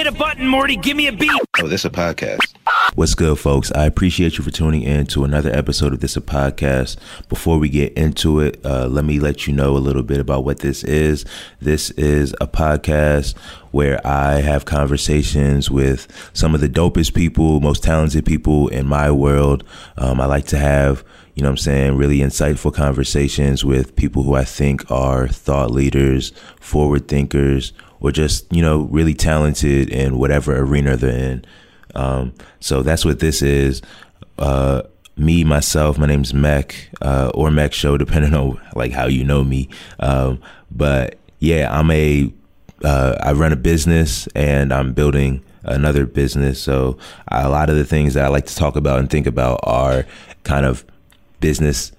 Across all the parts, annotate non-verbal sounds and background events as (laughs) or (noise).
Hit a button, Morty. Give me a beat. Oh, this a podcast. What's good, folks? I appreciate you for tuning in to another episode of This a Podcast. Before we get into it, uh, let me let you know a little bit about what this is. This is a podcast where I have conversations with some of the dopest people, most talented people in my world. Um, I like to have you know what I'm saying, really insightful conversations with people who I think are thought leaders, forward thinkers, or just, you know, really talented in whatever arena they're in. Um, so that's what this is. Uh, me, myself, my name's Mech, uh, or Mech Show, (laughs) depending on like how you know me. Um, but yeah, I'm a, uh, I run a business and I'm building another business. So a lot of the things that I like to talk about and think about are kind of business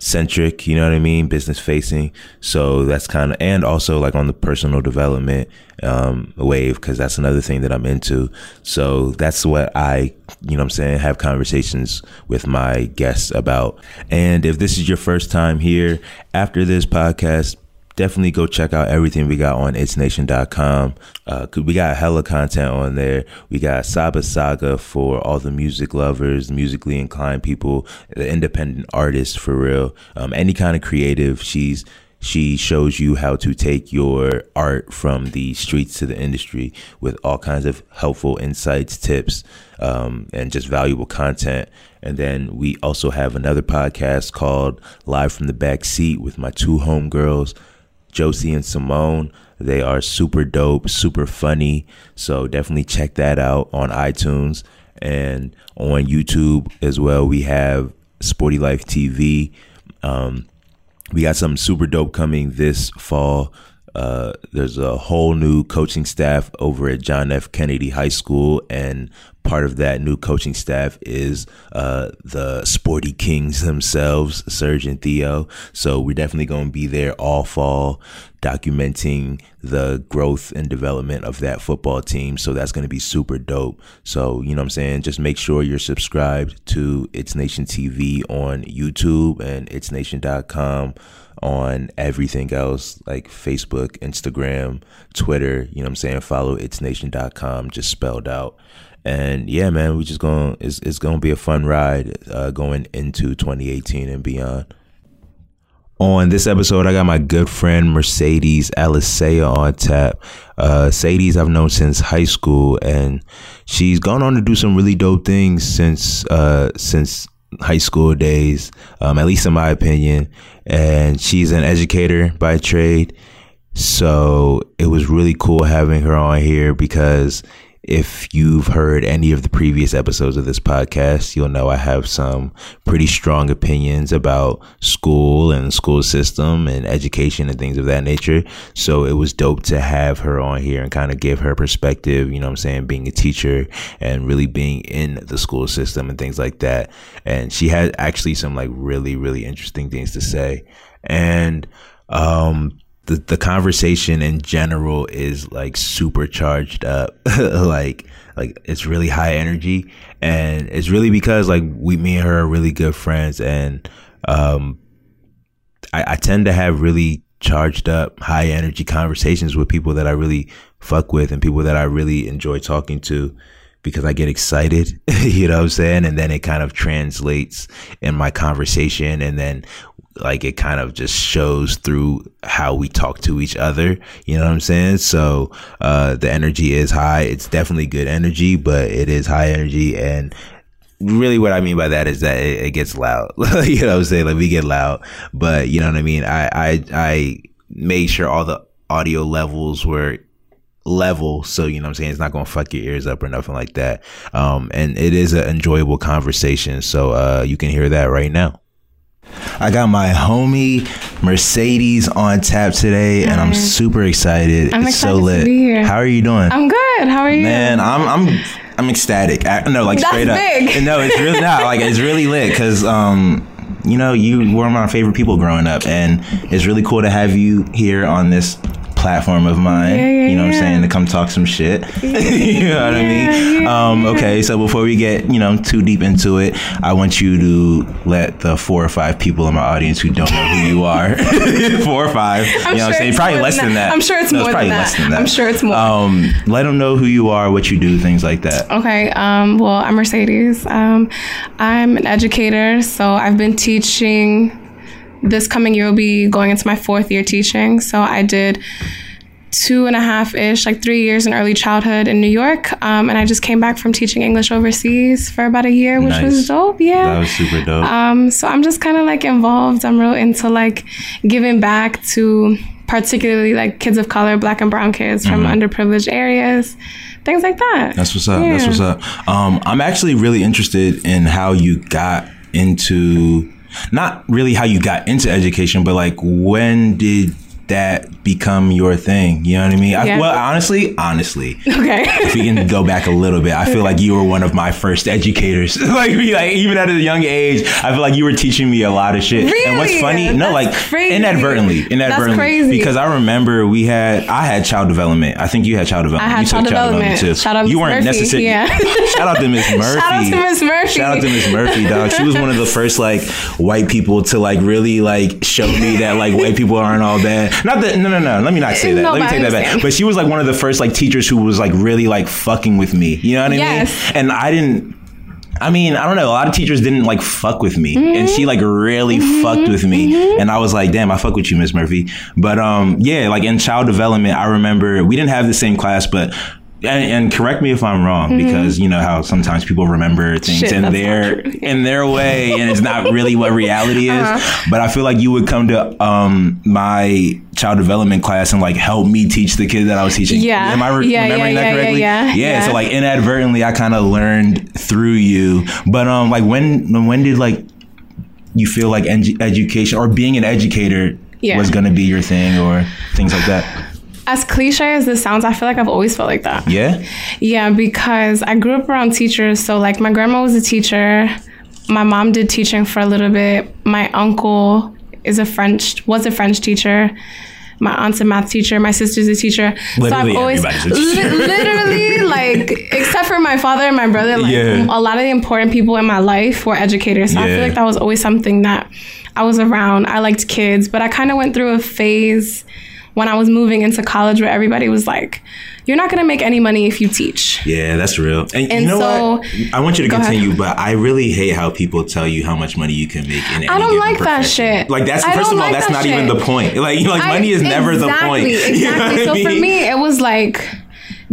centric, you know what I mean? Business facing. So that's kind of, and also like on the personal development um, wave, because that's another thing that I'm into. So that's what I, you know I'm saying, have conversations with my guests about. And if this is your first time here, after this podcast, definitely go check out everything we got on itsnation.com. Uh, we got hella content on there. We got Saba Saga for all the music lovers, musically inclined people, the independent artists for real. Um, any kind of creative. She's she shows you how to take your art from the streets to the industry with all kinds of helpful insights, tips, um, and just valuable content. And then we also have another podcast called Live from the Back Seat with my two homegirls. Josie and Simone. They are super dope, super funny. So definitely check that out on iTunes and on YouTube as well. We have Sporty Life TV. Um, we got something super dope coming this fall. Uh, there's a whole new coaching staff over at John F. Kennedy High School, and part of that new coaching staff is uh, the Sporty Kings (laughs) themselves, Serge and Theo. So we're definitely going to be there all fall, documenting the growth and development of that football team. So that's going to be super dope. So, you know what I'm saying? Just make sure you're subscribed to It's Nation TV on YouTube and itsnation.com on everything else like Facebook, Instagram, Twitter. You know I'm saying? Follow itsnation.com, just spelled out. And yeah, man, we just going it's it's gonna be a fun ride uh, going into 2018 and beyond. On this episode, I got my good friend Mercedes Alisea on tap. Uh, Sadie's I've known since high school, and she's gone on to do some really dope things since uh, since high school days, um, at least in my opinion. And she's an educator by trade. So it was really cool having her on here because if you've heard any of the previous episodes of this podcast, you'll know I have some pretty strong opinions about school and school system and education and things of that nature. So it was dope to have her on here and kind of give her perspective, you know I'm saying, being a teacher and really being in the school system and things like that. And she had actually some like really, really interesting things to say. And, um, the, the conversation in general is like super charged up. (laughs) Like like it's really high energy. And it's really because like we me and her are really good friends. And um I, I tend to have really charged up high energy conversations with people that I really fuck with and people that I really enjoy talking to because I get excited, (laughs) you know what I'm saying? And then it kind of translates in my conversation. And then like it kind of just shows through how we talk to each other you know what i'm saying so uh the energy is high it's definitely good energy but it is high energy and really what i mean by that is that it, it gets loud (laughs) you know what i'm saying like we get loud but you know what i mean i i i made sure all the audio levels were level so you know i'm saying it's not gonna fuck your ears up or nothing like that um and it is an enjoyable conversation so uh you can hear that right now I got my homie Mercedes on tap today, and I'm super excited. I'm it's excited so to lit. be here. How are you doing? I'm good. How are you? Man, I'm I'm I'm ecstatic. I, no, like That's straight up. big. (laughs) No, it's really not. Like it's really lit because um, you know, you were one of my favorite people growing up, and it's really cool to have you here on this platform of mine. Yeah, yeah, you know what I'm saying? To come talk some shit. (laughs) you know what I mean? yeah, um, okay, so before we get, you know, too deep into it, I want you to let the four or five people in my audience who don't know who you (laughs) are. (laughs) four or five. you know what I'm saying? Probably less than than that. that. I'm sure it's No, more probably than less that. than that. I'm sure it's more. Um, let them know who you are, what you do, things like that. Okay. Um, well, I'm Mercedes. Um, I'm an educator, so I've been teaching. This coming year will be going into my fourth year teaching. So I did two and a half ish, like three years in early childhood in New York, um, and I just came back from teaching English overseas for about a year, which Nice. was dope. Yeah. That was super dope. Um, so I'm just kind of like involved. I'm real into like giving back to particularly like kids of color, black and brown kids from underprivileged areas, things like that. Mm-hmm. That's what's up. That's what's up. Um, I'm actually really interested in how you got into, not really how you got into education, but like when did that become your thing? You know what I mean? I, well, honestly, honestly, Okay. if we can go back a little bit, I feel like you were one of my first educators. (laughs) like, me, like even at a young age, I feel like you were teaching me a lot of shit. Really? And what's funny? No, like crazy. inadvertently, inadvertently, crazy. because I remember we had, I had child development. I think you had child development. I had you child development. too. Shout out you weren't Murphy, necessarily. yeah. (laughs) Shout out to Miss Murphy. (laughs) Shout out to Miss Murphy. Shout out to Miss Murphy, dog. She was one of the first like white people to like really like show me that like white people aren't all bad. Not that. No, no, no. Let me not say (laughs) that. No, Let me take that back. But she was like one of the first like teachers who was like really like fucking with me. You know what I Yes. mean? And I didn't. I mean, I don't know. A lot of teachers didn't like fuck with me, and she like really Mm-hmm. fucked with me. And I was like, "Damn, I fuck with you, Miss Murphy." But um, yeah, like in child development, I remember we didn't have the same class, but. And, and correct me if I'm wrong, because you know how sometimes people remember things Mm-hmm. Shit, in their in their way, and it's not really what reality is. Uh-huh. But I feel like you would come to um my child development class and like help me teach the kids that I was teaching. Yeah. am I re- Yeah, remembering yeah, that yeah, correctly? yeah, yeah. So like inadvertently, I kind of learned through you. But um, like when when did like you feel like edu- education or being an educator was gonna be your thing or things like that? As cliche as this sounds, I feel like I've always felt like that. Yeah. Yeah, because I grew up around teachers. So, like, my grandma was a teacher. My mom did teaching for a little bit. My uncle is a French, was a French teacher. My aunt's a math teacher. My sister's a teacher. Literally everybody's a teacher. Li- (laughs) literally, like, except for my father and my brother, like, Yeah. a lot of the important people in my life were educators. So I feel like that was always something that I was around. I liked kids, but I kind of went through a phase when I was moving into college where everybody was like, you're not going to make any money if you teach. Yeah, that's real. And, And you know so- what? I want you to Go ahead. continue, but I really hate how people tell you how much money you can make in any I don't like that shit. Like that's I first of all, like that's that not even the point. Like like I- money is never the point. Exactly, (laughs) You know Exactly. what I so for me, it was like,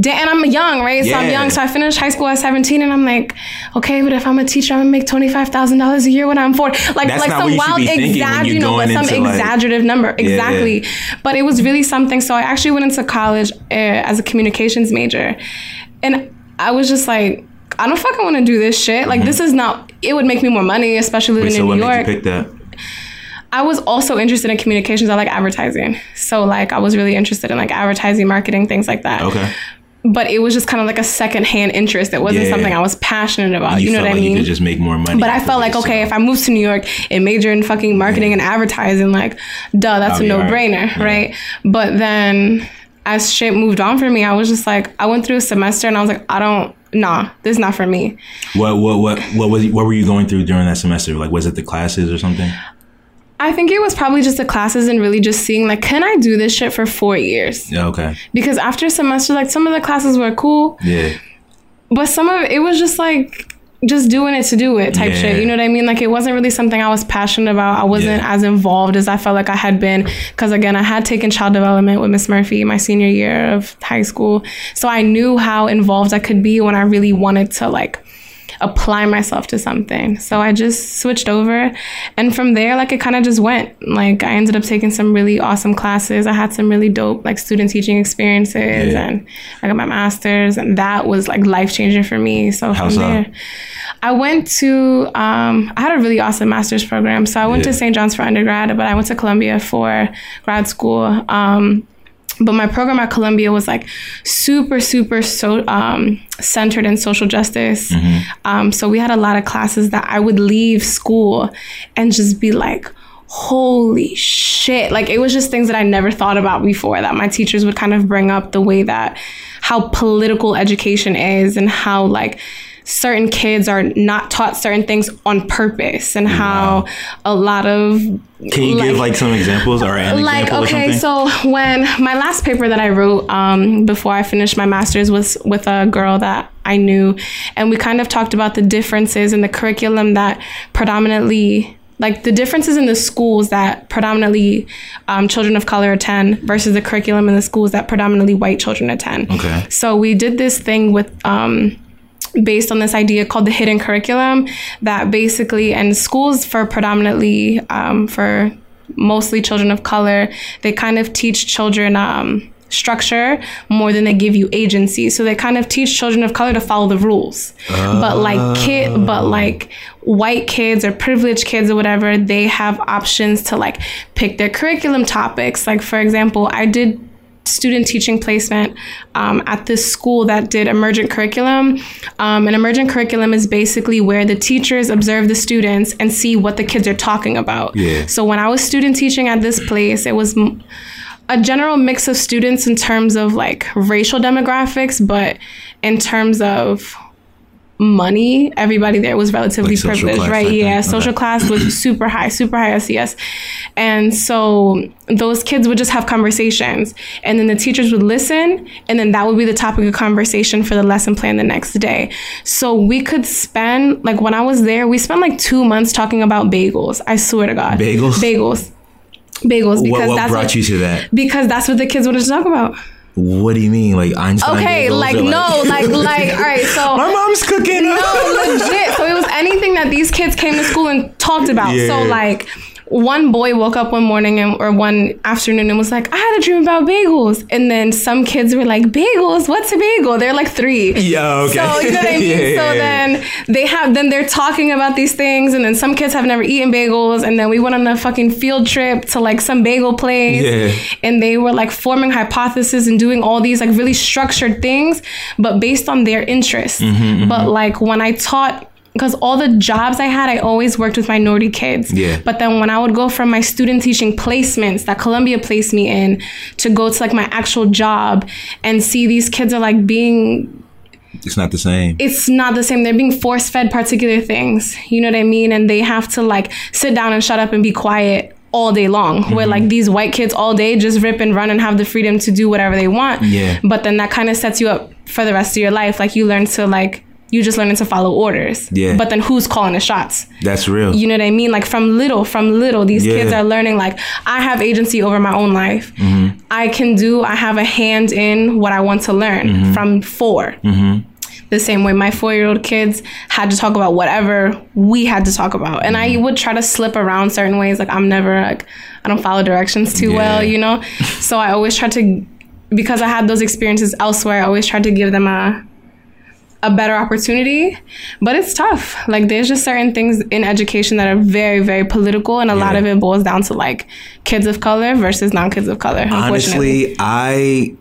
and I'm young, right? So I'm young. So I finished high school at 17, and I'm like, okay, but if I'm a teacher, I'm gonna make twenty five thousand dollars a year when I'm 40. Like, That's like some wild be thinking when exag, you're know, but some into, like- exaggerative number. Yeah. Exactly. But it was really something. So I actually went into college uh, as a communications major, and I was just like. I don't fucking want to do this shit. Like, this is not. It would make me more money, especially living Mm-hmm. Wait, so in New York. you pick that? I was also interested in communications. I like advertising. So like I was really interested in like advertising, marketing, things like that. Okay. But it was just kind of like a secondhand interest. It wasn't Yeah. something I was passionate about. You, know felt what I mean? You could just make more money. but I felt like, okay, if I moved to New York and major in fucking marketing and advertising, like, duh, that's I'll a no brainer, Yeah. right? But then as shit moved on for me, I was just like, I went through a semester and I was like, I don't, nah, this is not for me. What what what what was what were you going through during that semester? Like was it the classes or something? I think it was probably just the classes and really just seeing like, can I do this shit for four years? Yeah, okay. Because after a semester, like some of the classes were cool, Yeah. but some of it, it was just like just doing it to do it type Yeah. shit. You know what I mean? Like it wasn't really something I was passionate about. I wasn't Yeah. as involved as I felt like I had been because again, I had taken child development with Miss Murphy my senior year of high school, so I knew how involved I could be when I really wanted to like apply myself to something. So I just switched over and from there like it kind of just went. Like I ended up taking some really awesome classes. I had some really dope like student teaching experiences Yeah. and I got my masters and that was like life changing for me. So How from there I went to um, I had a really awesome master's program. So I went Yeah. to St. John's for undergrad, but I went to Columbia for grad school. Um, but my program at Columbia was like super, super so um, centered in social justice. Um, so we had a lot of classes that I would leave school and just be like, holy shit. Like it was just things that I never thought about before that my teachers would kind of bring up the way that how political education is and how like certain kids are not taught certain things on purpose and how wow. a lot of can you like, give like some examples or an like example okay so when my last paper that i wrote um, before i finished my master's was with a girl that i knew and we kind of talked about the differences in the curriculum that predominantly like the differences in the schools that predominantly um, children of color attend versus the curriculum in the schools that predominantly white children attend. Okay. So we did this thing with um, based on this idea called the hidden curriculum that basically and schools for predominantly um, for mostly children of color they kind of teach children um, structure more than they give you agency. So they kind of teach children of color to follow the rules. Uh, but like kid but like white kids or privileged kids or whatever they have options to like pick their curriculum topics. Like for example i did student teaching placement um, at this school that did emergent curriculum. Um, an emergent curriculum is basically where the teachers observe the students and see what the kids are talking about. Yeah. So when I was student teaching at this place, it was a general mix of students in terms of like racial demographics, but in terms of money, everybody there was relatively like privileged, right? Yeah, social okay. class was (clears throat) super high, super high SES. And so those kids would just have conversations and then the teachers would listen and then that would be the topic of conversation for the lesson plan the next day. So we could spend like when I was there, we spent like 2 months talking about bagels. I swear to God. Bagels? Bagels. Bagels because what, what that's brought what, you to that? Because that's what the kids wanted to talk about. What do you mean, like Einstein? Okay, like, like no, like like (laughs) all right. So my mom's cooking. No, legit. So it was anything that these kids came to school and talked about. Yeah. So like one boy woke up one morning and, or one afternoon and was like, I had a dream about bagels. And then some kids were like, Bagels? What's a bagel? They're like three. Yeah, okay. So you know what I (laughs) mean? yeah, so yeah, then they have then they're talking about these things and then some kids have never eaten bagels and then we went on a fucking field trip to like some bagel place. Yeah. And they were like forming hypotheses and doing all these like really structured things, but based on their interests. Mm-hmm, mm-hmm. But like when I taught because all the jobs I had, I always worked with minority kids. Yeah. But then when I would go from my student teaching placements that Columbia placed me in to go to like my actual job and see these kids are like being it's not the same. It's not the same. They're being force fed particular things. You know what I mean? And they have to like sit down and shut up and be quiet all day long. Mm-hmm. Where like these white kids all day just rip and run and have the freedom to do whatever they want. Yeah. But then that kind of sets you up for the rest of your life. Like you learn to like you just learning to follow orders. Yeah. But then who's calling the shots? That's real. You know what I mean? Like from little, from little, these yeah. kids are learning like I have agency over my own life. Mm-hmm. I can do. I have a hand in what I want to learn mm-hmm. from 4 mm-hmm. The same way my four year old kids had to talk about whatever we had to talk about. And I mm-hmm. would try to slip around certain ways. Like I'm never like I don't follow directions too yeah. well, you know? (laughs) so I always try to because I had those experiences elsewhere, I always tried to give them a a better opportunity but it's tough. Like there's just certain things in education that are very very political and a yeah. lot of it boils down to like kids of color versus non-kids of color honestly i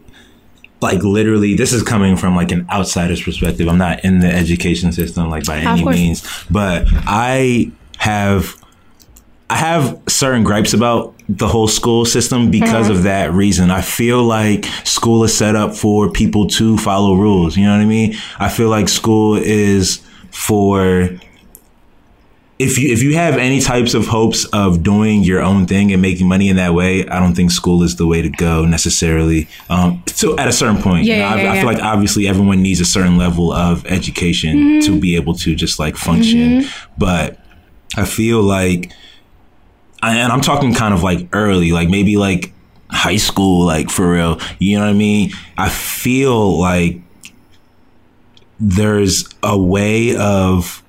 like literally this is coming from like an outsider's perspective. I'm not in the education system like by any means but i have I have certain gripes about the whole school system because mm-hmm. of that reason. I feel like school is set up for people to follow rules. You know what I mean? I feel like school is for if you if you have any types of hopes of doing your own thing and making money in that way, I don't think school is the way to go necessarily. Um, so at a certain point, yeah, you know, yeah, I, I, feel like obviously everyone needs a certain level of education mm-hmm. to be able to just like function. Mm-hmm. But I feel like and I'm talking kind of like early, like maybe like high school, like for real. You know what I mean? I feel like there's a way of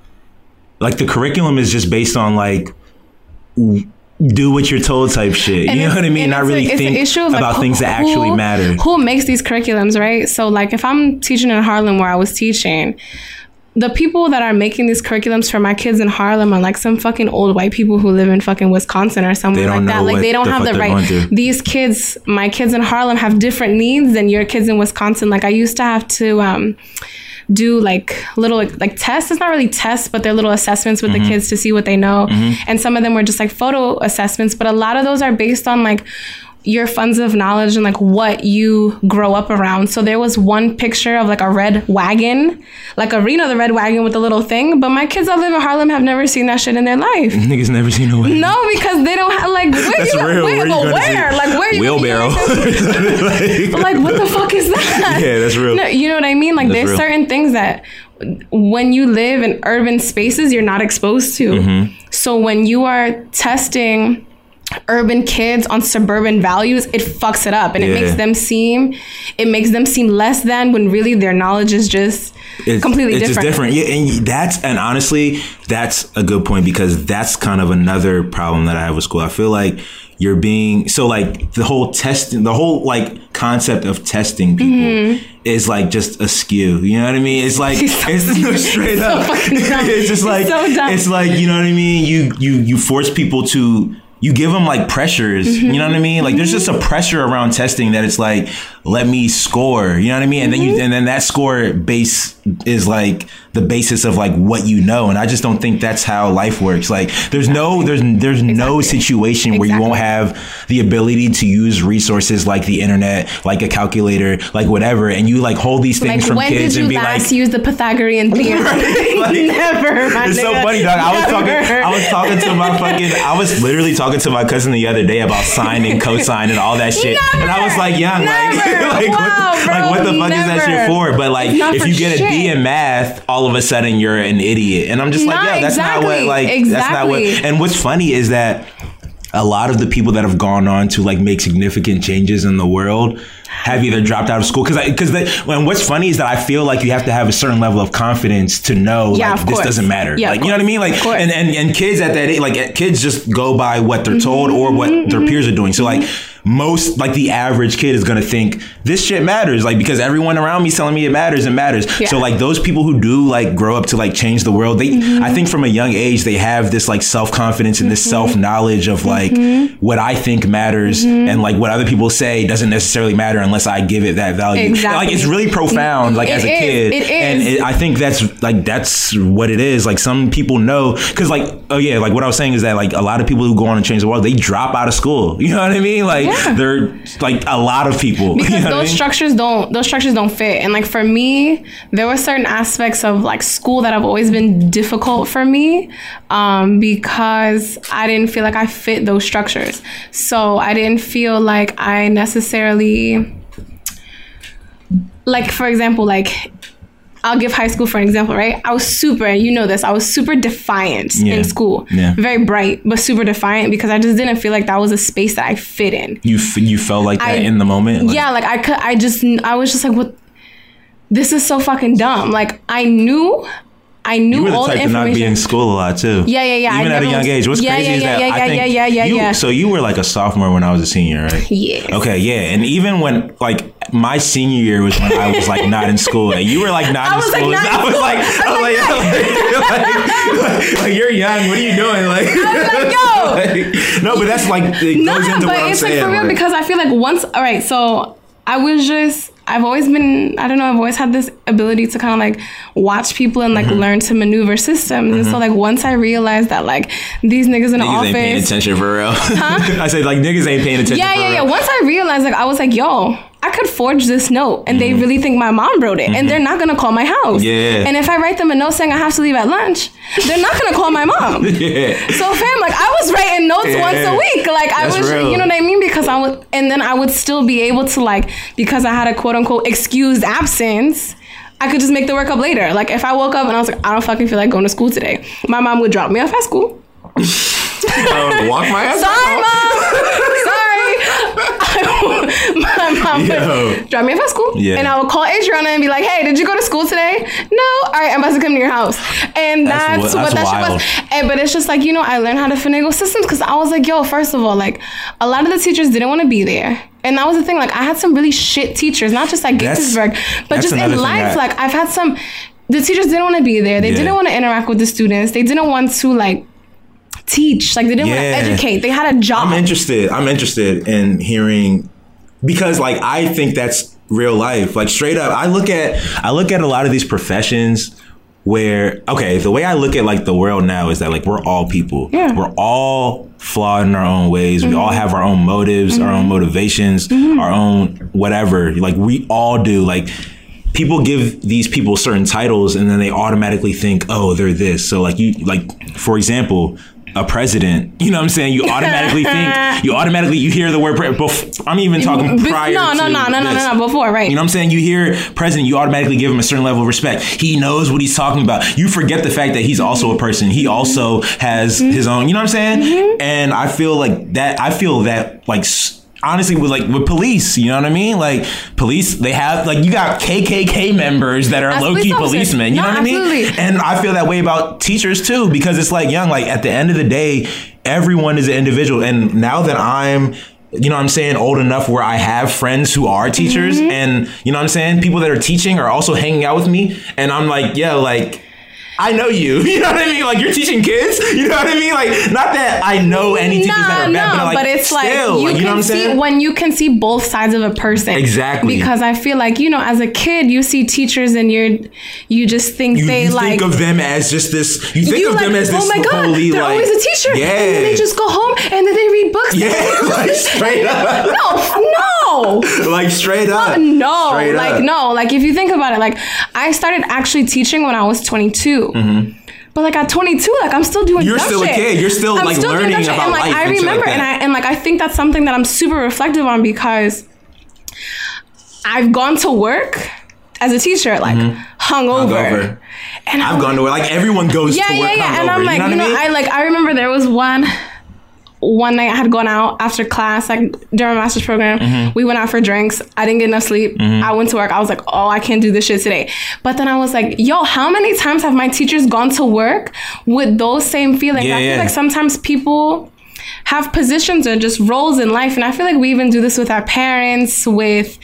like the curriculum is just based on like do what you're told type shit. And you know what I mean? Not really a, think about like, who, things that actually matter. Who makes these curriculums, right? So like if I'm teaching in Harlem where I was teaching, the people that are making these curriculums for my kids in Harlem are like some fucking old white people who live in fucking Wisconsin or somewhere like that. Like they don't the have the right. These kids, my kids in Harlem have different needs than your kids in Wisconsin. Like I used to have to um, do like little like tests. It's not really tests, but they're little assessments with Mm-hmm. the kids to see what they know. And some of them were just like photo assessments, but a lot of those are based on like your funds of knowledge and like what you grow up around. So there was one picture of like a red wagon, like a Reno the red wagon with a little thing. But my kids that live in Harlem have never seen that shit in their life. (laughs) Niggas never seen a way. No, because they don't have like where That's you real. Where, Where where? see- Like where you Wheelbarrow. (laughs) (laughs) Like- like what the fuck is that? Yeah, that's real. No, you know what I mean? Like That's there's real. certain things that when you live in urban spaces you're not exposed to. Mm-hmm. So when you are testing urban kids on suburban values, it fucks it up and it makes them seem it makes them seem less than when really their knowledge is just it's completely it's different. just different. Yeah, and that's and honestly, that's a good point because that's kind of another problem that I have with school. I feel like you're being so like the whole testing, the whole like concept of testing people Mm-hmm. is like just askew. You know what I mean? It's like so- it's (laughs) straight he's so up. fucking (laughs) it's just like so it's like you know what I mean. You you you force people to. You give them like pressures, you know what I mm-hmm. mean? Like there's just a pressure around testing that it's like, let me score, you know what I mean? And then you, mm-hmm. and then that score base is like the basis of like what you know. And I just don't think that's how life works. Like there's no, there's, there's no Exactly. situation where you won't have the ability to use resources like the internet, like a calculator, like whatever. And you like hold these things like from kids and be like, use the Pythagorean theorem? (laughs) (laughs) Like- Never. It's so funny, dog. I was talking. I was talking to my fucking. I was literally talking to my cousin the other day about sine and cosine and all that shit. and I was like, young, like, Never. (laughs) like, Wow, what, bro, like, what the fuck is that shit never. for? But like, Not if you get a D in math, all of a sudden you're an idiot. And I'm just like, yeah, that's not what. exactly. Like, that's not what. Exactly. And what's funny is that a lot of the people that have gone on to like make significant changes in the world have either dropped out of school because because and what's funny is that I feel like you have to have a certain level of confidence to know Yeah, like this doesn't matter Yeah, like you know what I mean like and, and and kids at that age like kids just go by what they're told or what Mm-hmm, their peers are doing so like most like the average kid is gonna think this shit matters like because everyone around me is telling me it matters it matters Yeah. so like those people who do like grow up to like change the world they Mm-hmm. I think from a young age they have this like self confidence and this Mm-hmm. self knowledge of like what I think matters Mm-hmm. and like what other people say doesn't necessarily matter unless I give it that value Exactly. like it's really profound like It as a is. kid It and it, I think that's like that's what it is. Like some people know because like oh yeah, like what I was saying is that like a lot of people who go on and change the world, they drop out of school. (laughs) You know what I mean? Like Yeah. They're like a lot of people. (laughs) because you know what I those mean? structures don't those structures don't fit and like for me there were certain aspects of like school that have always been difficult for me um, because i didn't feel like i fit those structures so i didn't feel like i necessarily like for example like I'll give high school for an example, right? I was super, you know this, I was super defiant Yeah. in school. Yeah. Very bright, but super defiant because I just didn't feel like that was a space that I fit in. you f- you felt like that in the moment. Like, yeah, like I could, I just, I was just like, what? This is so fucking dumb. Like I knew, I knew You were the all the type to not be in school a lot too. Yeah, yeah, yeah. I Even at a young was- age. What's Yeah, crazy yeah, is yeah, that yeah, I yeah, think yeah, yeah, yeah, you, yeah. So you were like a sophomore when I was a senior, right? Yes. Okay, yeah, and even when like my senior year was when I was like not in school, and you were like not I in was, like, school. not (laughs) I was school. like, I was like, like, (laughs) like, like, you're young. What are you doing? Like, like, yo. (laughs) like, no, but that's like it Nah, goes into but what I'm it's like for real like- because I feel like once. All right, so I was just. I've always been. I don't know. I've always had this ability to kind of like watch people and like Mm-hmm. learn to maneuver systems. And so like once I realized that like these niggas in the Niggas ain't paying attention for real. (laughs) I said like niggas ain't paying attention. Yeah, yeah, yeah. Once I realized, like, I was like, yo, I could forge this note, and they really think my mom wrote it, and they're not gonna call my house. Mm-hmm. Yeah. And if I write them a note saying I have to leave at lunch, they're not gonna call my mom. (laughs) Yeah. So fam, like I was writing notes Yeah. once a week. Like I was, real. you know what I mean? Because I would, and then I would still be able to like because I had a quote unquote excused absence. I could just make the work up later. Like if I woke up and I was like, I don't fucking feel like going to school today. My mom would drop me off at school. (laughs) Uh, walk my ass. Sorry, mom. (laughs) (laughs) My mom Yo. would drop me off at school, Yeah. and I would call Adriana and be like, "Hey, did you go to school today? No. All right, I'm about to come to your house." And That's that's, what that's that wild. shit was. And, but it's just like you know, I learned how to finagle systems because I was like, "Yo, first of all, like a lot of the teachers didn't want to be there." And that was the thing. Like, I had some really shit teachers, not just at Gaithersburg, but just in life. I- like, I've had some. The teachers didn't want to be there. They Yeah. didn't want to interact with the students. They didn't want to like teach. Like, they didn't want to educate. They had a job. I'm interested. I'm interested in hearing because like I think that's real life. Like straight up, I look at I look at a lot of these professions where okay, the way I look at like the world now is that like we're all people. Yeah. We're all flawed in our own ways. We all mm-hmm. have our own motives, our own mm-hmm. motivations, mm-hmm. our own whatever. Like we all do. Like people give these people certain titles and then they automatically think, oh, they're this. So like you like for example, a president, you know what I'm saying? You automatically (laughs) think, you automatically you hear the word. Pre- bef- I'm even talking prior. no, no, no, no, no, no, no, before, right? You know what I'm saying? You hear president, you automatically give him a certain level of respect. He knows what he's talking about. You forget the fact that he's also a person. He also has Mm-hmm. his own. You know what I'm saying? And I feel like that. I feel that like. Honestly, with like with police, you know what I mean? Like police, they have like you got KKK members that are As low key officers. policemen. You No, know what I mean? And I feel that way about teachers too, because it's like young. Like at the end of the day, everyone is an individual. And now that I'm you know what I'm saying, old enough where I have friends who are teachers Mm-hmm. and you know what I'm saying, people that are teaching are also hanging out with me and I'm like, yeah, like I know you. (laughs) You know what I mean? Like you're teaching kids. You know what I mean? Like not that I know any teachers that are bad, but like but it's like still, you like, you know what I'm see saying? when you can see both sides of a person. Exactly. Because I feel like you know, as a kid, you see teachers and you're you just think you, they you like think of them as just this. You think of like, them as this oh my god, holy, they're like, always a teacher, Yeah, and then they just go home and then they read books. yeah, (laughs) like straight up, (laughs) no, no. Like straight up, No, Straight like up. no, like if you think about it, like I started actually teaching when I was 22. But like at 22, like I'm still doing. Mm-hmm. You're still a kid. You're still, like, doing learning about and, like, life I shit like remember, and. I and like I think that's something that I'm super reflective on because I've gone to work as a teacher, like hungover. Hungover. And Mm-hmm. I've gone to work. Like everyone goes yeah, to work yeah, yeah. hungover. And I'm like, you know, you know, I I like I remember there was one one night I had gone out after class, like during my master's program. Mm-hmm. We went out for drinks. I didn't get enough sleep. I went to work. I was like, oh, I can't do this shit today. But then I was like, yo, how many times have my teachers gone to work with those same feelings? Yeah, I feel yeah. like sometimes people have positions or just roles in life. And I feel like we even do this with our parents, with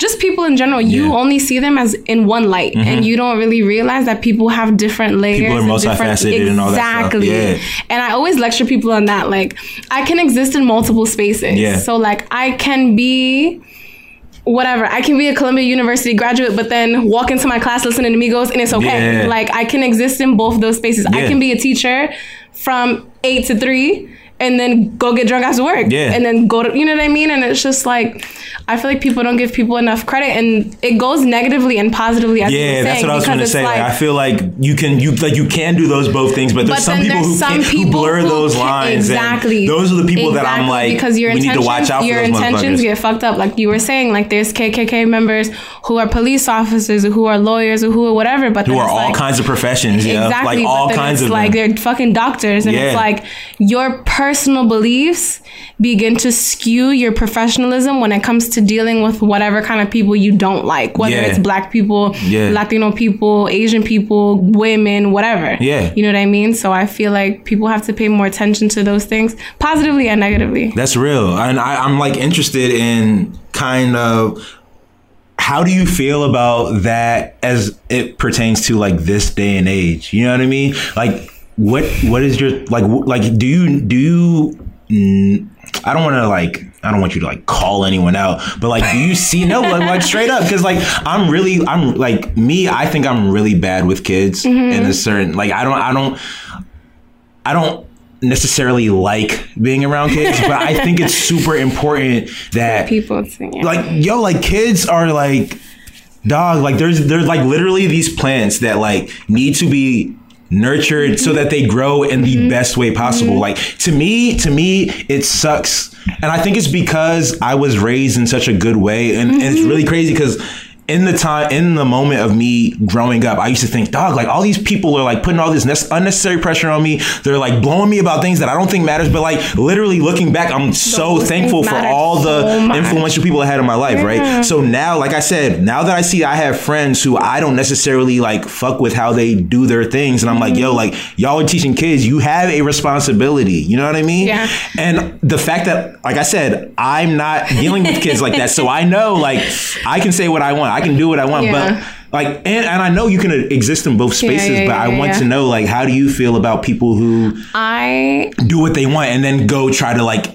just people in general. You Yeah. Mm-hmm. only see them as in one light, and you don't really realize that people have different layers. People are and different- multifaceted and all that. Exactly. Yeah. And I always lecture people on that. Like, I can exist in multiple spaces. Yeah. So, like, I can be whatever. I can be a Columbia University graduate, but then walk into my class listening to Migos, and it's okay. Yeah. Like, I can exist in both those spaces. Yeah. I can be a teacher from eight to three. And then go get drunk after work. Yeah. And then go to, you know what I mean? And it's just like, I feel like people don't give people enough credit. And it goes negatively and positively. As Yeah, that's what I was going to say. Like, I feel like you can you like you can do those both things, but there's But some people there's who some can't, who people blur who those lines. and Exactly. those are the people that I'm like because your we need to watch intentions- out for Your intentions get fucked up, like you were saying. Like there's KKK members who are police officers, or who are lawyers, or who are whatever. But who are all like, kinds of professions, yeah, Exactly, like all kinds it's of like them. they're fucking doctors, and Yeah. it's like your personal beliefs begin to skew your professionalism when it comes to dealing with whatever kind of people you don't like, whether Yeah. it's black people, Yeah. Latino people, Asian people, women, whatever. Yeah. you know what I mean. So I feel like people have to pay more attention to those things, positively and negatively. That's real, and I, I'm like interested in kind of how do you feel about that as it pertains to like this day and age? You know what I mean? Like, what what is your like like? Do you do you? I don't want to like. I don't want you to like call anyone out, but like, do you see no like, like straight up? Because like, I'm really, I'm like me. I think I'm really bad with kids mm-hmm. in a certain like. I don't, I don't, I don't necessarily like being around kids, but I think it's (laughs) super important that People, yeah. like yo, like kids are like dog, like there's there's like literally these plants that like need to be nurtured so that they grow in the mm-hmm. best way possible. Mm-hmm. Like to me, to me, it sucks. And I think it's because I was raised in such a good way. And, and it's mm-hmm. really crazy because in the time in the moment of me growing up, I used to think, dog, like all these people are like putting all this nes- unnecessary pressure on me. They're like blowing me about things that I don't think matters. But like literally looking back, I'm so Those thankful for all the so influential people I had in my life, right? So now, like I said, now that I see I have friends who I don't necessarily like fuck with how they do their things, and I'm like, Mm-hmm. yo, like y'all are teaching kids, you have a responsibility. You know what I mean? Yeah. And the fact that, like I said, I'm not dealing with kids like that, so I know like I can say what I want, I can do what I want, Yeah. but. Like and, and I know you can uh, exist in both spaces, yeah, but yeah, I yeah, want to know like how do you feel about people who I do what they want and then go try to like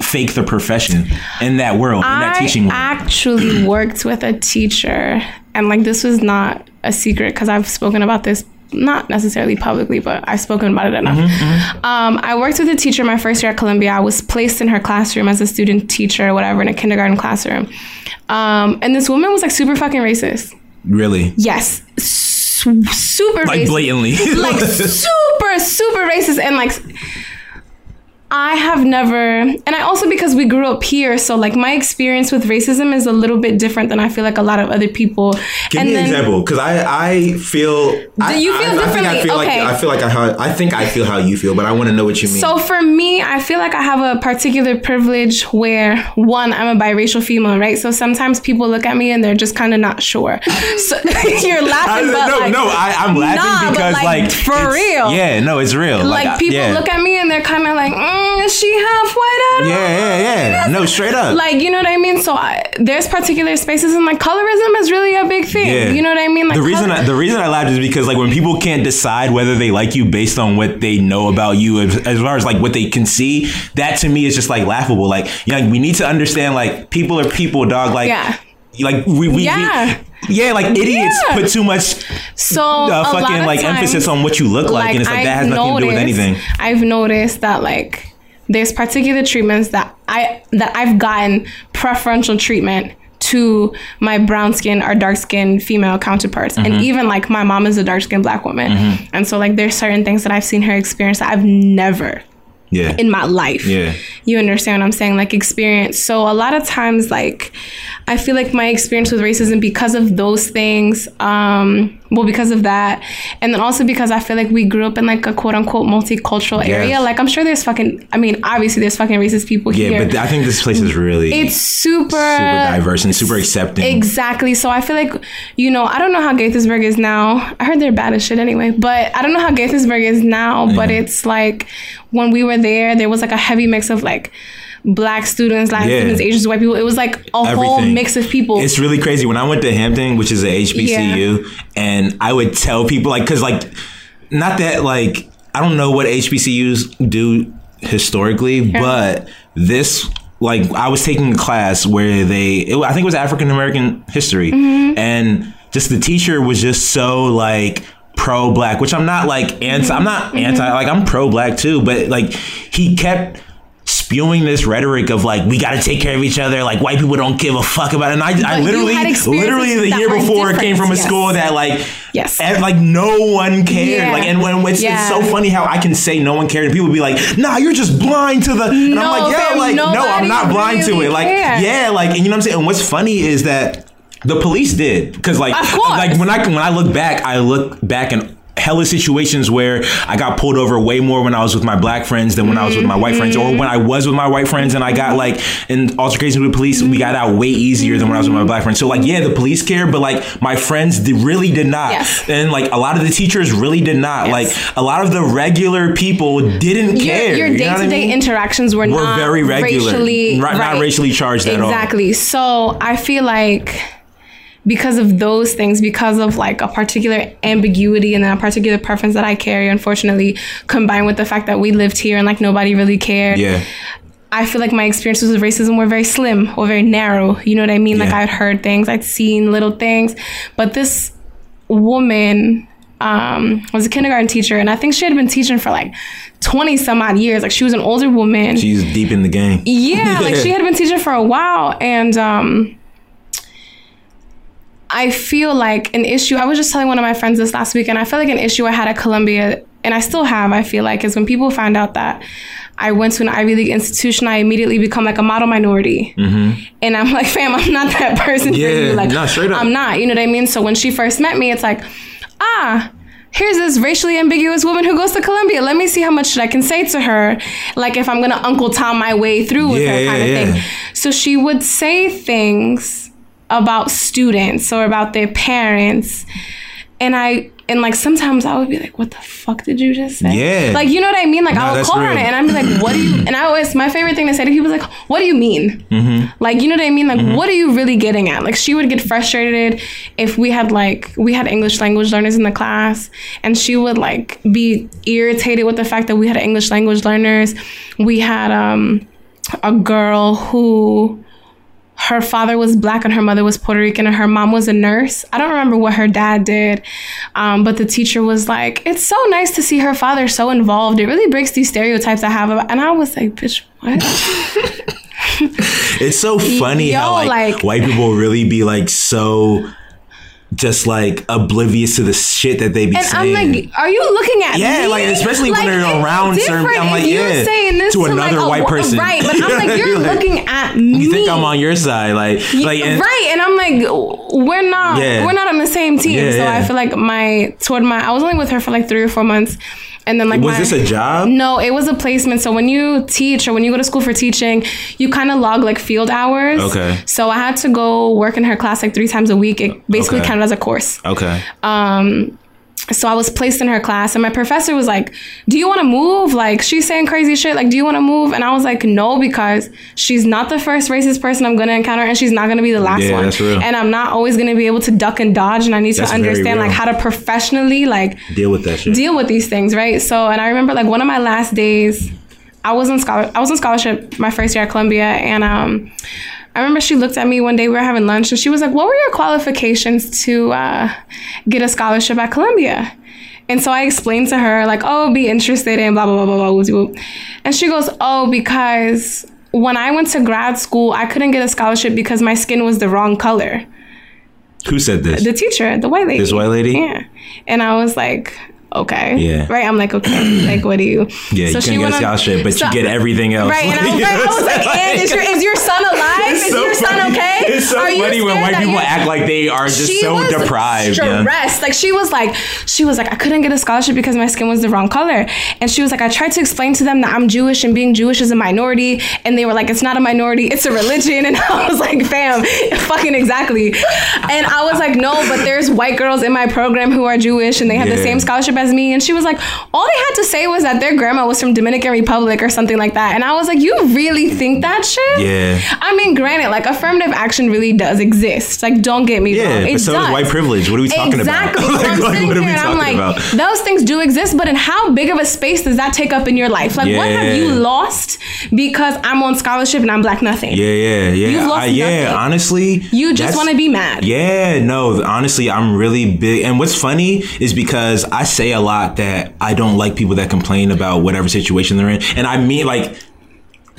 fake the profession in that world, in that teaching I world? actually worked with a teacher, and like this was not a secret because I've spoken about this not necessarily publicly, but I've spoken about it enough. Mm-hmm, Um, I worked with a teacher my first year at Columbia. I was placed in her classroom as a student teacher or whatever in a kindergarten classroom. Um, and this woman was like super fucking racist. really? Yes, su- super Like racist. blatantly. like (laughs) super super racist and like I have never, and I also because we grew up here, so like my experience with racism is a little bit different than I feel like a lot of other people. Give and me an example, because I I feel. I, you feel I, I think I differently? feel Okay. like I feel like I how, I think I feel how you feel, but I want to know what you mean. So for me, I feel like I have a particular privilege where one, I'm a biracial female, right? So sometimes people look at me and they're just kind of not sure. (laughs) So (laughs) you're I, laughing, but no, like, no, I, I'm laughing Nah, because like, like, for real. Yeah, no, it's real. like I- people yeah. look at me and they're kind of like, mm, is she half white at all? Yeah, yeah, yeah. No, straight up. like you know what I mean. So I, there's particular spaces, and like colorism is really a big thing. Yeah. You know what I mean? Like the reason color- I, the reason I laughed is because like when people can't decide whether they like you based on what they know about you as, as far as like what they can see, that to me is just like laughable. Like, yeah, like, we need to understand like people are people, dog. Like, Yeah. like we, we Yeah. we- yeah, like idiots Yeah. put too much so uh, fucking like times, emphasis on what you look like, and it's like that has I've nothing to do with anything. I've noticed that like there's particular treatments that I that I've gotten preferential treatment to my brown skin or dark skin female counterparts Mm-hmm. and even like my mom is a dark skinned black woman and so like there's certain things that I've seen her experience that I've never Yeah, in my life. Yeah. You understand what I'm saying? Like experience. So a lot of times like I feel like my experience with racism because of those things, um, well, because of that, and then also because I feel like we grew up in like a quote unquote multicultural area. Like I'm sure there's fucking I mean, obviously there's fucking racist people yeah, here. but I think this place is really it's super super diverse and super accepting. Exactly. So I feel like, you know, I don't know how Gaithersburg is now. I heard they're bad as shit anyway, but I don't know how Gaithersburg is now. But it's like when we were there, there was like a heavy mix of like black students, Latin Yeah. students, Asians, white people. It was like a whole mix of people. It's really crazy. When I went to Hampton, which is a HBCU, and I would tell people like, cause like, not that like I don't know what HBCUs do historically, but this like I was taking a class where they, it, I think it was African American history, Mm-hmm. and just the teacher was just so like pro black, which I'm not like anti. I'm not Mm-hmm. anti. Like I'm pro black too, but like he kept spewing this rhetoric of like we got to take care of each other like white people don't give a fuck about it. And i, I literally literally the year before came from a yes. school that like Yes. and, like no one cared. Yeah. like and when it's, it's so funny how i can say no one cared and people be like nah you're just blind to the and i'm No, like yeah like no i'm not blind to it. Like yeah like and you know what i'm saying? And what's funny is that the police did because like like when i when i look back i look back and hella situations where I got pulled over way more when I was with my black friends than when I was with my white friends, or when I mm-hmm. was with my white friends and I got like in altercations with police, we got out way easier than when I was with my black friends. So like, yeah, the police care, but like my friends did, really did not, Yes. and like a lot of the teachers really did not. Yes. Like a lot of the regular people didn't your, care. your what I day-to-day interactions were, Were not very regular. racially Right- not racially charged at all. exactly so i feel like because of those things because of like a particular ambiguity and then a particular preference that i carry unfortunately combined with the fact that we lived here and like nobody really cared Yeah. I feel like my experiences with racism were very slim or very narrow. You know what I mean? Like I'd heard things, I'd seen little things, but this woman um, was a kindergarten teacher, and I think she had been teaching for like twenty some odd years. Like she was an older woman. She's deep in the game. yeah, like she (laughs) had been teaching for a while, and um, I feel like an issue. I was just telling one of my friends this last week, and I feel like an issue I had at Columbia, and I still have. I feel like is when people find out that I went to an Ivy League institution, I immediately become like a model minority, and I'm like, (laughs) fam, I'm not that person Yeah, you. Like, no, straight up. I'm not. You know what I mean? So when she first met me, it's like, ah. Here's this racially ambiguous woman who goes to Columbia. Let me see how much I can say to her, like if I'm gonna Uncle Tom my way through with Yeah, her yeah, kind of yeah. thing. So she would say things about students or about their parents. And I and like sometimes I would be like, what the fuck did you just say? Yeah. Like you know what I mean? Like No, I would call her on it and I'd be like, what do you (clears throat) and I always my favorite thing to say to people is like, what do you mean? Mm-hmm. Like you know what I mean? Like what are you really getting at? Like she would get frustrated if we had like we had English language learners in the class and she would like be irritated with the fact that we had English language learners. We had um a girl who her father was black and her mother was Puerto Rican and her mom was a nurse. I don't remember what her dad did, um, but the teacher was like, "It's so nice to see her father so involved. It really breaks these stereotypes I have." About-. And I was like, "Bitch, what?" (laughs) It's so funny Yo, how like, like- white people really be like so just like oblivious to the shit that they be And I'm saying. like, "Are you looking at me? Yeah, me?" like, especially when they're around certain- I'm like, yeah, saying this to another like, white wh- person. right? But I'm like, (laughs) you're Like, looking at me. you think I'm on your side, like, like, and, right and i'm like we're not Yeah. we're not on the same team Yeah, so i feel like my toward my i was only with her for like three or four months and then like was my, this a job? no it was a placement so when you teach or when you go to school for teaching you kind of log like field hours Okay. so i had to go work in her class like three times a week it basically Okay. counted as a course Okay. um so I was placed in her class and my professor was like, "Do you want to move? Like she's saying crazy shit. Like do you want to move?" And I was like, "No because she's not the first racist person I'm going to encounter and she's not going to be the last Yeah, one. that's real. And I'm not always going to be able to duck and dodge and I need That's to understand like how to professionally like Deal with that shit. deal with these things, right? So, and I remember like one of my last days, I was in scholar, I was in scholarship my first year at Columbia, and um, I remember she looked at me one day we were having lunch, and she was like, "What were your qualifications to uh, get a scholarship at Columbia?" And so I explained to her like, "Oh, be interested in blah blah blah blah blah," and she goes, "Oh, because." When I went to grad school, I couldn't get a scholarship because my skin was the wrong color Who said this? the teacher, the white lady. This white lady? Yeah. And I was like, okay. Yeah. Right. I'm like, okay. (clears throat) like, what do you? yeah, you couldn't get a on- scholarship, but so- you get everything (laughs) else. Right. And I was, right, I was like, (laughs) and is your, is your son alive? Is so your son funny. okay? It's so Are you funny when white people act like they are just She so was deprived. Yeah. Stressed. Like she was like, she was like, I couldn't get a scholarship because my skin was the wrong color. And she was like, I tried to explain to them that I'm Jewish and being Jewish is a minority. And they were like, it's not a minority, it's a religion. (laughs) And I was like, fam, fucking exactly. And I was like, no, but there's white girls in my program who are Jewish and they have the same scholarship as me. And she was like, all they had to say was that their grandma was from Dominican Republic or something like that. And I was like, you really think that shit? Yeah. I mean, granted, like affirmative action really does exist. Like, don't get me Yeah, wrong. It but so does. does white privilege. What are we talking exactly. about? (laughs) So I'm Like, what are we and I'm talking like, about? those things do exist, but in how big of a space does that take up in your life? Like, what have you lost because I'm on scholarship and I'm black nothing? Yeah, yeah, yeah. You've lost I- yeah, nothing. honestly. You just want to be mad. Yeah, no, honestly, I'm really big. And what's funny is because I say a lot that I don't like people that complain about whatever situation they're in. And I mean, like,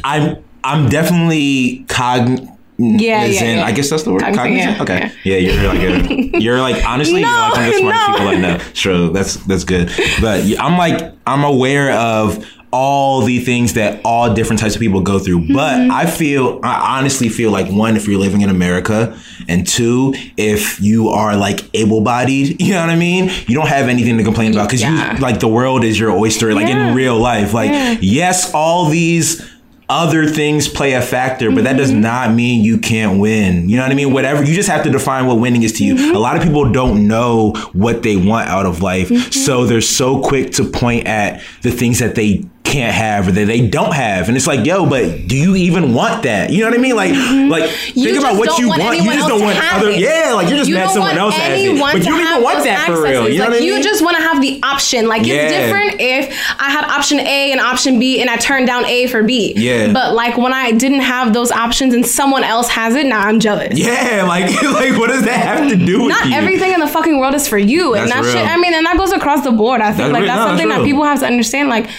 I'm, I'm definitely cogn. Yeah, yeah, in- yeah. I guess that's the word. Cognizant, Cognizant? yeah, okay. yeah. Yeah. you're like a, (laughs) you're like honestly, you're like one of the No, smartest no. people I know. True, that's that's good. But I'm like I'm aware of all the things that all different types of people go through. But Mm-hmm. I feel I honestly feel like one, if you're living in America, and two, if you are like able-bodied, (laughs) you know what I mean. You don't have anything to complain about because Yeah. you like the world is your oyster. Like Yeah. in real life, like Yeah. yes, all these other things play a factor, but that does Mm-hmm. not mean you can't win. You know what I mean? Whatever, you just have to define what winning is to you. Mm-hmm. A lot of people don't know what they want out of life, Mm-hmm. so they're so quick to point at the things that they can't have or that they don't have and it's like yo but do you even want that you know what i mean like like Mm-hmm. You think about what you want want you just don't want other it. yeah like you're just You mad someone else has it but you don't even want that for real accesses. you know like, what i mean You just want to have the option. Like Yeah. it's different if I had option A and option B and I turned down A for B. Yeah. But like when I didn't have those options and someone else has it, now I'm jealous. yeah (laughs) like (laughs) like what does that have to do with Not you everything in the fucking world is for you, and That's that shit. I mean, and that goes across the board. I think That's like real. that's No, that's something that people have to understand. Like,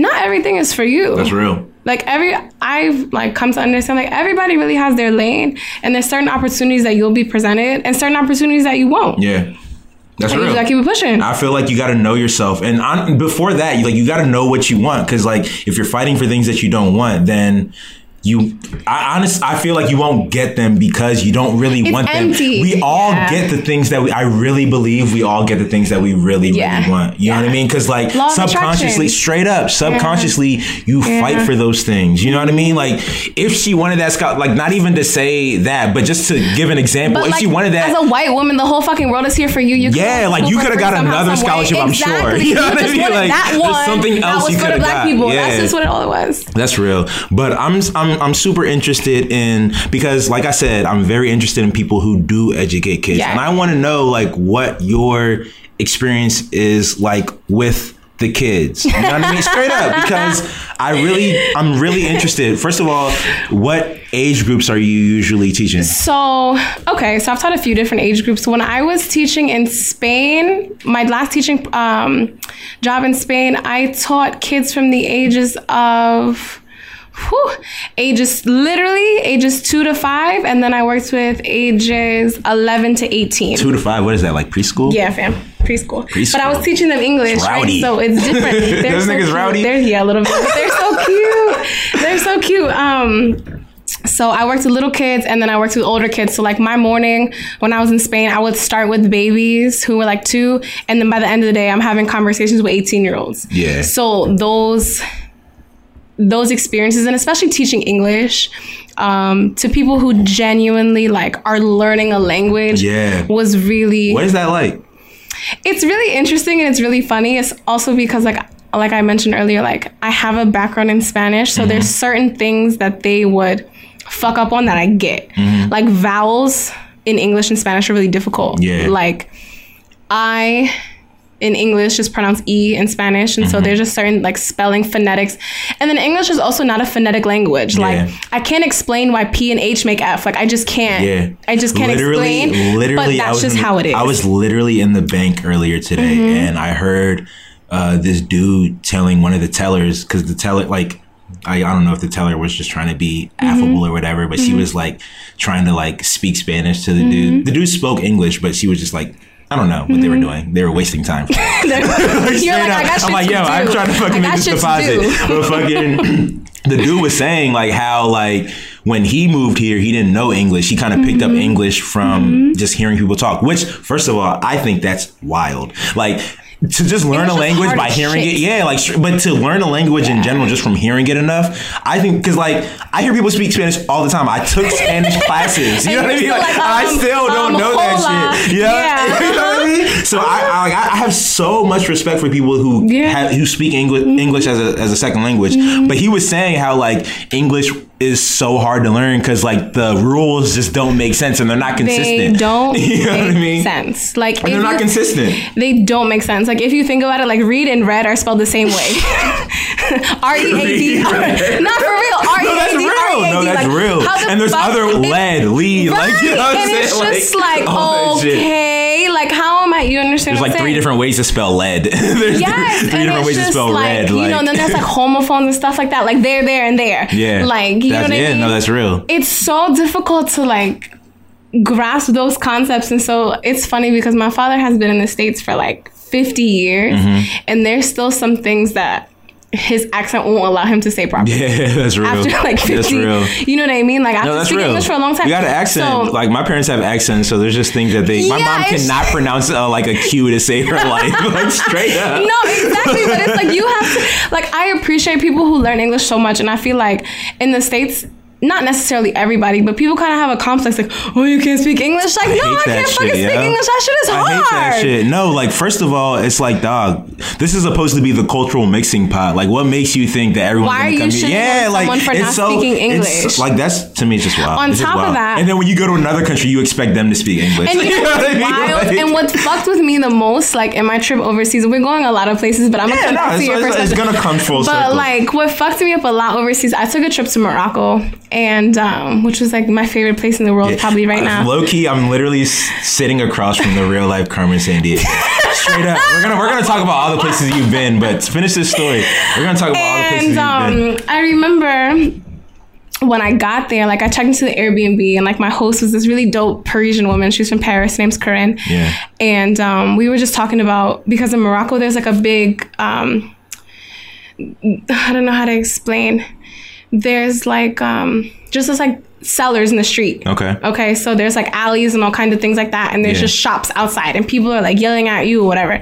not everything is for you. that's real Like every, I've like come to understand like everybody really has their lane, and there's certain opportunities that you'll be presented, and certain opportunities that you won't. yeah that's And you real just gotta keep it pushing. I feel like you got to know yourself, and on, before that, you like you got to know what you want. Because like if you're fighting for things that you don't want, then you, I honest, I feel like you won't get them because you don't really It's want empty. them. We all Yeah. get the things that we. I really believe we all get the things that we really, Yeah. really want. You know what I Yeah. mean? Because like Law subconsciously, attraction. straight up, subconsciously, you fight for those things. You know what I mean? Like if she wanted that scout, like not even to say that, but just to give an example, But if like, she wanted that, as a white woman, the whole fucking world is here for you. You yeah, like you could have got another some way. scholarship, I'm sure. Exactly. (laughs) You know what I mean? Like, that there's one. something else that you was for coulda got. people. Yeah. That's just what it all was. That's real. But I'm I'm I'm super interested in because like I said, I'm very interested in people who do educate kids. Yeah. And I want to know like what your experience is like with the kids. You know what I mean? Straight up, because I really, I'm really interested. First of all, what age groups are you usually teaching? So, okay, so I've taught a few different age groups. When I was teaching in Spain, my last teaching um, job in Spain, I taught kids from the ages of whew, ages literally ages two to five, and then I worked with ages eleven to eighteen. Two to five. What is that? Like preschool? Yeah, fam. Preschool. Preschool. But I was teaching them English, It's right? So it's (laughs) different. They're Those so niggas cute. rowdy? They're yeah, a little bit. But they're so (laughs) cute. They're so cute. Um so I worked with little kids and then I worked with older kids. So like my morning when I was in Spain, I would start with babies who were like two, and then by the end of the day, I'm having conversations with 18 year olds. Yeah. So those those experiences and especially teaching English um, to people who genuinely like are learning a language Yeah. was really What is that like? it's really interesting and it's really funny. It's also because like like I mentioned earlier, like I have a background in Spanish, so Mm-hmm. there's certain things that they would fuck up on that I get. Mm-hmm. Like vowels in English and Spanish are really difficult. Yeah. Like I in English just pronounce E in Spanish. And Mm-hmm. so there's just certain like spelling phonetics. And then English is also not a phonetic language. Like I can't explain why P and H make F. Like I just can't. Yeah. I just can't literally, explain. Literally, but that's just the- how it is. Mm-hmm. I was literally in the bank earlier today, and I heard uh, this dude telling one of the tellers because the teller, like, I, I don't know if the teller was just trying to be Mm-hmm. affable or whatever, but she was like trying to like speak Spanish to the dude. Mm-hmm. The dude spoke English, but she was just like. I don't know what they were doing. They were wasting time. (laughs) (laughs) You're like, I got I'm like, yo. I'm trying to fucking make this deposit. (laughs) But fucking, (clears throat) the dude was saying like how like when he moved here, he didn't know English. He kind of picked Mm-hmm. up English from just hearing people talk. Which, first of all, I think that's wild. Like. To just learn a language by hearing shit. it, yeah, like, but to learn a language in general just from hearing it enough, I think, because like, I hear people speak Spanish all the time. I took (laughs) Spanish classes, you know what I mean? Like, like, I um, still don't um, know that shit. You know? Yeah. (laughs) you know what I mean? So I, I, I have so much respect for people who Yeah. have, who speak English English as a as a second language. But he was saying how like English is so hard to learn because like the rules just don't make sense and they're not consistent. They don't (laughs) you know make what I mean? sense. Like they're not consistent. They don't make sense. Like if you think about it, like read and read are spelled the same way. (laughs) (laughs) R E A D. Not for real. R E No, that's D. real. No, that's real. And there's other lead, lead, like you know what I'm saying? it's just like, shit. okay, like how am I? You understand? There's like three different ways to spell lead. (laughs) there's Yes, three and different ways to spell like, red. You like, know, and then there's like (laughs) homophones and stuff like that. Like there, there, and there. yeah, Like you know that's, what I mean? no, that's real. it's so difficult to like grasp those concepts and so it's funny because my father has been in the states for like 50 years Mm-hmm. and there's still some things that his accent won't allow him to say properly Yeah, (laughs) that's real. after like 50 That's real. you know what i mean like i've No, been speaking real. english for a long time You got an accent. So- like my parents have accents, so there's just things that they. my mom cannot pronounce uh, like a Q to save her (laughs) life, like straight up. no, exactly. But it's like you have to like I appreciate people who learn English so much, and I feel like in the states. Not necessarily everybody, but people kind of have a complex like, oh, you can't speak English. Like, no, I can't fucking shit, speak. English. That shit is I hard. hate that shit. No, like first of all, it's like dog. This is supposed to be the cultural mixing pot. Like, what makes you think that everyone? Why are you come shitting Yeah, like someone for it's not so, speaking English? like that's to me it's just wild. On It's top of that- and then when you go to another country, you expect them to speak English. And (laughs) you know I mean? wild? Like- and what fucked with me the most, like in my trip overseas, we're going a lot of places, but I'm gonna Yeah, come no, back to it's, your it's, it's gonna come full But circle. like what fucked me up a lot overseas, I took a trip to Morocco, and um, which was like my favorite place in the world, probably right now. Low key, I'm literally s- sitting across from the real life Carmen Sandiego. Straight up, we're gonna we're gonna talk about all the places you've been, but to finish this story. We're gonna talk about all the places and you've been. um, I remember when I got there, like I checked into the Airbnb, and like my host was this really dope Parisian woman. She's from Paris. Her name's Corinne. Yeah. And um, we were just talking about because in Morocco there's like a big um, I don't know how to explain. There's like um, just this like sellers in the street. Okay. Okay, so there's like alleys and all kinds of things like that, and there's Yeah. just shops outside, and people are like yelling at you or whatever.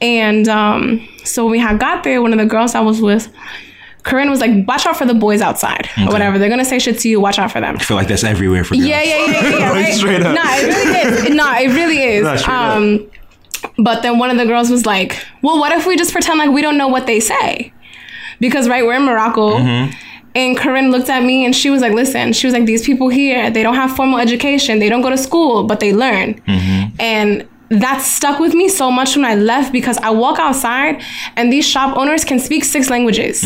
And um, so when we had got there, one of the girls I was with, Corinne was like, "Watch out for the boys outside or whatever. They're gonna say shit to you. Watch out for them." I feel like that's everywhere for girls. Yeah, yeah, yeah, yeah. (laughs) yeah Like, right? straight up. Nah, it really is. (laughs) Nah, it really is. Nah, straight up. um, but then one of the girls was like, "Well, what if we just pretend like we don't know what they say?" Because right, we're in Morocco. Mm-hmm. And Corinne looked at me and she was like, listen, she was like, these people here, they don't have formal education. They don't go to school, but they learn. Mm-hmm. And that stuck with me so much when I left because I walk outside and these shop owners can speak six languages.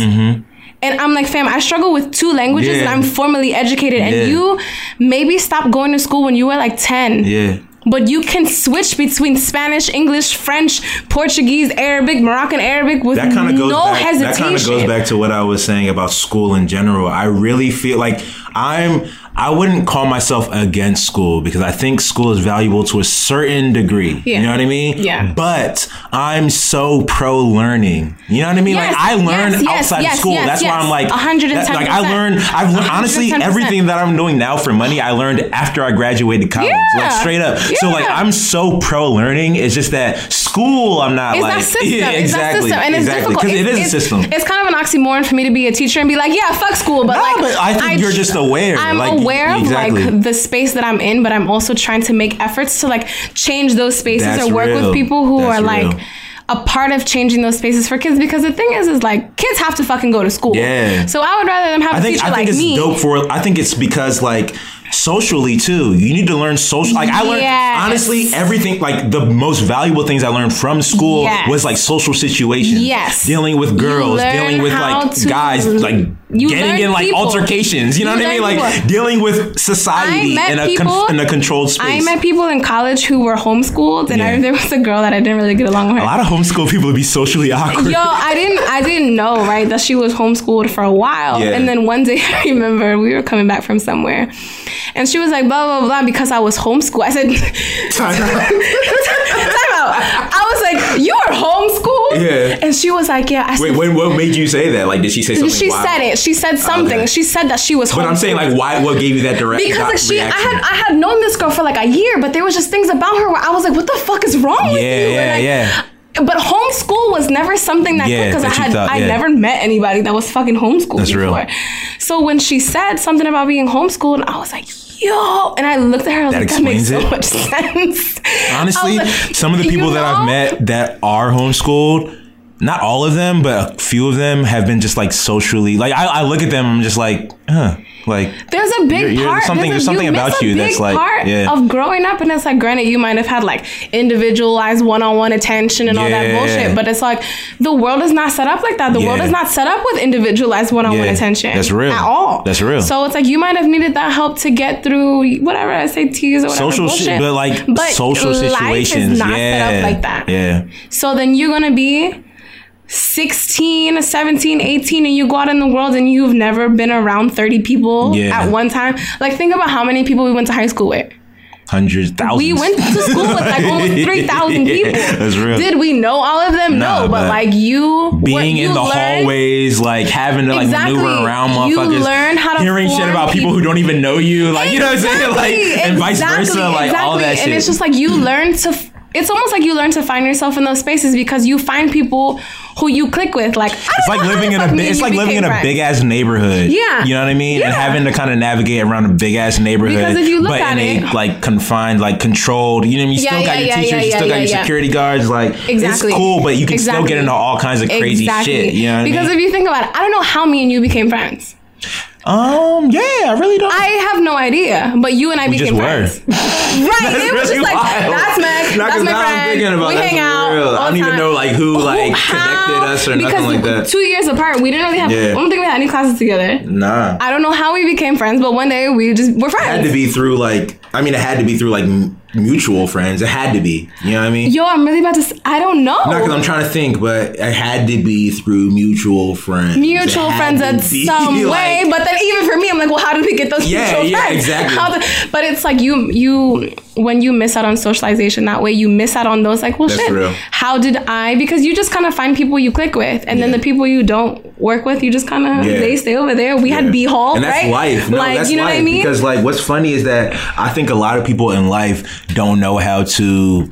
And I'm like, fam, I struggle with two languages Mm-hmm. Yeah. and I'm formally educated. Yeah. And you maybe stopped going to school when you were like 10. Yeah. But you can switch between Spanish, English, French, Portuguese, Arabic, Moroccan Arabic with that kind of goes no back, hesitation. that kind of goes back to what I was saying about school in general. I really feel like I'm I wouldn't call myself against school because I think school is valuable to a certain degree. Yeah. Mm. You know what I mean? Yeah. But I'm so pro learning. You know what I mean? Yes, like I learn yes, yes, outside yes, of school. yes, That's yes. why I'm like 110%. that- Like I learned I've learned honestly everything that I'm doing now for money I learned after I graduated college. Yeah. Like straight up. So like I'm so pro learning. It's just that school I'm not It's like that system. Yeah, It's that (laughs) exactly. system. And it's exactly. difficult. Because it It's- a system. It's kind of an oxymoron for me to be a teacher and be like, yeah, fuck school. But No, like, but I think you're just aware. I'm Like, aware of exactly. like the space that I'm in, but I'm also trying to make efforts to like change those spaces That's or work real. with people who That's are like a part of changing those spaces for kids. Because the thing is, is like kids have to fucking go to school. Yeah. So I would rather them have I a think teacher I think like it's me. dope for. I think it's because like socially too. You need to learn social. Like I learned Yes. honestly everything. Like the most valuable things I learned from school Yes. was like social situations. Yes. dealing with girls, dealing with like guys, like you getting in like people. altercations. You know You what I mean? Like people. dealing with society in a people- con- in a controlled space. I met people in college who were homeschooled, and I, there was a girl that I didn't really get along with. a lot of homeschool people would be socially awkward. Yo, I didn't I didn't know, right, that she was homeschooled for a while. Yeah. And then one day (laughs) I remember we were coming back from somewhere. And she was like, blah, blah, blah, because I was homeschooled. I said, (laughs) (laughs) time out. I was like, you were homeschooled? Yeah. (laughs) And she was like, yeah. I Wait, said, when, what made you say that? Like, did she say something? she wild? said it. She said something. Okay. She said that she was. But I'm saying, like, why? What gave you that direction? because like, she, I had I had known this girl for like a year, but there was just things about her where I was like, "What the fuck is wrong with you?" yeah, like, yeah. But homeschool was never something that Yeah, because I had thought, I never met anybody that was fucking homeschooled That's real. before. So when she said something about being homeschooled, I was like, "Yo!" And I looked at her. I was That like, "That makes so it. much (laughs) sense." Honestly, like, some of the you people that I've met that are homeschooled, not all of them, but a few of them have been just like socially. Like I, I look at them, I'm just like, huh, like There's a big You're- you're- part. something- there's, there's a, something you about you that's like- part yeah. of growing up, and it's like, granted, you might have had like individualized one-on-one attention and all that bullshit, but it's like the world is not set up like that. The world is not set up with individualized one-on-one Yeah, attention. that's real. at all. That's real. So it's like you might have needed that help to get through whatever SATs or whatever social bullshit. shit, but like But social situations. is not yeah, set up like that. Yeah, So then you're gonna be 16, 17, 18, and you go out in the world and you've never been around 30 people Yeah. at one time. Like, think about how many people we went to high school with. hundreds, thousands. We went to school with like almost (laughs) 3,000 people. That's real. Did we know all of them? Nah, no, but, like you what being you in the learn- hallways, like having to like Exactly. maneuver around You motherfuckers, learn how to hearing shit about people who don't even know you, like you know what I'm saying, like Exactly, and vice versa, exactly, like all exactly. that shit. And it's just like you learn to. It's almost like you learn to find yourself in those spaces because you find people who you click with. Like It's like living in a big, it's like living in a big ass neighborhood. Yeah. you know what I mean, and Yeah. having to kind of navigate around a big ass neighborhood. Because if you look but at in a it- like confined, like controlled, you know, what I mean? you Yeah, still got yeah, your yeah, teachers, yeah, you still got your security guards. Like Exactly. it's cool, but you can still get into all kinds of crazy shit. You know what because I mean? if you think about it, I don't know how me and you became friends. Um, yeah, I really don't. I have no idea, but you and I We just became were. friends. (laughs) right? it was really just like wild. that's Meg. Not that's 'cause my now I'm friend. thinking about we that's hang out. real. I don't the even know, like, who, like, how? connected us or nothing like that. Two years apart, we didn't really have. Yeah. I don't think we had any classes together. nah, I don't know how we became friends, but one day we just were friends. it had to be through like. I mean, it had to be through like m- mutual friends. It had to be. You know what I mean? Yo, I'm really about to. s- I don't know. Not because I'm trying to think, but it had to be through mutual friends. mutual friends in (laughs) some like- way. But then even for me, I'm like, well, how did we get those Yeah, mutual yeah, friends? exactly. How the, but it's like you you when you miss out on socialization that way, you miss out on those like, well, That's shit. real. How did I? Because you just kind of find people you click with, and then the people you don't work with, you just kind of Yeah. they stay over there. We Yeah. had B Hall, and that's right? life. No, like that's you know life. what I mean? Because like, what's funny is that I think a lot of people in life don't know how to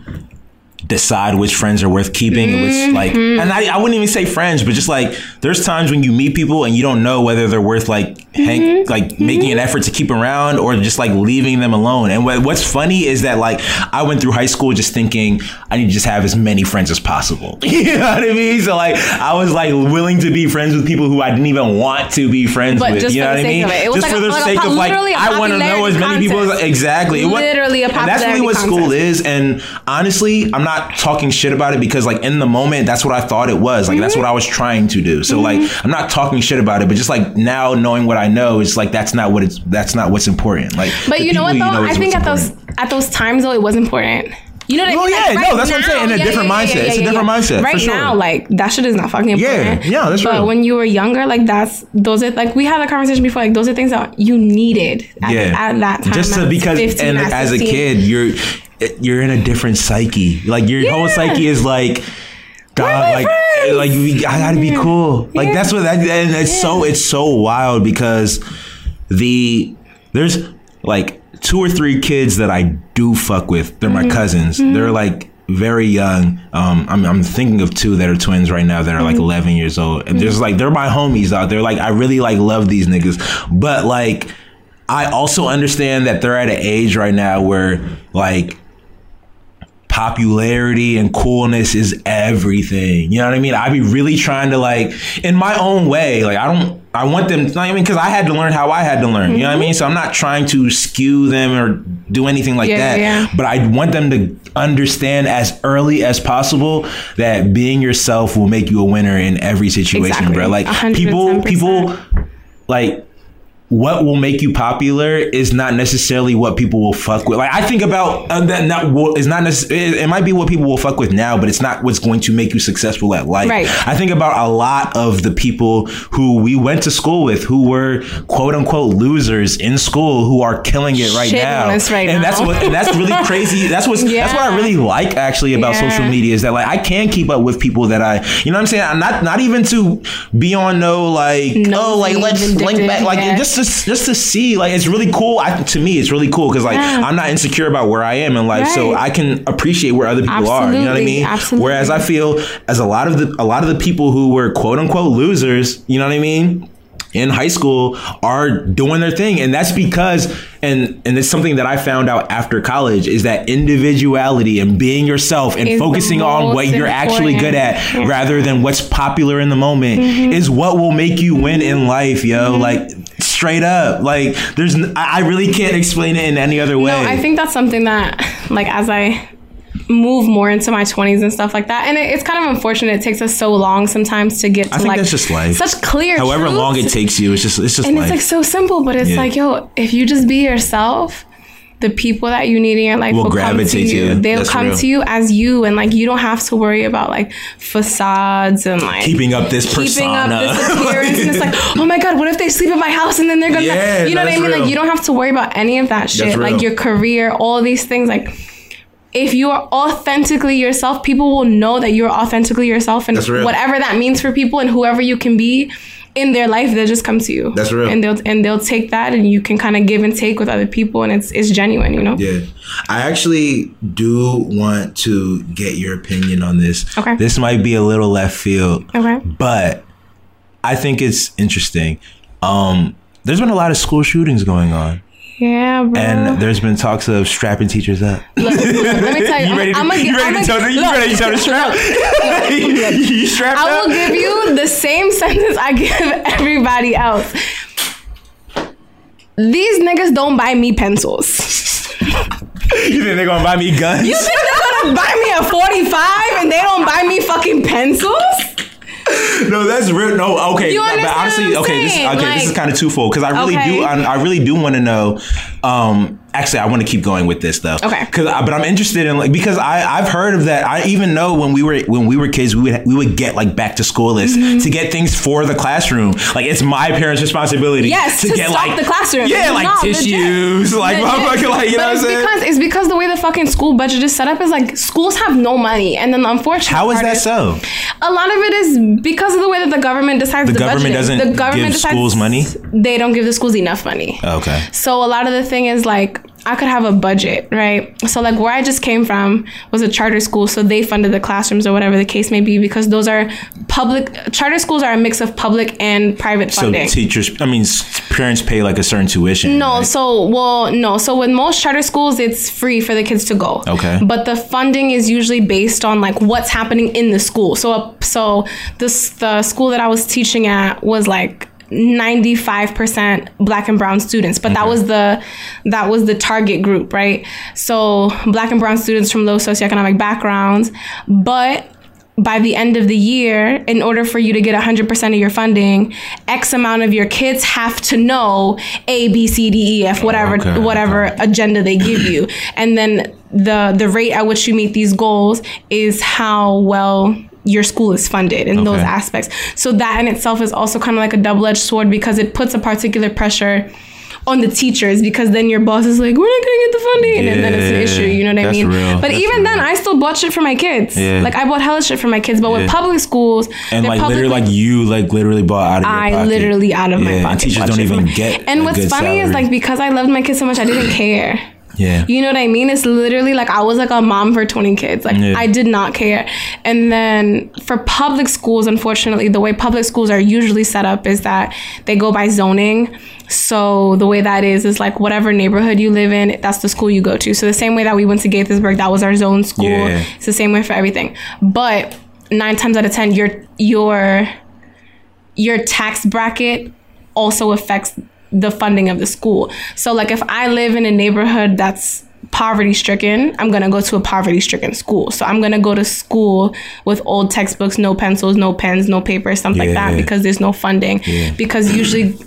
decide which friends are worth keeping. And which like Mm-hmm. and I, I wouldn't even say friends but just like there's times when you meet people and you don't know whether they're worth like hang Mm-hmm. like making an effort to keep around or just like leaving them alone. And what, what's funny is that like I went through high school just thinking I need to just have as many friends as possible. (laughs) You know what I mean? So like I was like willing to be friends with people who I didn't even want to be friends But with. you know what I mean? just like for a- the like sake po- of like I want to know as many people as popularity exactly. It Literally a and that's really popularity what school contest. is and honestly i'm not talking shit about it because like in the moment that's what i thought it was like that's Mm-hmm. what i was trying to do so like i'm not talking shit about it but just like now knowing what i know it's like that's not what it's that's not what's important like But you know what though? I think at those at those times though, it was important. You know what I Oh, mean? yeah, no, that's what I'm saying, in a different mindset. It's a different mindset, for Right sure. now, like that shit is not fucking Yeah, important. yeah, yeah, that's right. But when you were younger, like that's those are like we had a conversation before. Like those are things that you needed at, yeah at that time. just to because 15, and as a kid you're you're in a different psyche like your whole psyche is like God, like friends? like we, i gotta be cool like Yeah. that's what that and it's so it's so wild because the there's like two or three kids that i do fuck with they're Mm-hmm. my cousins they're like very young um I'm, I'm thinking of two that are twins right now that are Mm-hmm. like 11 years old and there's like they're my homies out there like i really like love these niggas but like I also understand that they're at an age right now where like popularity and coolness is everything. You know what I mean? I'd be really trying to like in my own way. Like I don't I want them I mean because I had to learn how I had to learn. You know what I mean? So I'm not trying to skew them or do anything like Yeah, that. yeah. But I want them to understand as early as possible that being yourself will make you a winner in every situation, Exactly. bro. Like people 110%. people like what will make you popular is not necessarily what people will fuck with. Like I think about uh, that. Not is not necessarily. It, it might be what people will fuck with now, but it's not what's going to make you successful at life. Right. I think about a lot of the people who we went to school with, who were quote unquote losers in school, who are killing it right Shitting now. right and now. that's what. And that's really (laughs) crazy. That's what. That's what I really like actually about Yeah. social media is that like I can keep up with people that I. You know what I'm saying? I'm not not even to be on no like no, oh like let's link back like yeah. just to, just to see like it's really cool I, to me it's really cool because like Yeah. i'm not insecure about where i am in life so i can appreciate where other people are you know what i mean absolutely. whereas i feel as a lot of the a lot of the people who were quote unquote losers you know what i mean in high school are doing their thing and that's because and and it's something that i found out after college is that individuality and being yourself and Is focusing on what you're actually good at. Yeah. rather than what's popular in the moment Mm-hmm. is what will make you win in life yo like straight up like there's n- i I really can't explain it in any other way No, I think that's something that, like, as I move more into my 20s and stuff like that, and it, it's kind of unfortunate it takes us so long sometimes to get to I think like that's just life. such clear however truths. long it takes you it's just it's just and life it's like so simple, but it's Yeah. like, yo, if you just be yourself, the people that you need in your life Will will, come to gravitate to you. you. They'll That's come real. to you as you, and like you don't have to worry about like facades and like keeping up this keeping up this (laughs) appearance. and it's like, oh my god, what if they sleep at my house and then they're gonna, Yeah, you know what I mean? real. Like you don't have to worry about any of that shit. Like your career, all these things, like. If you are authentically yourself, people will know that you're authentically yourself, and whatever that means for people, and whoever you can be in their life, they'll just come to you. That's real. and they'll and they'll take that, and you can kind of give and take with other people, and it's it's genuine, you know. Yeah. I actually do want to get your opinion on this. Okay. this might be a little left field Okay. but i think it's interesting um there's been a lot of school shootings going on Yeah, bro. and there's been talks of strapping teachers up Look, look, let me tell you, (laughs) You ready to- I'm gonna you get. ready I'm to tell the- you ready to tell the strap? (laughs) (laughs) you strapped I up will give you the same sentence I give everybody else. These niggas don't buy me pencils. you think they're gonna buy me guns You think they're gonna buy me a 45 and they don't buy me fucking pencils? (laughs) no, that's real. No, okay. You but honestly, okay, this, okay, this is kind of twofold because I really Okay. do. I, I really do want to know. Um, actually, I want to keep going with this though. Okay. Because, but I'm interested in like because I I've heard of that. I even know when we were when we were kids, we would we would get like back to school lists Mm-hmm. to get things for the classroom. Like it's my parents' responsibility. Yes, to get stock like the classroom. Yeah, like No, legit. tissues, (laughs) like Legit. like you know what I'm saying. because it's because the way the fucking school budget is set up is like schools have no money, and then the unfortunate How is that so? A lot of it is because of the way that the government decides. The the government budgeting. doesn't the government give schools money? They don't give the schools enough money. Okay. So a lot of the thing is like I could have a budget, right? So like where I just came from was a charter school, so they funded the classrooms or whatever the case may be because those are public charter schools are a mix of public and private funding. So teachers, I mean, parents pay like a certain tuition. no, right? so well, no. So with most charter schools, it's free for the kids to go. Okay. But the funding is usually based on like what's happening in the school. So uh, so this the school that I was teaching at was like 95% black and brown students but that was the that was the target group right? So black and brown students from low socioeconomic backgrounds but by the end of the year, in order for you to get 100% of your funding, X amount of your kids have to know A, B, C, D, E, F, whatever, Okay, whatever agenda they give you. And then the the rate at which you meet these goals is how well your school is funded in those aspects. So that in itself is also kind of like a double-edged sword because it puts a particular pressure on the teachers because then your boss is like, we're not gonna get the funding, and then it's an issue. You know what I mean? real, But even then. I still bought shit for my kids. Yeah. Like I bought hella shit for my kids. But with public schools, and like literally, like you, like literally bought out of your I pocket. literally out of my Yeah, and pocket. teachers don't even get And what's funny is like because I loved my kids so much, I didn't care. Yeah. You know what I mean? It's literally like I was like a mom for 20 kids. Like Yeah. I did not care. And then for public schools, unfortunately, the way public schools are usually set up is that they go by zoning. So the way that is is like whatever neighborhood you live in, that's the school you go to. So the same way that we went to Gaithersburg, that was our zone school. Yeah. It's the same way for everything. But nine times out of ten, your your your tax bracket also affects the funding of the school. So like if I live in a neighborhood that's poverty stricken, I'm to go to a poverty stricken school. So I'm to go to school with old textbooks, no pencils, no pens, no paper, something like that because there's no funding. Yeah. Because usually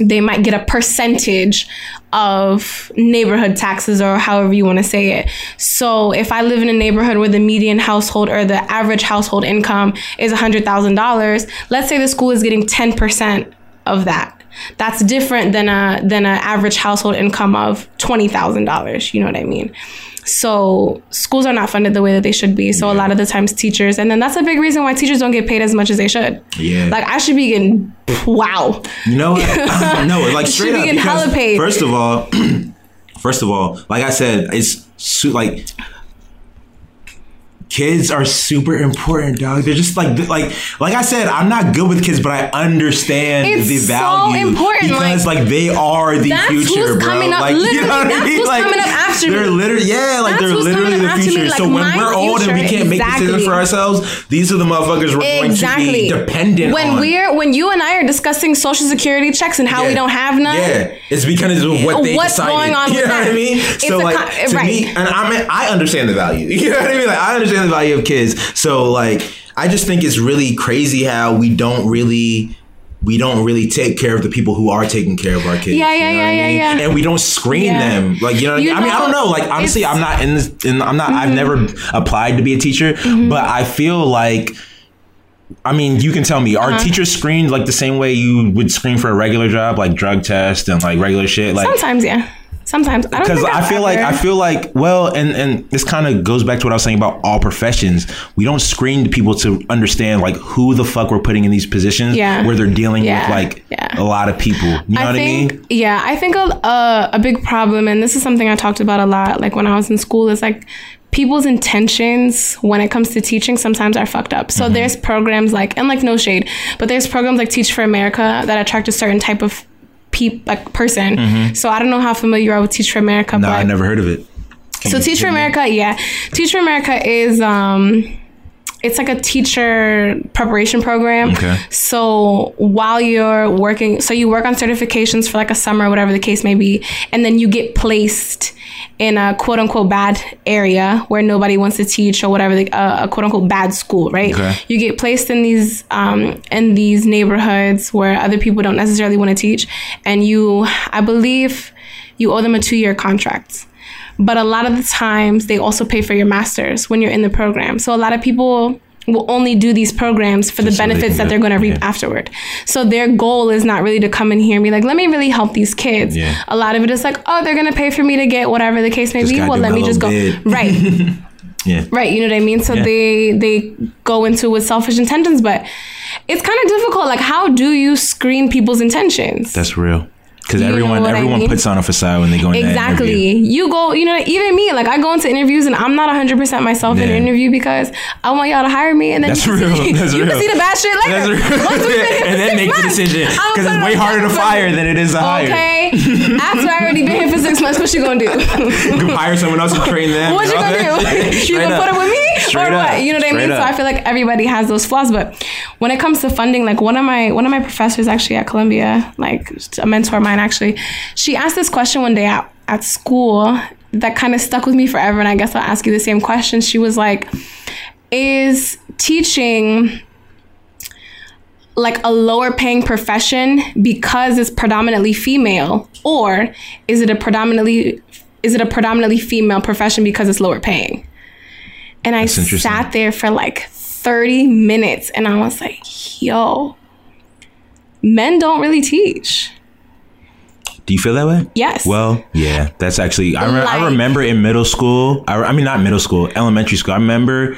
they might get a percentage of neighborhood taxes or however you want to say it. So if I live in a neighborhood where the median household or the average household income is $100,000, let's say the school is getting 10% of that. That's different than a than an average household income of $20,000, you know what I mean? So schools are not funded the way that they should be. So a lot of the times teachers, and then that's a big reason why teachers don't get paid as much as they should. Yeah. Like I should be getting wow. You know, (laughs) (laughs) no, like straight up. getting Because hella paid. first of all, (clears throat) first of all, like I said, it's like kids are super important, dog. They're just like like like I said, I'm not good with kids, but I understand It's the so value important, because like, they are the That's future, who's bro. coming up- like (laughs) literally, that's who's coming up after they're literally yeah, like That's they're literally the up after me, future. like, so when we're old and we can't make decisions for ourselves, these are the motherfuckers we're going exactly to be dependent when on. we're when you and I are discussing social security checks and how we don't have none. Yeah, it's because of what they What's decided. going on (laughs) you know what? I mean? It's so like con- to right. me, and I mean, I understand the value. (laughs) You know what I mean? Like I understand the value of kids. So like, I just think it's really crazy how we don't really. We don't really take care of the people who are taking care of our kids. Yeah, you yeah, know yeah, what I yeah, mean? yeah. And we don't screen Yeah. them. Like you know, what I mean? You I don't know, know. Like honestly, Mm-hmm. I'm not in this. In, I'm not. I've never applied to be a teacher, but I feel like. I mean, you can tell me, are Uh-huh. teachers screened like the same way you would screen for a regular job, like drug test and like regular shit? Like, Sometimes, yeah. Sometimes I don't because I feel like I feel like well, and and this kind of goes back to what I was saying about all professions. We don't screen people to understand like who the fuck we're putting in these positions Yeah. where they're dealing Yeah. with like Yeah. a lot of people. You know I what think, I mean? yeah, I think a, a a big problem, and this is something I talked about a lot, like when I was in school, is like people's intentions when it comes to teaching sometimes are fucked up. Mm-hmm. So there's programs like, and like no shade, but there's programs like Teach for America that attract a certain type of like person. So I don't know how familiar you are with Teach for America, Mm-hmm. No, but I never heard of it. Can so Teach for America, yeah. Teach for America is um it's like a teacher preparation program. Okay. So while you're working, so you work on certifications for like a summer, whatever the case may be, and then you get placed in a quote unquote bad area where nobody wants to teach or whatever, the, uh, a quote unquote bad school, right? Okay. You get placed in these um, in these neighborhoods where other people don't necessarily want to teach, and you, I believe, you owe them a two year contract. But a lot of the times they also pay for your masters when you're in the program. So a lot of people will only do these programs for the Just so they benefits can that they're going to reap yeah. afterward. So their goal is not really to come in here and be like, let me really help these kids. Yeah. A lot of it is like, oh, they're going to pay for me to get whatever the case may Just be. Well, let me just go. bit. (laughs) Right. (laughs) Yeah. Right, you know what I mean? So Yeah. they they go into with selfish intentions, but it's kind of difficult. Like, how do you screen people's intentions? That's real. Because know everyone I everyone mean? puts on a facade when they go in that Exactly. You go, you know, even me, like I go into interviews and I'm not 100% myself in an interview because I want y'all to hire me and then That's you, can real. See, That's you real. can see the bad shit later. That's real. Once we've been here and then make the decision because it's way harder to fire than it is to hire. Okay. After I already been here for six months, what you gonna do? (laughs) You can hire someone else and train them. what you gonna do? (laughs) you gonna up. put it with me Straight or up. what? You know what I Straight mean? So. I feel like everybody has those flaws, but when it comes to funding, like one of my one of my professors actually at Columbia, like a mentor of mine actually, she asked this question one day at, at school that kind of stuck with me forever, and I guess I'll ask you the same question. She was like, "Is teaching?" like a lower paying profession because it's predominantly female or is it a predominantly is it a predominantly female profession because it's lower paying and i sat there for like 30 minutes and i was like yo men don't really teach Do you feel that way? Yes. Well, yeah, that's actually. I, re- I remember in middle school. I, re- I mean, not middle school, elementary school. I remember.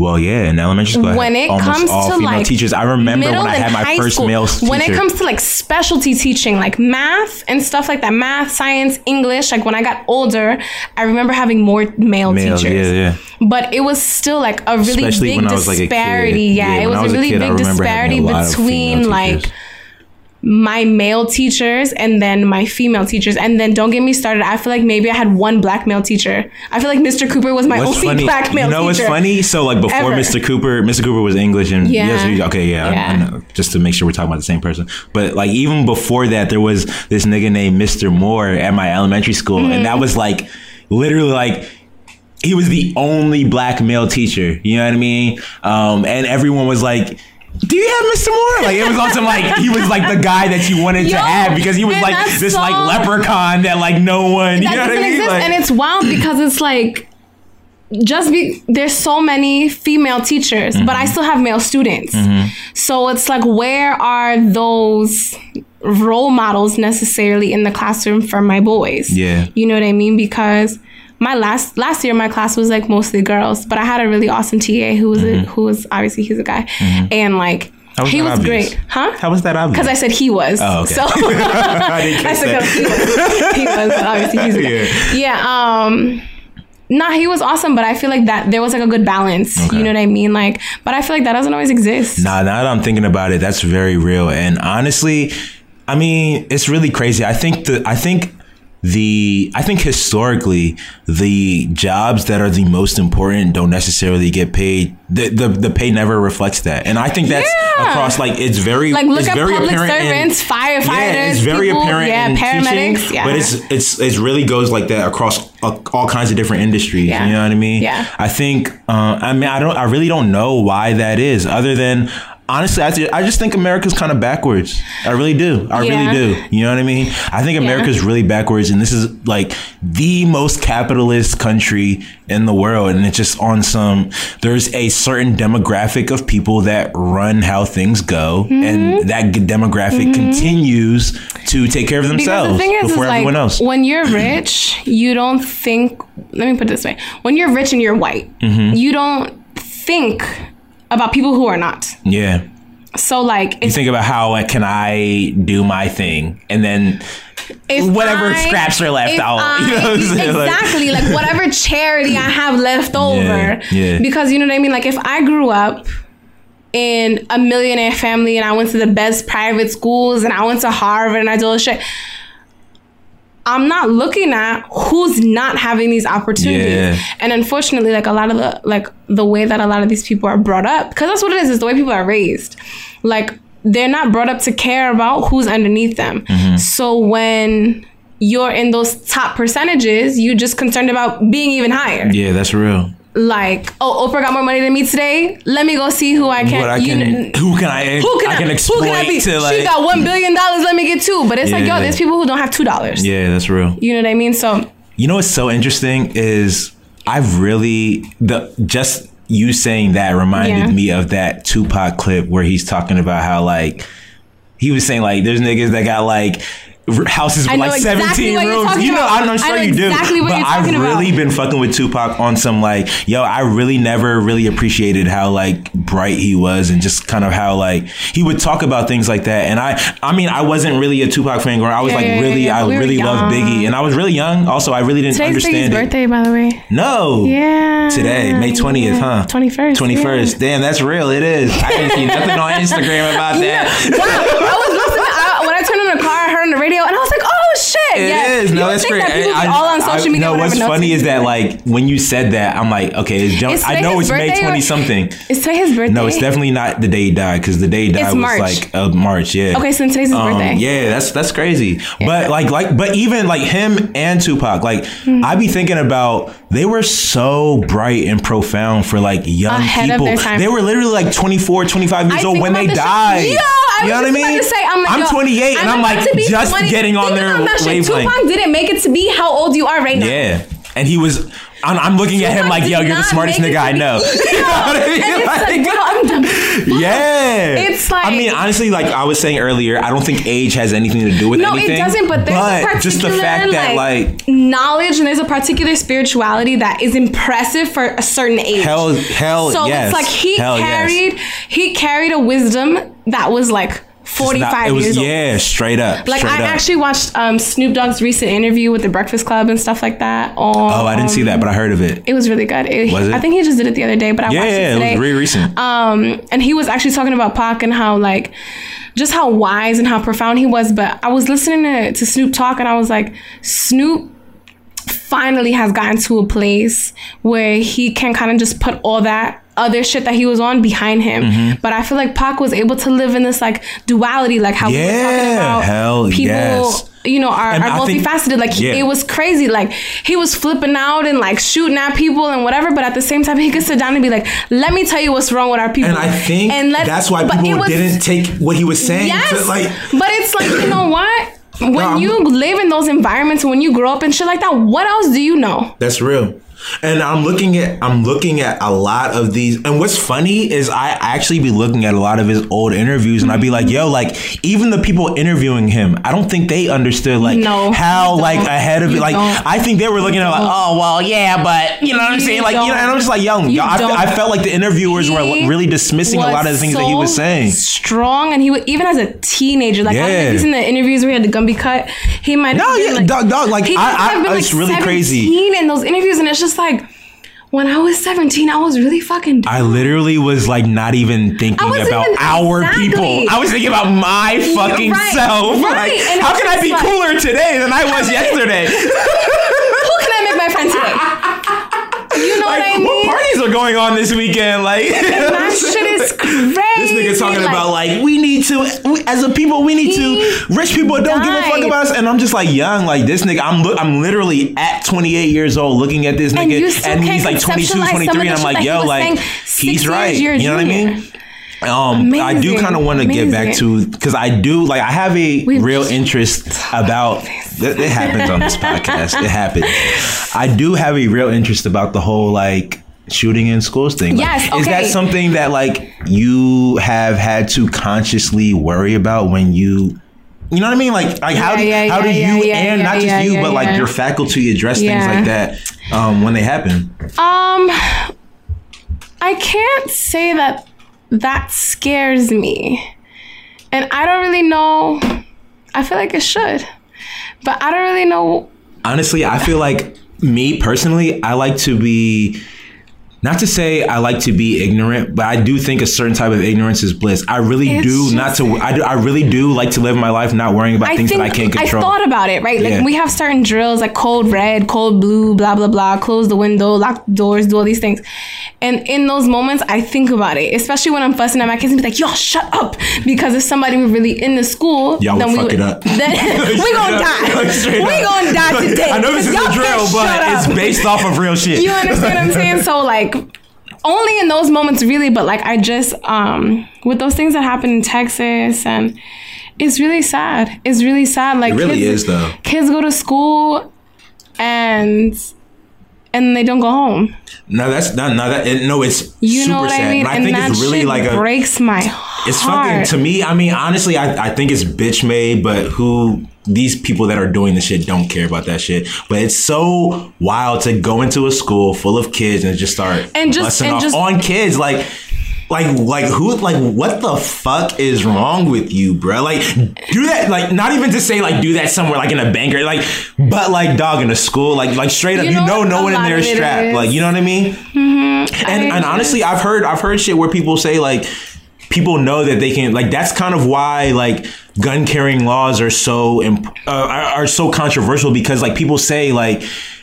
Well, yeah, in elementary school, when it comes to female like teachers. I remember when I had my first school, male teacher. when it comes to like specialty teaching like math and stuff like that math science english like when i got older i remember having more male, Male, teachers yeah, yeah. but it was still like a really Especially big was, like, a disparity Yeah, yeah, it was was a a really kid, big disparity a between like teachers. My male teachers and then my female teachers and then don't get me started i feel like maybe i had one black male teacher i feel like mr cooper was my What's only funny? black male you know what's teacher funny? So like before Ever. Mr. Cooper, Mr. Cooper was English and Yeah. yes, okay, yeah, I- I, know. Just to make sure we're talking about the same person. But like even before that, there was this nigga named Mr. Moore at my elementary school, and Mm-hmm. that was like literally like. He was the only black male teacher, you know what I mean? Um, and everyone was like, "Do you have Mr. Moore?" Like it was on some like he was like the guy that you wanted Yo, to have because he was like this so- like leprechaun that like no one, you know what I mean? Like- and it's wild because it's like just be there's so many female teachers but Mm-hmm. i still have male students so it's like where are those role models necessarily in the classroom for my boys Yeah. you know what i mean because my last last year my class was like mostly girls but i had a really awesome ta who was a, who was obviously he's a guy and like Mm-hmm. How was he was obvious? great huh How was that obvious? because I said he was. Oh, okay. So (laughs) I (laughs) I said he was. He was obviously he's a guy. Yeah. Um. Nah, he was awesome, but I feel like that there was like a good balance. Okay. You know what I mean? Like, but I feel like that doesn't always exist. Nah, now that I'm thinking about it, that's very real. And honestly, I mean, it's really crazy. I think the I think the I think historically the jobs that are the most important don't necessarily get paid. The the, the pay never reflects that. And I think that's Yeah. across like it's very Like, look it's at very public apparent in- servants, firefighters, yeah, it's very people, apparent yeah, paramedics, teaching, yeah. but it's it's it really goes like that across uh, all kinds of different industries. Yeah. You know what I mean? Yeah. I think. Uh, I mean, I don't. I really don't know why that is, other than. Honestly, I, ju- I just think America's kind of backwards. I really do. I Yeah. really do. You know what I mean? I think America's really backwards, and this is like the most capitalist country in the world. And it's just on some. There's a certain demographic of people that run how things go, Mm-hmm. and that demographic continues to take care of themselves the is, is before like everyone else. when you're (clears throat) rich, you don't think. Let me put it this way: when you're rich and you're white, Mm-hmm. you don't think about people who are not. yeah. So like, You think about how like, can I do my thing, and then whatever I- scraps are left (laughs) out, I- you know saying? Like- exactly, like whatever (laughs) charity I have left over. yeah. Because you know what I mean. Like if I grew up in a millionaire family and I went to the best private schools and I went to Harvard and I did all this shit. I'm not looking at who's not having these opportunities. Yeah. And unfortunately, like a lot of the like the way that a lot of these people are brought up, because that's what it is, is the way people are raised. Like they're not brought up to care about who's underneath them. Mm-hmm. So when you're in those top percentages, you're just concerned about being even higher. yeah, that's real. Like, oh, Oprah got more money than me today. Let me go see who I can. I can, kn- who can I, who can I can exploit who can I be? to like, she got one billion dollars. Let me get two. But it's like, yo, there's people who don't have two dollars. yeah, that's real. You know what I mean? So You know what's so interesting is I've really the just you saying that reminded Yeah. me of that Tupac clip where he's talking about how like he was saying like there's niggas that got like houses with like exactly 17 what you're rooms. You know, about. I'm, sure know you do. exactly but you're I've talking about. really been fucking with Tupac on some like, yo, I really never really appreciated how like bright he was and just kind of how like he would talk about things like that. And I, I mean, I wasn't really a Tupac fan growing. I was Yeah, like yeah, really, yeah. I We really loved. Biggie, and I was really young. Also, I really didn't Today's Biggie's understand it. birthday, by the way. No. Yeah. Today, May 20th, huh? 21st. 21st. Damn, that's real. It is. I didn't see nothing on Instagram about (laughs) that. Wow, (laughs) I was listening. I, when I turned on the car, I heard on the radio, and I was like! It yeah. is. No, that's great. I- be all on I- social media. No, what's funny is that like when you said that, I'm like, okay, it's Is I know it's May 20 something. Is today his birthday? No, it's definitely not the day he died because the day he died It's was March. like uh, March. Yeah. Okay, so today's his Um, birthday. yeah, that's that's crazy. But like like but even like him and Tupac, like Hmm. I be thinking about they were so bright and profound for like young Ahead people. They were literally like 24, 25 years I old when they died. Yo, I you know what I mean? say, I'm, like, yo, 28 and I'm like just getting on their about that shit. Wavelength. Tupac didn't make it to be how old you are right now. Yeah. And he was, I'm, I'm looking at him like, yo, you're the smartest nigga I know. (laughs) Yo, (laughs) (laughs) You know I mean? it's like, Like- I'm done. yeah. It's like- I mean, honestly, like I was saying earlier, I don't think age has anything to do with No, anything. it doesn't. But there's a particular just the fact that like knowledge and there's a particular spirituality that is impressive for a certain age. hell, hell, so yes. it's like he hell carried yes. he carried a wisdom that was like 45 not- it was, years old. Yeah, straight up. Like straight I up. actually watched um, Snoop Dogg's recent interview with the Breakfast Club and stuff like that. On, Oh, I didn't see that, but I heard of it. It was really good. It- Was it? I think he just did it the other day, but I Yeah, watched yeah, it it was very recent. Um, and he was actually talking about Pac and how like just how wise and how profound he was. But I was listening to, to Snoop talk, and I was like, Snoop finally has gotten to a place where he can kind of just put all that other shit that he was on behind him. Mm-hmm. But I feel like Pac was able to live in this like duality, like how we were talking Yeah, about hell people. yes. You know, are, are I think- multifaceted. Like yeah. it was crazy. Like he was flipping out and like shooting at people and whatever. But at the same time, he could sit down and be like, "Let me tell you what's wrong with our people." And I think And let- that's why people was- didn't take what he was saying Yes, to like. but it's like you know what? (clears throat) When I'm- you live in those environments, when you grow up and shit like that, what else do you know? That's real. And I'm looking at I'm looking at a lot of these. And what's funny is I actually be looking at a lot of his old interviews and I'd be like, yo, like even the people interviewing him, I don't think they understood like No, how like ahead of it. Like don't. I think they were looking at like, oh well, yeah, but you know what I'm saying? Like you know, and I'm just like, yo, You I. I felt like the interviewers were really dismissing a lot of the things that he was saying. Strong, and he was even as a teenager. Like I Yeah. if you've seen the interviews where he had the Gumby cut. He might No, been, yeah, like, dog- dog, like, he I- I- it's really crazy. 17 in those interviews, and it's just like when I was seventeen, I was really fucking. I literally was like not even thinking about even- our exactly. people. I was thinking about my fucking right, self. right. Like, And how can I be like- cooler today than I was yesterday? (laughs) Who can I make my friend today? (laughs) You know like, what I mean? Parties are going on this weekend? Like, that (laughs) shit is crazy. This nigga talking like, about like we need to we, as a people we need to rich people don't give a fuck about us and I'm just like young like this nigga I'm li- I'm literally at 28 years old looking at this And nigga and he's like 22 23 and I'm like yo like he's right you know what I mean um, I do kind of want to get back to because I do like I have a We've- real interest about it happens on this (laughs) podcast. It happens. I do have a real interest about the whole like shooting in schools thing. Like, Yes, Is that something that like you have had to consciously worry about when you you know what I mean? Like, like how do, Yeah, yeah, how do yeah, you yeah, and yeah, not just yeah, you, yeah, but like yeah. your faculty address Yeah. things like that um, when they happen? Um, I can't say that that scares me, and I don't really know. I feel like it should, but I don't really know. honestly, I feel like me personally, I like to be not to say I like to be ignorant, but I do think a certain type of ignorance is bliss. I really It's do not to. I, do, I really do like to live my life not worrying about I things that I can't control. I thought about it, right? Like Yeah. we have certain drills like cold red, cold blue, blah blah blah. Close the window, lock the doors, do all these things. And in those moments, I think about it, especially when I'm fussing at my kids and be like, "Yo, shut up!" Because if somebody were really in the school, Y'all would then we fuck would, it up. (laughs) Then (laughs) we gonna die. Straight we gonna die today. I know this is a drill, but it's based off of real (laughs) shit. You understand what I'm saying? So like only in those moments really, but like I just um with those things that happen in Texas and it's really sad. It's really sad. Like It really kids, is, though. Kids go to school and and they don't go home. no, that's not. No, that it- no, it's You super know what sad. I mean? And I think that it's really like a. breaks my heart. It's fucking to me. I mean, honestly, I, I think it's bitch made, but who these people that are doing the shit don't care about that shit. But it's so wild to go into a school full of kids and just start And just- busting and off just- on kids like. Like, like who, like, what the fuck is wrong with you, bro? Like, do that, like, not even to say, like, do that somewhere, like, in a banker, like, but, like, dog, in a school, like, like, straight up, You you know know, no one in there is there of is it strapped, like, you know what I mean? and, and honestly, I've heard I've heard shit where people say like people know that they can like that's kind of why like gun carrying laws are so imp- uh, are, are so controversial because like people say like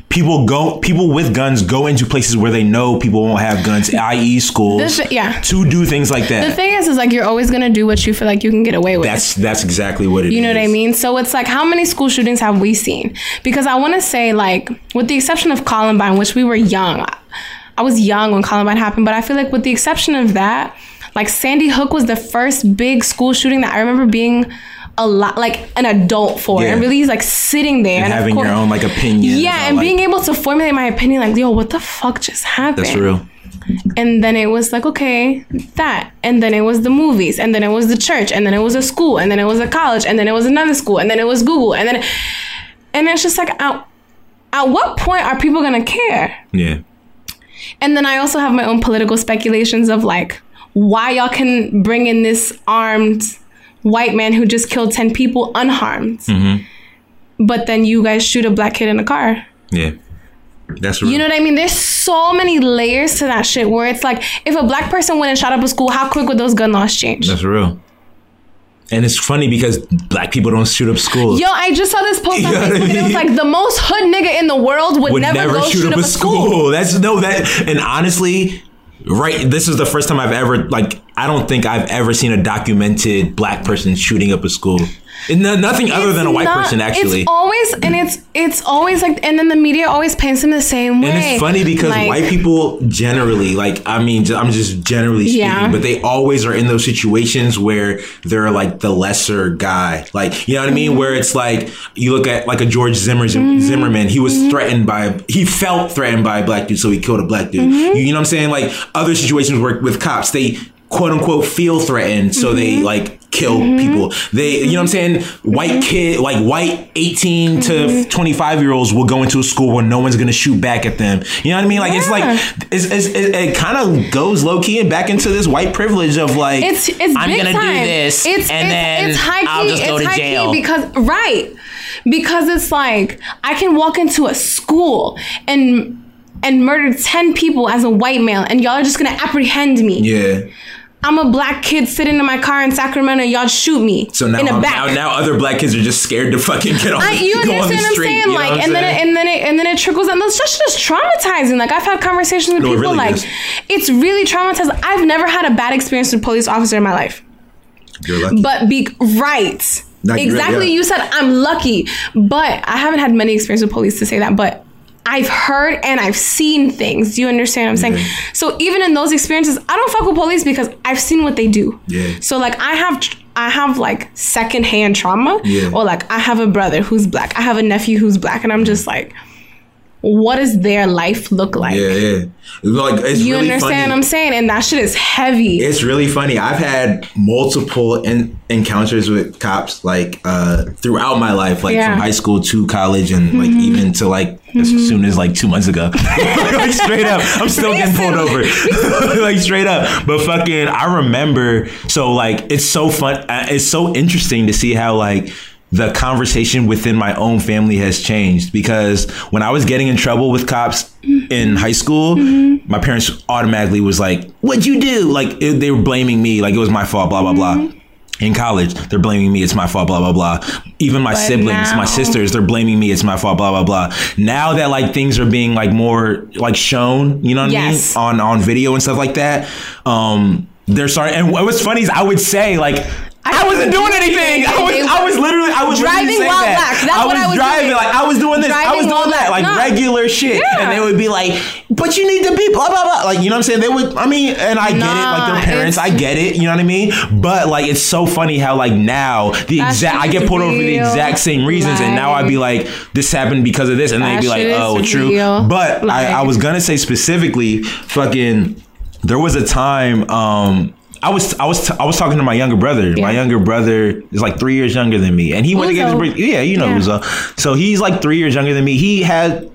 people go people with guns go into places where they know people won't have guns (laughs) i.e schools This- yeah. to do things like that. The thing is, is like you're always gonna do what you feel like you can get away with. that's that's exactly what it is. You know what I mean? So it's like, how many school shootings have we seen? Because I want to say, like, with the exception of Columbine, which we were young, I was young when Columbine happened, but I feel like with the exception of that, like Sandy Hook was the first big school shooting that I remember being a lot like an adult for, Yeah. and really like sitting there and of having your own like opinion Yeah, and like, being able to formulate my opinion, like, yo, what the fuck just happened? that's real And then it was like, okay, that. And then it was the movies. And then it was the church. And then it was a school. And then it was a college. And then it was another school. And then it was Google. And then, and it's just like, at, at what point are people to care? yeah And then I also have my own political speculations of like, why y'all can bring in this armed white man who just killed 10 people unharmed. Mm-hmm. But then you guys shoot a black kid in a car. yeah that's real You know what I mean? There's so many layers to that shit where it's like, if a black person went and shot up a school, how quick would those gun laws change? that's real and it's funny because black people don't shoot up schools Yo, I just saw this post (laughs) on You know what I Facebook. and It was like the most hood nigga in the world would, would never, never, go shoot, up, a school. That's no that and honestly, right this is the first time I've ever like I don't think I've ever seen a documented black person shooting up a school. No, nothing other than a white Not- person actually. It's always and it's it's always like and then the media always paints them the same way. and it's funny because Like, white people generally, like, I mean, I'm just generally speaking, Yeah. but they always are in those situations where they're like the lesser guy. Like, you know what I mean? Mm-hmm. Where it's like, you look at like a George Zimmer, Zimmerman, he was Mm-hmm. threatened by, he felt threatened by a black dude, so he killed a black dude. Mm-hmm. You, you know what I'm saying? Like, other situations where with cops, they quote unquote feel threatened, so they Mm-hmm. like kill people. They, you know what I'm saying? White kid, like white 18 Mm-hmm. to 25 year olds will go into a school where no one's gonna shoot back at them. You know what I mean? Like it's like it's, it's, it, it kind of goes low key and back into this white privilege of like It's it's I'm gonna do this, It's and then it's high key. I'll just go it's to high jail. because right because it's like I can walk into a school and and murder ten people as a white male, and y'all are just gonna apprehend me. yeah. I'm a black kid sitting in my car in Sacramento. Y'all shoot me So now, in the I'm- back. now now other black kids are just scared to fucking get on. I, you (laughs) go on understand the what I'm street, saying? Like, what I'm and then it, and then it and then it trickles down. Those just just traumatizing. Like, I've had conversations with No, it people. really like, is. it's really traumatizing. I've never had a bad experience with a police officer in my life. You're lucky. But be right. No, you're right, exactly. yeah. You said I'm lucky, but I haven't had many experience with police to say that. But I've heard and I've seen things. Do you understand what I'm saying? So even in those experiences, I don't fuck with police because I've seen what they do. Yeah. So like I have I have like secondhand trauma. Yeah. Or like I have a brother who's black. I have a nephew who's black, and I'm just like, what does their life look like? yeah, yeah. Like it's You really understand funny. what I'm saying? And that shit is heavy. It's really funny. I've had multiple in, encounters with cops like uh, throughout my life, like Yeah. Mm-hmm. from high school to college, and like even to like as soon as like two months ago. (laughs) like straight up, I'm still getting pulled over. (laughs) like straight up, but fucking, I remember. So like, it's so fun. uh, It's so interesting to see how like the conversation within my own family has changed because when I was getting in trouble with cops in high school, my parents automatically was like, "What'd you do?" Like it, they were blaming me, like it was my fault. Blah blah blah. In college, they're blaming me. It's my fault. Blah blah blah. Even my siblings, now- my sisters, they're blaming me. It's my fault. Blah blah blah. Now that like things are being like more like shown, you know what Yes. I mean, on on video and stuff like that. Um, they're sorry. And what was funny is I would say like. I, wasn't doing anything. I was, I was literally, I was Driving while that. black. That's I was what I was driving, doing. like I was doing this, I was doing that, like No. regular shit, Yeah. and they would be like, "But you need to be blah blah blah," like you know what I'm saying? They would, I mean, and I get it, like their parents, I get it, you know what I mean? But like, it's so funny how like now the exact, I get pulled over for the exact same reasons, and now I'd be like, "This happened because of this," and they'd be like, "Oh, true," real. but I, I was gonna say specifically, fucking, there was a time, um I was I was I was talking to my younger brother. My younger brother is like three years younger than me, and he went to Uzo. Gaithersburg. Yeah, you know Yeah. Uzo. So he's like three years younger than me. He had.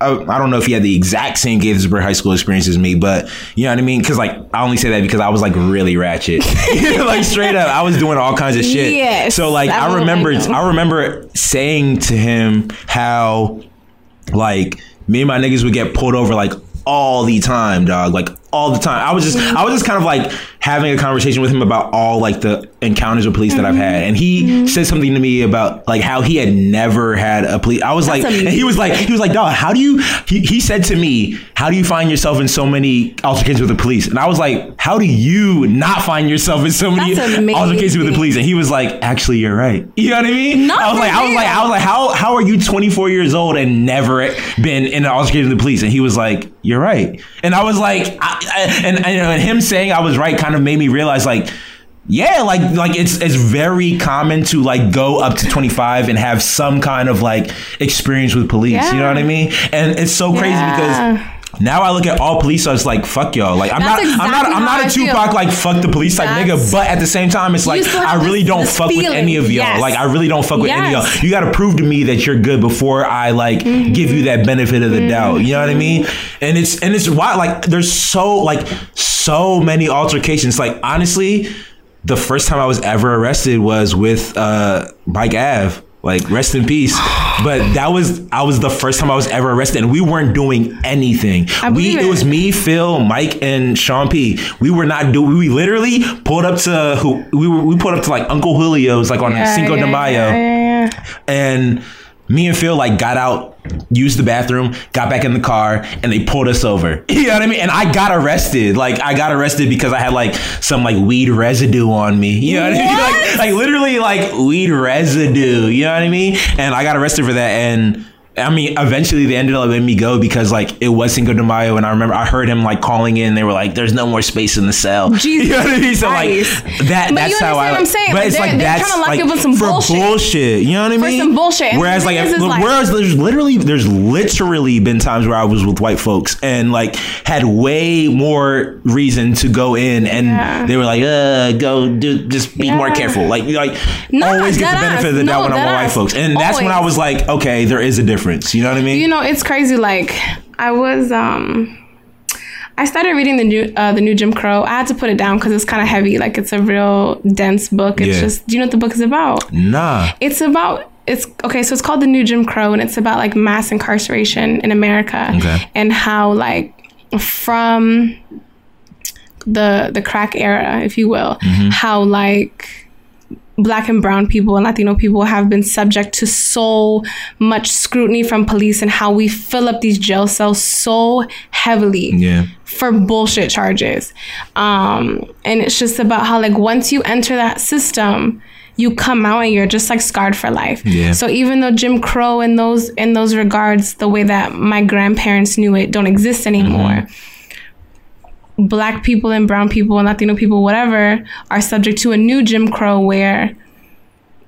I don't know if he had the exact same Gaithersburg High School experience as me, but you know what I mean. Because like I only say that because I was like really ratchet, (laughs) (laughs) like straight up. I was doing all kinds of shit. Yes, So like I remember. I remember saying to him how like me and my niggas would get pulled over like all the time, dog. Like all the time. I was just I was just kind of like having a conversation with him about all like the encounters with police that I've had. And he Mm-hmm. said something to me about like how he had never had a police I was like That's and he was like he was like, dog, how do you he, he said to me, How do you find yourself in so many altercations with the police? And I was like, How do you not find yourself in so many That's altercations with the police? And he was like, Actually, you're right. You know what I mean? No, I was like, I was like. I was like, how how are you 24 years old and never been in an altercation with the police? And he was like, you're right. And I was like, I, I, and, and, and him saying I was right kind of made me realize like. Yeah, like like it's it's very common to like go up to 25 and have some kind of like experience with police. You know what I mean? And it's so crazy Yeah. because now I look at all police officers like fuck y'all. Like I'm That's not I'm not exactly I'm not I a feel. Tupac like fuck the police type nigga, but at the same time it's like I really this- don't this fuck with any of y'all. Yes. Like I really don't fuck with any of y'all. You got to prove to me that you're good before I like Mm-hmm. give you that benefit of the doubt. You know what I mean? And it's and it's why like there's so like so many altercations. Like honestly, the first time I was ever arrested was with uh Mike Ave. Like rest in peace. But that was I was the first time I was ever arrested, and we weren't doing anything. We it it. was me, Phil, Mike, and Sean P. We were not doing. We literally pulled up to who we were. We pulled up to like Uncle Julio's, like on Yeah, Cinco de Mayo yeah, yeah, yeah. and me and Phil like got out, used the bathroom, got back in the car, and they pulled us over. (laughs) You know what I mean? And I got arrested. Like I got arrested because I had like some like weed residue on me. You know what, I mean? (laughs) Like, like literally like weed residue. You know what I mean? And I got arrested for that. And I mean, eventually they ended up letting me go because like it was Cinco de Mayo, and I remember I heard him like calling in. They were like, "There's no more space in the cell." Jesus (laughs) you know what I mean? So Christ. like that. But that's how I. I'm saying? But Like, it's they're- like they're that's trying to lock like up with some for bullshit. bullshit. You know what I mean? some bullshit. Whereas like, if, is, is, like- whereas there's literally there's literally been times where I was with white folks and like had way more reason to go in, and Yeah. they were like, "Uh, go do just be more careful." Like like No, always get the benefit ass. of the doubt No, when I'm with white folks, and that's when I was like, okay, there is a difference. You know what I mean? You know, it's crazy. Like I was, um, I started reading the new, uh, the new Jim Crow. I had to put it down because it's kind of heavy. Like it's a real dense book. It's Yeah. just, do you know what the book is about? nah. It's about it's okay. So it's called the New Jim Crow, and it's about like mass incarceration in America Okay. and how like from the the crack era, if you will, how like black and brown people and Latino people have been subject to so much scrutiny from police and how we fill up these jail cells so heavily Yeah. for bullshit charges. Um, and it's just about how like once you enter that system, you come out and you're just like scarred for life. Yeah. So even though Jim Crow in those in those regards, the way that my grandparents knew it don't exist anymore. Black people and brown people and Latino people, whatever, are subject to a new Jim Crow where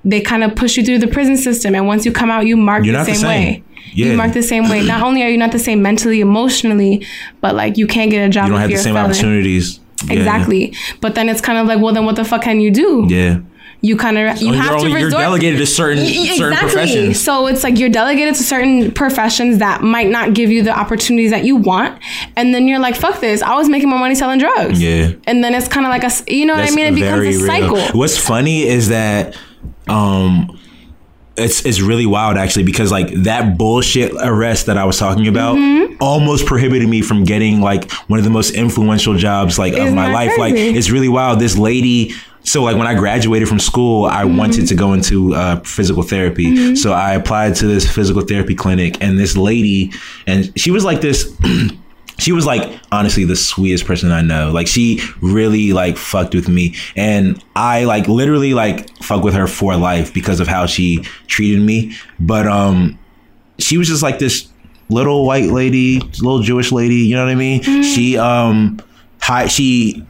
they kind of push you through the prison system, and once you come out, you mark You're the not the same, same. way. Yeah. You mark the same way. Not only are you not the same mentally, emotionally, but like you can't get a job. You don't have the same felon. opportunities. Yeah. Exactly. But then it's kind of like, well, then what the fuck can you do? Yeah. You kind of you You're have to only- you're delegated to certain Y- certain professions. So it's like you're delegated to certain professions that might not give you the opportunities that you want, and then you're like, "Fuck this! I was making more money selling drugs." Yeah. And then it's kind of like a you know what I mean? It becomes a real. cycle. What's funny is that um it's it's really wild actually because like that bullshit arrest that I was talking about Mm-hmm. almost prohibited me from getting like one of the most influential jobs like of Isn't my that life. Like it's really wild. This lady so like when I graduated from school, I Mm-hmm. wanted to go into uh, physical therapy. So I applied to this physical therapy clinic, and this lady, and she was like this. (clears throat) she was like honestly the sweetest person I know. Like she really like fucked with me, and I like literally like fuck with her for life because of how she treated me. But um, she was just like this little white lady, little Jewish lady. You know what I mean? She um, hi, she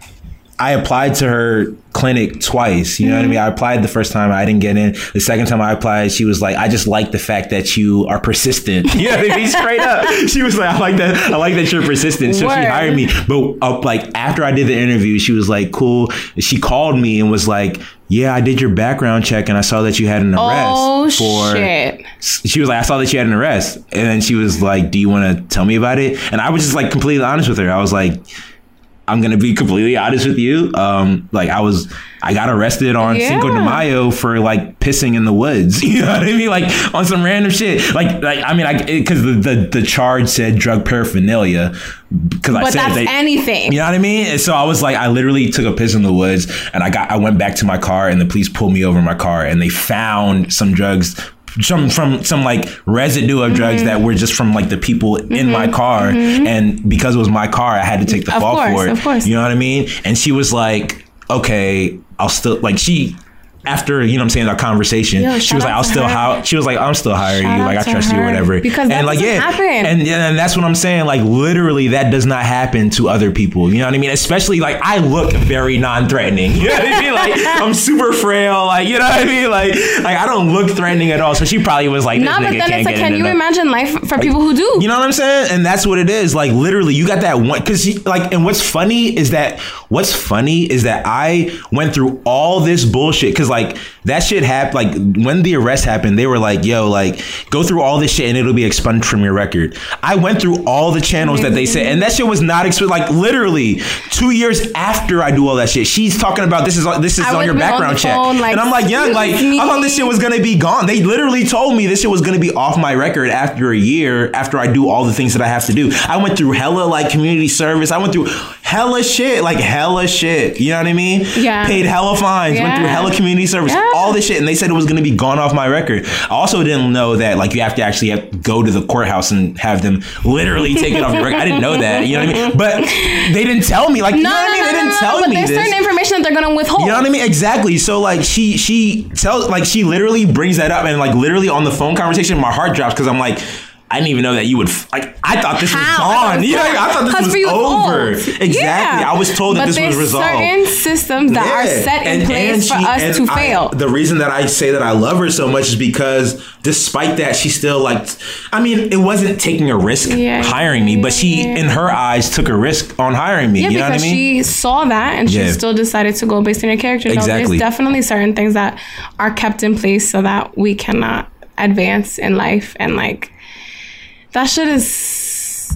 I applied to her clinic twice. You know what I mean? I applied the first time, I didn't get in. The second time I applied, she was like, "I just like the fact that you are persistent." (laughs) You know what I mean? Straight up, she was like, "I like that. I like that you're persistent." So she hired me. But uh, like after I did the interview, she was like, "Cool." She called me and was like. Yeah, I did your background check and I saw that you had an arrest Oh for shit! she was like, I saw that you had an arrest. And then she was like, Do you want to tell me about it? And I was just like completely honest with her. I was like, I'm gonna be completely honest with you. Um, like I was, I got arrested on Yeah. Cinco de Mayo for like pissing in the woods. (laughs) You know what I mean? Like on some random shit. Like, like I mean, I because the, the the charge said drug paraphernalia. Because I said that's they, anything. you know what I mean? And so I was like, I literally took a piss in the woods, and I got, I went back to my car, and the police pulled me over my car, and they found some drugs. Some from some like residue of drugs Mm-hmm. that were just from like the people in my car, and because it was my car, I had to take the Of fall course, for it. of course. You know what I mean? And she was like, "Okay, I'll still like she." After you know, what I'm saying our conversation, Yo, she was like, "I'll still hire." She was like, "I'm still hiring Shout you. Like I trust you, or whatever." Because that and like yeah, happen. and yeah, and that's what I'm saying. Like literally, that does not happen to other people. You know what I mean? Especially like I look very non-threatening. (laughs) You know what I mean? Like I'm super frail. Like you know what I mean? Like like I don't look threatening at all. So she probably was like, Nah, but then can't it's like, can you imagine life for people who do? you know what I'm saying? And that's what it is. Like literally, you got that one because like, and what's funny is that what's funny is that I went through all this bullshit because like like that shit happened. Like when the arrest happened, they were like, "Yo, like go through all this shit and it'll be expunged from your record." I went through all the channels that they said, and that shit was not expunged. Like literally, two years after I do all that shit, she's talking about this is this is I on your would've on background check, phone, like, and I'm like, young, like "Excuse I thought this shit was gonna be gone. They literally told me this shit was gonna be off my record after a year after I do all the things that I have to do. I went through hella like community service. I went through hella shit, like hella shit. You know what I mean? Yeah. Paid hella fines. Went through hella community service. Yeah. All this shit, and they said it was gonna be gone off my record. I also didn't know that like you have to actually have to go to the courthouse and have them literally take it off your record. I didn't know that. You know what I mean? But they didn't tell me. Like you no, know what I mean? no, they didn't no, tell but me there's this. certain information that they're gonna withhold. You know what I mean? Exactly. So like she she tells like she literally brings that up and like literally on the phone conversation, my heart drops because I'm like. I didn't even know that you would f- like. I thought this How? was I gone. was Yeah. I thought this was for you, it's over. Exactly. Yeah. I was told that but this was resolved. certain systems that are Yeah. set in And- place and for us to I- fail. The reason that I say that I love her so much is because despite that, she still like. I mean, it wasn't taking a risk Yeah. hiring me, but she, in her eyes, took a risk on hiring me. Yeah, you know what I because mean? she saw that and she still decided to go based on your character. No, Exactly. there's definitely certain things that are kept in place so that we cannot advance in life and like that shit is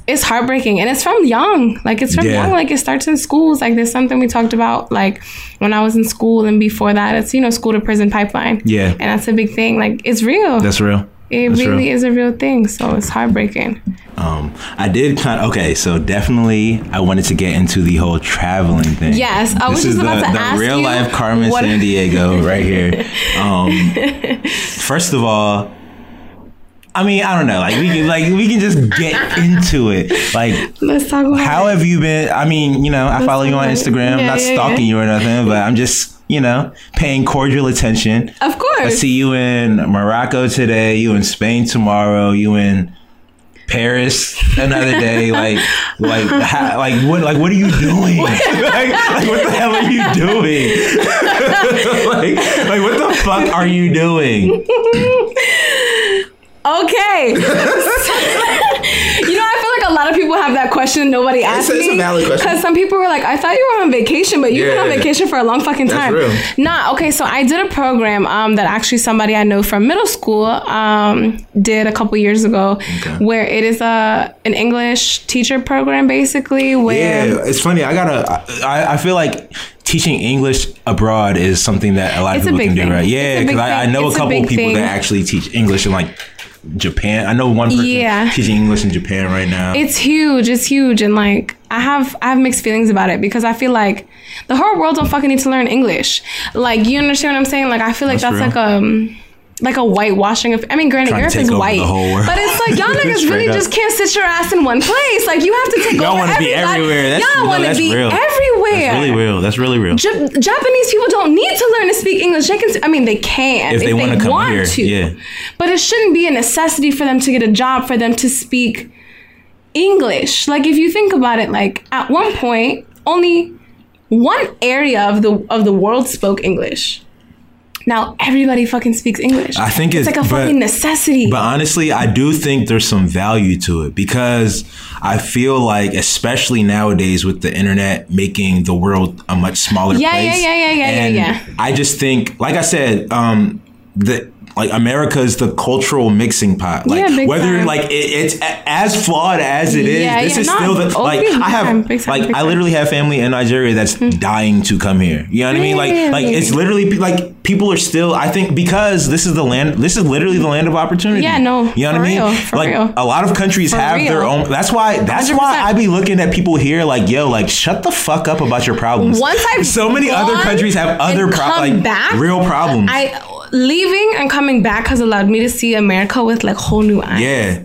it's heartbreaking and it's from young like it's from Yeah. young like it starts in schools like there's something we talked about like when i was in school and before that it's you know school to prison pipeline Yeah. and that's a big thing like it's real That's real. it That's really real. is a real thing so it's heartbreaking Um, I did kind of okay. So definitely, I wanted to get into the whole traveling thing. Yes, I was this just is about the, to the ask real you life Carmen Sandiego right here. (laughs) Um, first of all, I mean, I don't know. Like we can, like we can just get (laughs) into it. Like, let's talk about how it. have you been? I mean, you know, I follow you on. Instagram. I'm Yeah, not yeah, stalking yeah. you or nothing, but I'm just, you know, paying cordial attention. of course I see you in Morocco today. You in Spain tomorrow. You in Paris another day. (laughs) Like, like, how, like what? Like, what are you doing? (laughs) like, like, what the hell are you doing? like, like, what the fuck are you doing? Okay. (laughs) you know, I feel like a lot of people have that question. Nobody asked it's a me valid question. because some people were like, "I thought you were on vacation, but you've been on vacation for a long fucking That's time." real. Nah. Okay. So I did a program um, that actually somebody I know from middle school um, did a couple years ago, where it is a an English teacher program, basically. Where Yeah, it's funny. I gotta. I, I feel like teaching English abroad is something that a lot It's of people can do, thing. right? Yeah, because I, I know It's a a couple big people thing. that actually teach English in like Japan. I know one person Yeah. teaching English in Japan right now. It's huge. It's huge, and like I have I have mixed feelings about it because I feel like the whole world don't fucking need to learn English. Like you understand what I'm saying? Like I feel like That's that's, like um like a whitewashing of. I mean, granted, Europe is white, the whole world. but it's like y'all (laughs) niggas really up. just can't sit your ass in one place. Like you have to take Y'all over. want to be everywhere. That's, y'all want to be real. everywhere. That's really real. That's really real. Jap- Japanese people don't need to learn to speak English. They can. I mean, they can If they wanna come want here, to. yeah. But it shouldn't be a necessity for them to get a job for them to speak English. Like if you think about it, like at one point, only one area of the of the world spoke English. Now everybody fucking speaks English. I think it's, it's like a but- fucking necessity. But honestly, I do think there's some value to it because I feel like, especially nowadays with the internet making the world a much smaller Yeah, yeah, place. yeah, yeah, yeah, yeah, and yeah. I just think, like I said, um, the like America is the cultural mixing pot. Like Yeah, big whether time. like it, it's a- as flawed as it is, Yeah, this yeah, is still the like I have time, big like big I literally have family in Nigeria that's hmm. dying to come here. You know what I mean? Like like it's literally like people are still. I think because this is the land. This is literally the land of opportunity. Yeah, no, You know what I mean? real, like real. a lot of countries For have their own. That's why. That's why 100%. I be looking at people here like, yo, like shut the fuck up about your problems. Once I've so many other countries have other and pro- come like back, real problems. I leaving and coming back has allowed me to see America with like whole new eyes. yeah.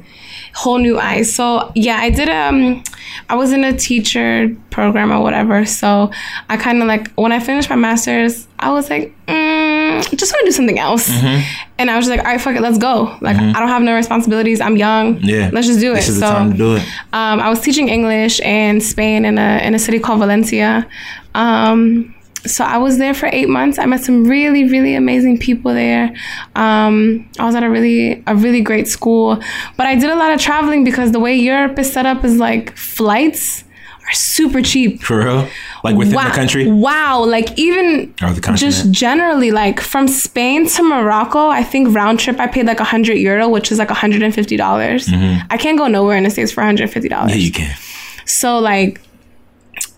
whole new eyes. So yeah, I did um I was in a teacher program or whatever. So I kind of like when I finished my masters, I was like, mm, just want to do something else. Mm-hmm. And I was just like, all right, fuck it, let's go. Like I don't have no responsibilities. I'm young. Yeah. let's just do it. This is so the time to do it. um, I was teaching English in Spain in a in a city called Valencia. Um, so I was there for eight months. I met some really, really amazing people there. Um, I was at a really, a really great school, but I did a lot of traveling because the way Europe is set up is like flights are super cheap. For real? Like within wow. the country? Wow. Like even Or the continent? just generally, like from Spain to Morocco, I think round trip I paid like 100 euro, which is like $150. dollars I can't go nowhere in the States for $150. Mm-hmm. Yeah, you can. So like,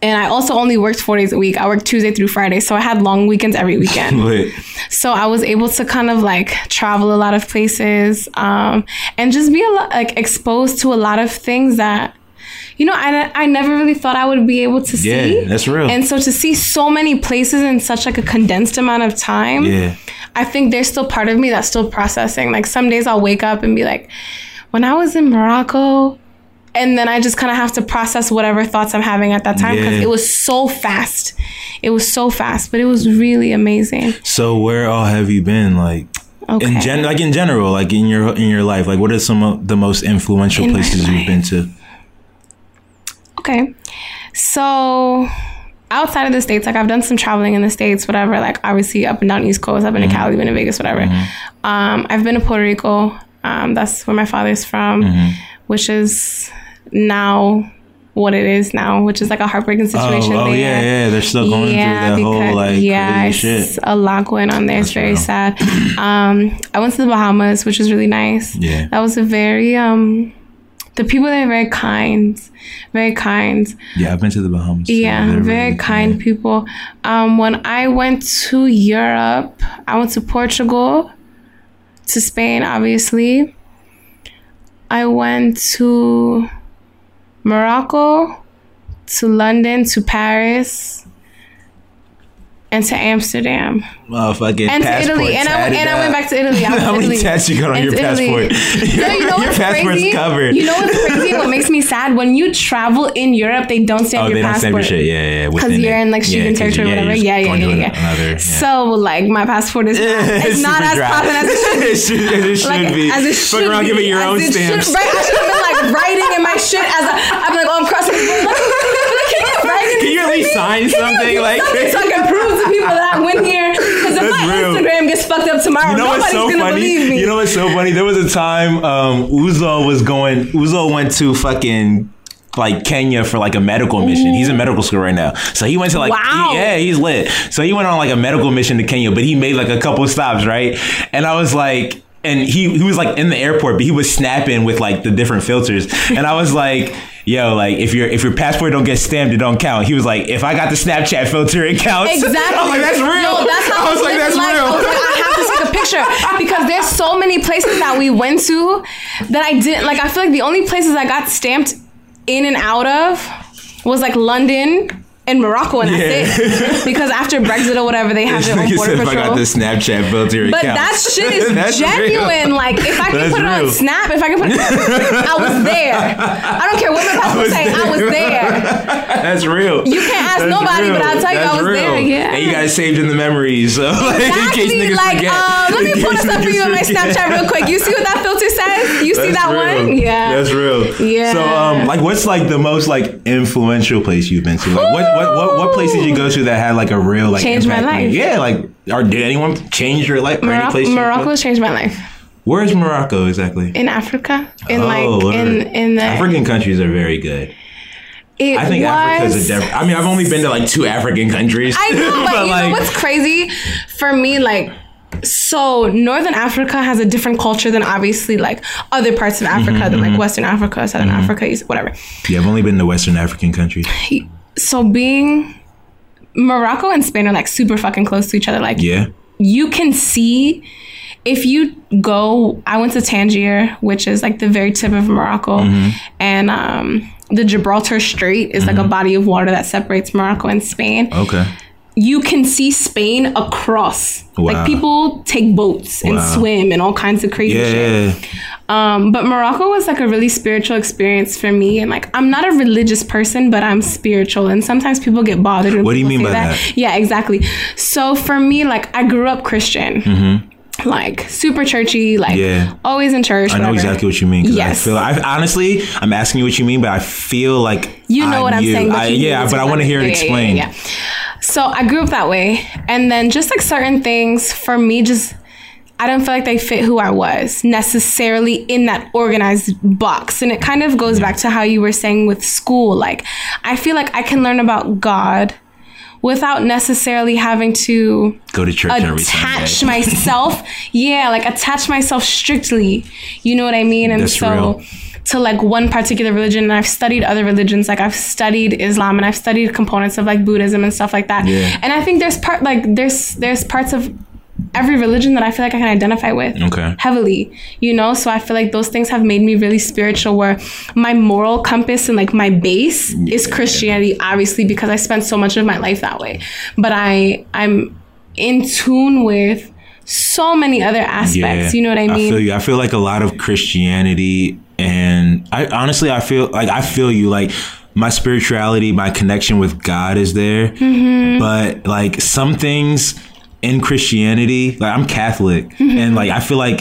and I also only worked four days a week. I worked Tuesday through Friday, so I had long weekends every (laughs) weekend. So I was able to kind of like travel a lot of places, um, and just be a lot like exposed to a lot of things that. You know, I, I never really thought I would be able to see. Yeah, that's real. And so to see so many places in such like a condensed amount of time, yeah. I think there's still part of me that's still processing. Like some days I'll wake up and be like, when I was in Morocco, and then I just kind of have to process whatever thoughts I'm having at that time because Yeah. it was so fast. It was so fast, but it was really amazing. So where all have you been? Like Okay. in gen like in general, like in your in your life, like what are some of the most influential In places you've been to? Okay. So outside of the states, like I've done some traveling in the states, whatever. Like obviously up and down East Coast, I've been to Cali, been to Vegas, whatever. Um, I've been to Puerto Rico. Um, that's where my father's from, which is now what it is now, which is like a heartbreaking situation Oh, oh yeah, yeah. They're still going through that whole like yeah, it's shit. a lot going on there. it's very real. sad. (clears throat) Um, I went to the Bahamas, which was really nice. Yeah. that was a very um, the people there are very kind, very kind. Yeah, I've been to the Bahamas. Yeah, very really- kind yeah. people. Um, when I went to Europe, I went to Portugal, to Spain, obviously. I went to Morocco, to London, to Paris, and to Amsterdam, Motherfucking and to Italy. And I, and I went back to Italy. (laughs) How many Italy. tats you got on And your passport? No, you know (laughs) your passport's crazy? covered. You know what's crazy? what makes me sad when you travel in Europe, they don't stamp oh, your they don't stamp passport. your shit. Yeah, yeah. Because you're in like Yeah, Schengen 'cause territory or whatever. Yeah, yeah, yeah, yeah. Another, yeah. So like my passport is not, (laughs) it's not as popping as it should be. it should, as it should Like, be. as it Fuck should around, be, give it your own stamps. right? I should have been like writing in my shit as I'm like, oh, I'm crossing. Can you Can you at least sign something like? something so I can prove I went here? Because if That's my real. Instagram gets fucked up tomorrow, You know nobody's so gonna funny? believe me. You know what's so funny? There was a time um, Uzo was going. Uzo went to fucking like Kenya for like a medical mission. He's in medical school right now, so he went to like Wow. he- yeah, he's lit. So he went on like a medical mission to Kenya, but he made like a couple stops, right? And I was like. And he, he was like in the airport, but he was snapping with like the different filters. And I was like, yo, like if your if your passport don't get stamped, it don't count. He was like, if I got the Snapchat filter, it counts. (laughs) Exactly. I was like, that's real. No, that's how I was like, that's life. real. I was like, I have to take a picture (laughs) because there's so many places that we went to that I didn't like. I feel like the only places I got stamped in and out of was like London and Morocco, and that's it. (laughs) Because after Brexit or whatever, they have their own border said if I patrol. got the Snapchat filter, But counts. that shit is (laughs) genuine. real. Like if I can put it on real. Snap, if I can put it, I was (laughs) there. I don't care what my passport say. I was there. That's real. You can't ask That's nobody, real. but I'll tell you I That's was real. there, yeah. And you got it saved in the memories. So like, in case Exactly. Like, forget. um, let me In pull this up for you on my. Snapchat real quick. You see what that filter says? You see That's that one? Yeah. That's real. Yeah. So um like what's like the most like influential place you've been to? Like what what, what what place did you go to that had like a real like Changed my impact on you? life. Yeah, like or did anyone change your life? Or any Morocco, place Morocco has changed my life. Where's Morocco exactly? In Africa, in Oh, like in in the African countries are very good. It I think was, Africa's a different. I mean, I've only been to like two African countries. I know, (laughs) but, you like, know what's crazy for me, like. So Northern Africa has a different culture than obviously like other parts of Africa Mm-hmm, than like Western Africa, Southern Africa, East- whatever. yeah, I've only been to Western African countries. So being Morocco and Spain are like super fucking close to each other. Like Yeah, you can see if you go i went to tangier which is like the very tip of morocco Mm-hmm. and um, the gibraltar strait is like a body of water that separates morocco and spain okay. you can see spain across Wow. like people take boats and Wow. swim and all kinds of crazy shit Yeah, um, but Morocco was like a really spiritual experience for me, and like I'm not a religious person, but I'm spiritual, and sometimes people get bothered. What do you mean by that? Yeah, exactly. So for me, like I grew up Christian, like super churchy, like Mm-hmm. Yeah. always in church. I know whatever. exactly what you mean. Yes. I feel. I honestly, I'm asking you what you mean, but I feel like You know I what I'm saying, I, yeah, but I want to hear it yeah, yeah, yeah, explained. yeah. So I grew up that way, and then just like certain things for me, just I don't feel like they fit who I was necessarily in that organized box. And it kind of goes back to how you were saying with school. Like I feel like I can learn about God without necessarily having to Go to church every attach myself (laughs) yeah like attach myself strictly you know what i mean and That's so real. to like one particular religion and i've studied other religions like i've studied islam and i've studied components of like buddhism and stuff like that Yeah. and i think there's part like there's there's parts of every religion that i feel like i can identify with Okay. heavily you know so i feel like those things have made me really spiritual where my moral compass and like my base is christianity obviously because i spent so much of my life that way but i i'm in tune with so many other aspects you know what i mean? I feel you. I feel like a lot of Christianity, and I honestly, I feel like I feel you. Like my spirituality, my connection with God is there, Mm-hmm. but like some things in Christianity, like I'm Catholic, (laughs) and like I feel like.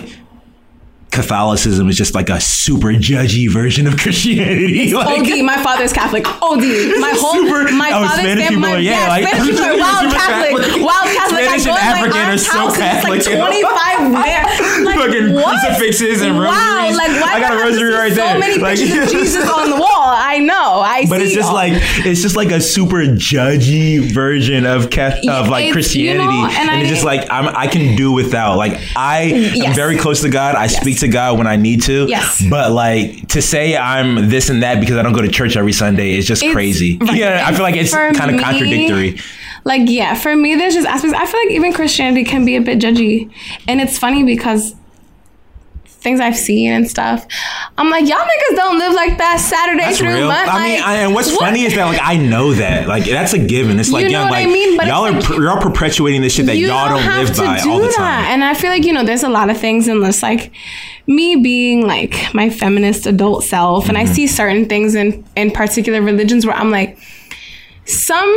Catholicism is just like a super judgy version of (laughs) Christianity. like, OD, my father's Catholic. OD, (laughs) my whole Super- my oh, father's Spanish family. My, yeah, yeah, like- Spanish (laughs) people are wild Catholic. Catholic. Wild Catholic. Spanish I go and in my African are so house, Catholic, It's like 25 there. Like, Fucking what? crucifixes and Wow, like why I got a rosary right so there. many Like- pictures of Jesus on the wall. I know. I but it's just all. like it's just like a super judgy version of Cath- of like it's, Christianity, you know, and, and it's just like I'm, I can do without. Like I am very close to God. I speak to God when I need to. Yes. But like to say I'm this and that because I don't go to church every Sunday is just It's- crazy. right. Yeah, I feel like it's kind of contradictory. like yeah for me there's just aspects i feel like even christianity can be a bit judgy and it's funny because things i've seen and stuff i'm like y'all niggas don't live like that saturday That's through real. month I mean, I, and what's what? funny is that like I know that like that's a given. It's like You know yeah, what I like mean? But y'all are like- y'all perpetuating this shit that y'all don't, have live by do all the that. time. And I feel like, you know, there's a lot of things in this, like me being like my feminist adult self, and I Mm-hmm. see certain things in, in particular religions where I'm like, some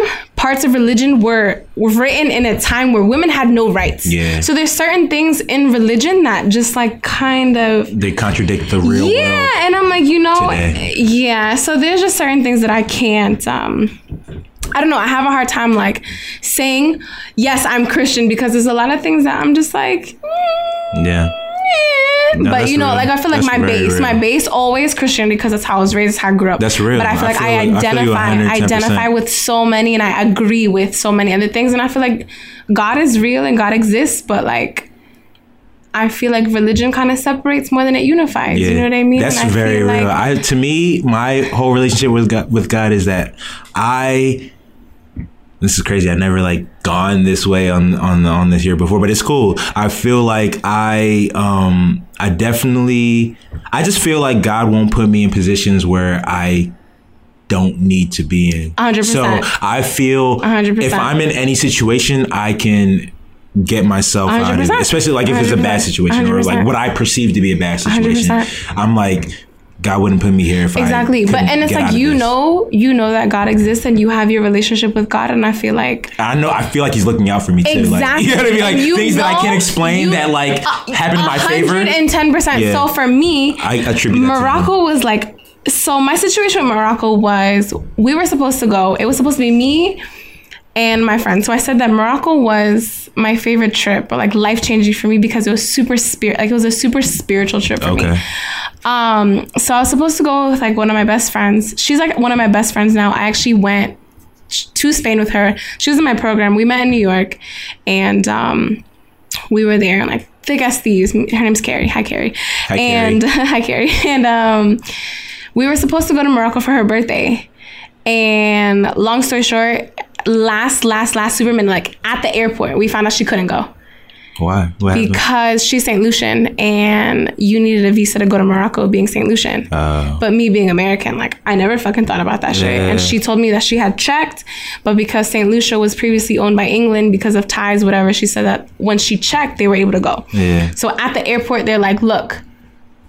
parts of religion were, were written in a time where women had no rights. Yeah. So there's certain things in religion that just like kind of They contradict the real world. yeah, and I'm like, you know, today. yeah. So there's just certain things that I can't. um I don't know. I have a hard time like saying yes, I'm Christian because there's a lot of things that I'm just like. mm, Yeah. No, but you know, real. like I feel like That's my base, real. my base always Christianity because that's how I was raised, how I grew up. That's real. But I feel I like feel I like- I identify, 110%. identify with so many, and I agree with so many other things, and I feel like God is real and God exists, but like. I feel like religion kind of separates more than it unifies. You know what I mean? That's I very feel real. like- I to me, my whole relationship with God, with God is that I. This is crazy. I've never like gone this way on on on this year before, but it's cool. I feel like I um I definitely I just feel like God won't put me in positions where I don't need to be in. 100%. So I feel 100%. if I'm in any situation, I can get myself out of it. Especially like if it's a bad 100%. situation or like what I perceive to be a bad situation. 100%. I'm like, God wouldn't put me here if exactly but and it's like you this. know you know that god exists and you have your relationship with god and i feel like I know. I feel like He's looking out for me too. Like, Exactly. (laughs) you know what I mean? Like you things that I can't explain you- that like uh, happen in my favor. 110% so for me I attribute morocco was like so my situation with Morocco was we were supposed to go. It was supposed to be me and my friend. So I said that Morocco was my favorite trip, but like life changing for me because it was super spirit. Like it was a super spiritual trip for me. Um, so I was supposed to go with like one of my best friends. She's like one of my best friends now. I actually went to Spain with her. She was in my program. We met in New York, and um, we were there and like thick as thieves. Her name's Carrie. Hi, Carrie. Hi, and (laughs) hi, Carrie. And um, we were supposed to go to Morocco for her birthday. And long story short, last, last, last Superman, like at the airport, we found out she couldn't go Why? Because she's St. Lucian and you needed a visa to go to Morocco being St. Lucian. Oh. But me being American, like I never fucking thought about that shit. Yeah. And she told me that she had checked, but because St. Lucia was previously owned by England because of ties, whatever, she said that when she checked, they were able to go. Yeah. So at the airport, they're like, look,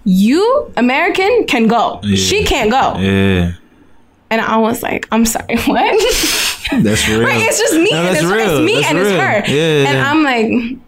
you American can go. She can't go. Yeah. And I was like, I'm sorry, (laughs) what? That's real. Right, it's just me No, and it's, her. real. it's me That's and it's real. her. Yeah. And I'm like,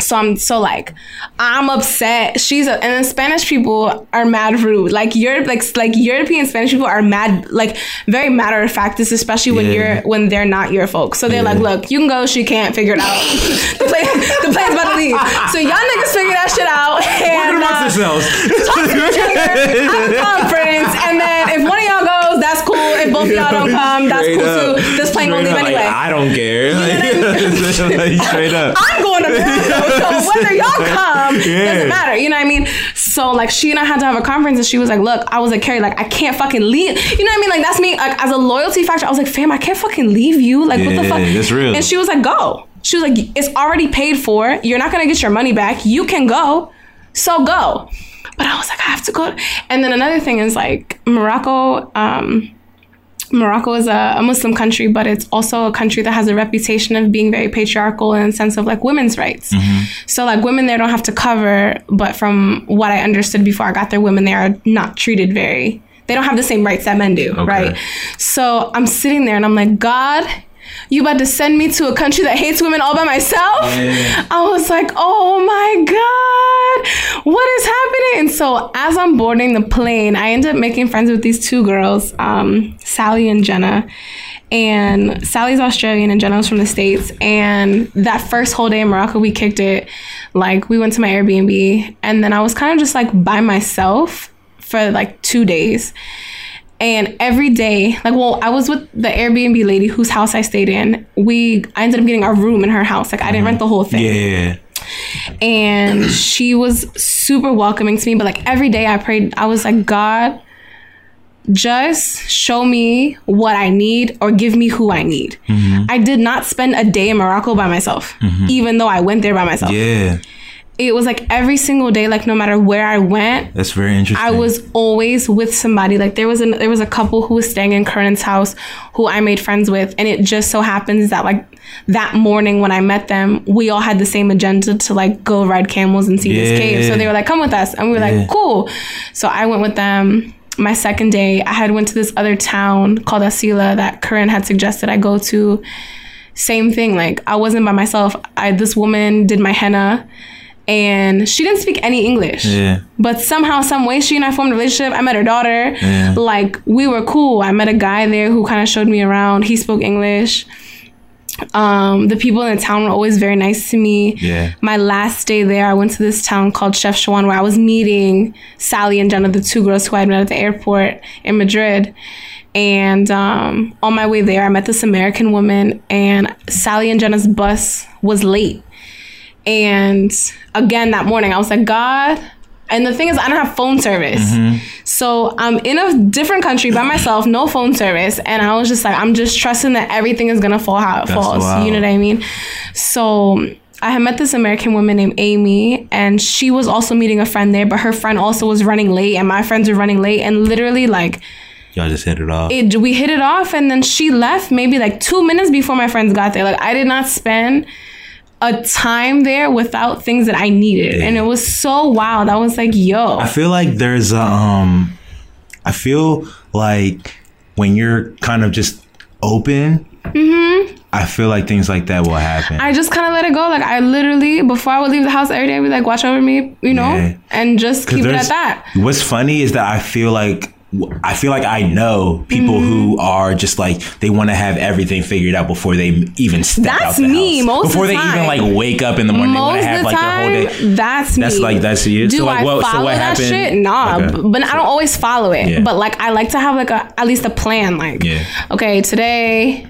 so I'm so like, I'm upset. She's a, and then Spanish people are mad rude. Like Europe, like like European Spanish people are mad, like very matter of fact. This especially when Yeah. you're when they're not your folks. So they're like, look, you can go. She can't figure it out. (laughs) the plane, the plane's about to leave. So y'all niggas figure that shit out. And, uh, yourselves. (laughs) talk to each other, conference, and then if one of y'all goes, that's cool. If both of y'all don't come, that's Straight cool up. too. This plane gonna leave up, anyway. Like, I don't care. Like, like, straight up. I'm going to (laughs) Morocco, so whether y'all come Yeah. doesn't matter. You know what I mean? So like she and I had to have a conference, and she was like, "Look, I was like Carrie, like I can't fucking leave." You know what I mean? Like that's me. Like as a loyalty factor, I was like, "Fam, I can't fucking leave you. Like what the Yeah, fuck?" that's real. And she was like, "Go." She was like, "It's already paid for. You're not gonna get your money back. You can go, so go." But I was like, I have to go. And then another thing is like Morocco. Um, Morocco is a, a Muslim country, but it's also a country that has a reputation of being very patriarchal in the sense of like women's rights. Mm-hmm. So like women there don't have to cover, but from what I understood before I got there, women there are not treated very. They don't have the same rights that men do, right? So I'm sitting there and I'm like, God, you about to send me to a country that hates women all by myself? I was like, oh my God, what is happening? And so as I'm boarding the plane, I end up making friends with these two girls, um, Sally and Jenna. And Sally's Australian and Jenna's from the States. And that first whole day in Morocco, we kicked it. Like, we went to my Airbnb. And then I was kind of just like by myself for like two days. And every day, like, well, I was with the Airbnb lady whose house I stayed in. We, I ended up getting a room in her house. Like, I didn't rent the whole thing. Yeah. And she was super welcoming to me. But like every day I prayed, I was like, God, just show me what I need or give me who I need. Mm-hmm. I did not spend a day in Morocco by myself, mm-hmm. even though I went there by myself. Yeah. It was like every single day, like no matter where I went, That's very interesting. I was always with somebody. Like there was a there was a couple who was staying in Corinne's house who I made friends with, and it just so happens that like that morning when I met them, we all had the same agenda to like go ride camels and see this cave. So they were like, "Come with us," and we were Yeah. like, "Cool." So I went with them. My second day, I had went to this other town called Asila that Corinne had suggested I go to. Same thing. Like I wasn't by myself. I this woman did my henna. And she didn't speak any English. Yeah. But somehow, some way, she and I formed a relationship. I met her daughter. Yeah. Like we were cool. I met a guy there who kind of showed me around. He spoke English. Um, the people in the town were always very nice to me. Yeah. My last day there, I went to this town called Chefchaouen where I was meeting Sally and Jenna, the two girls who I had met at the airport in Madrid. And um, on my way there, I met this American woman, and Sally and Jenna's bus was late. And again, that morning, I was like, God. And the thing is, I don't have phone service. Mm-hmm. So I'm in a different country by myself, no phone service. And I was just like, I'm just trusting that everything is going to fall how it That's falls. wild. You know what I mean? So I had met this American woman named Amy, and she was also meeting a friend there, but her friend also was running late, and my friends were running late. And literally, like, Y'all just hit it off. it we hit it off and then she left maybe like two minutes before my friends got there like i did not spend a time there without things that i needed and it was so wild i was like yo I feel like there's a, um, I feel like when you're kind of just open, I feel like things like that will happen. I just kind of let it go. Like I literally, before I would leave the house every day, I'd be like, "Watch over me," you know, Yeah. and just keep it at that. What's funny is that I feel like I feel like I know people Mm-hmm. who are just like they want to have everything figured out before they even step That's out the me house. most of before the they even like wake up in the morning. they want Most to have of the like their whole time, day. that's That's me. like- that's you. Do So, like, I what- so follow what that happened? shit? Nah, Okay. but I don't always follow it. Yeah. But like I like to have like a at least a plan. Like, Yeah. okay, today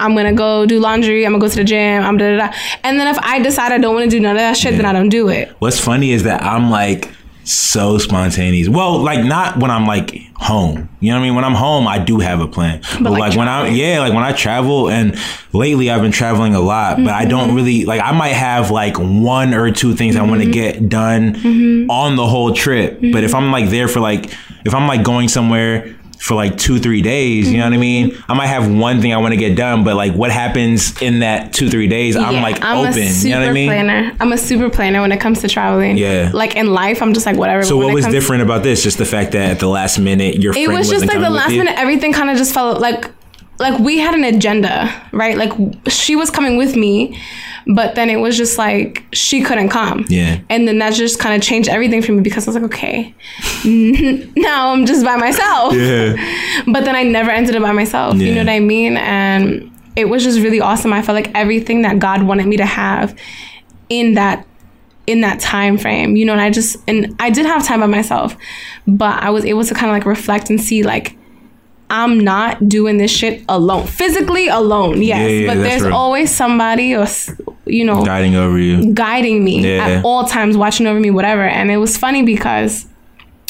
I'm gonna go do laundry. I'm gonna go to the gym. I'm da da da. And then if I decide I don't want to do none of that shit, then I don't do it. What's funny is that I'm like so spontaneous. Well, like not when I'm like home. You know what I mean? When I'm home, I do have a plan. But, like, like, when I yeah, like when I travel and lately I've been traveling a lot, but I Mm-hmm. don't really like I might have like one or two things I want to get done Mm-hmm. on the whole trip. But if I'm like there for like if I'm like going somewhere for like two, three days, you know what I mean? Mm-hmm. I might have one thing I want to get done, but like what happens in that two, three days, I'm Yeah, like I'm open. You know what I mean? planner. I'm a super planner when it comes to traveling. Yeah. Like in life, I'm just like whatever. So what was different about this? Just the fact that at the last minute your It friend was just wasn't like the last minute, everything kind of just felt like like we had an agenda, right? Like she was coming with me, but then it was just like she couldn't come. Yeah. And then that just kind of changed everything for me because I was like, okay, (laughs) now I'm just by myself. Yeah. (laughs) But then I never ended up by myself. Yeah. You know what I mean? And it was just really awesome. I felt like everything that God wanted me to have in that in that time frame, you know, and I just and I did have time by myself, but I was able to kind of like reflect and see like I'm not doing this shit alone. Physically alone, yes, Yeah, yeah, but there's real. always somebody or you know Guiding over you. guiding me Yeah. at all times, watching over me, whatever. And it was funny because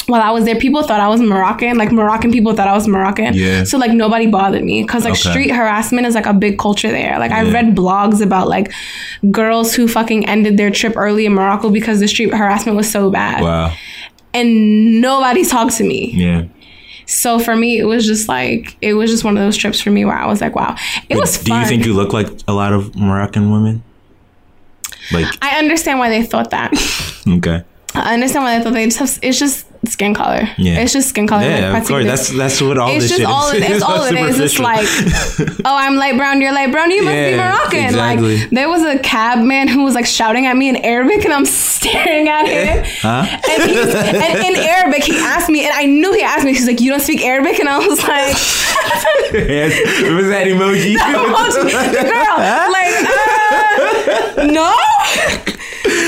while I was there, people thought I was Moroccan. Like Moroccan people thought I was Moroccan. Yeah. So like nobody bothered me because like Okay. street harassment is like a big culture there. Like I read blogs about like girls who fucking ended their trip early in Morocco because the street harassment was so bad, Wow. and nobody talked to me. Yeah. So for me, it was just like it was just one of those trips for me where I was like, wow, it was Do fun. you think you look like a lot of Moroccan women? Like I understand why they thought that. (laughs) okay. I understand why they thought they just have, it's just skin color. Yeah. It's just skin color. Yeah, like, of course. That's that's what all it's this just shit all is. it, it's (laughs) all it is. It's like, (laughs) oh, I'm light brown, you're light brown, you must be Moroccan. exactly. Like there was a cab man who was like shouting at me in Arabic, and I'm (laughs) staring at him. Huh? And, he's, and in Arabic, he asked me, and I knew he asked me. He's like, "You don't speak Arabic," and I was like, yes. What was that emoji? "Girl, like, uh, no."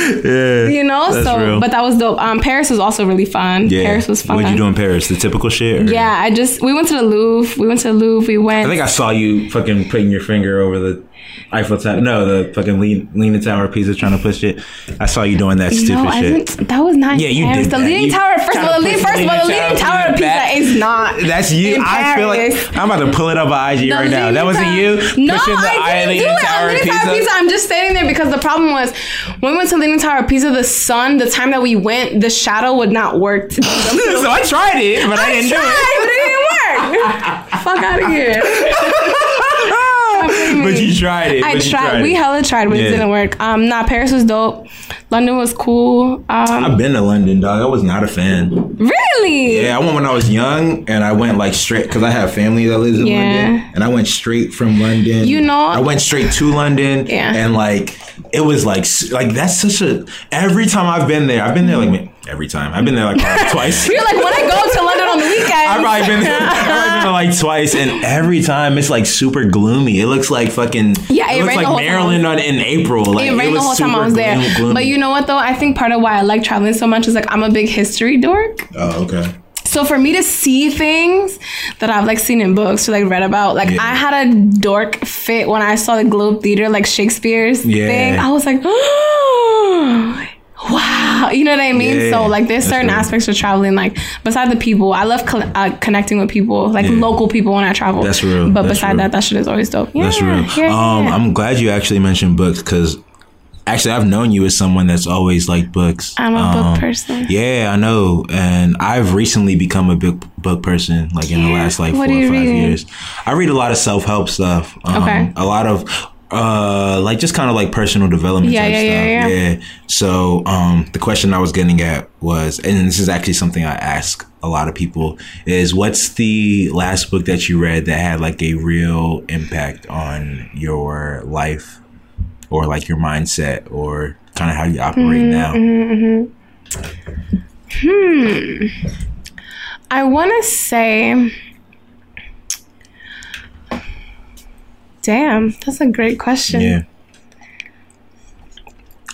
(laughs) yeah. You know, That's so real. but that was dope. Um, Paris was also really fun. Yeah. Paris was fun. What'd you do in Paris? The typical shit? or- Yeah, I just we went to the Louvre. We went to the Louvre. We went. I think I saw you fucking putting your finger over the Eiffel Tower. No, the fucking lean, leaning tower of trying to push it. I saw you doing that stupid no, I shit. didn't. That was not. Yeah, you Paris. did The that. Leaning You Tower. First of all, the leaning, first of all, the Leaning Tower pizza back. is not. That's you. I feel like I'm about to pull it up on IG right now. That wasn't you No, pushing the I didn't do it. Tower Leaning pizza. Tower Pizza. I'm just standing there because the problem was when we went to Leaning Tower of the sun, the time that we went, the shadow would not work. (laughs) So I tried it, but I, didn't do tried, it. but it didn't work. (laughs) Fuck out of here. (laughs) But you tried it. I but you tried. We hella tried, but Yeah. it didn't work. Um, nah, Paris was dope. London was cool. Um, I've been to London, dog. I was not a fan. really? Yeah, I went when I was young, and I went like straight because I have family that lives in Yeah. London, and I went straight from London. You know- I went straight to London, Yeah. and like it was like like that's such a. Every time I've been there, I've been there like every time. I've been there like probably twice. (laughs) You're like when I go to London on the weekend. I've probably been there. I've probably been there like twice, and every time it's like super gloomy. It looks like fucking. Yeah, it it, looks rained the like whole time. Maryland on, in April. Like it rained the whole time I was there. gloomy. But you know what though? I think part of why I like traveling so much is like I'm a big history dork. Oh, okay. So for me to see things that I've like seen in books or like read about, like Yeah. I had a dork fit when I saw the Globe Theater, like Shakespeare's Yeah. thing. I was like, (gasps) (laughs) wow, you know what I mean? Yeah, so like there's certain real. aspects of traveling, like beside the people, I love co- uh, connecting with people, like Yeah. local people when I travel. That's real. But That's beside real. that, that shit is always dope. Yeah, That's real. um. I'm glad you actually mentioned books because actually I've known you as someone that's always liked books. I'm a Um, book person. Yeah, I know, and I've recently become a big book person, like in the last like What four or five reading? years. I read a lot of self help stuff. Um, Okay. A lot of uh like just kind of like personal development Yeah, type yeah, stuff. yeah, yeah. So um the question I was getting at was and this is actually something I ask a lot of people is what's the last book that you read that had like a real impact on your life or like your mindset or kind of how you operate Mm-hmm, now? I want to say. Damn, that's a great question. Yeah.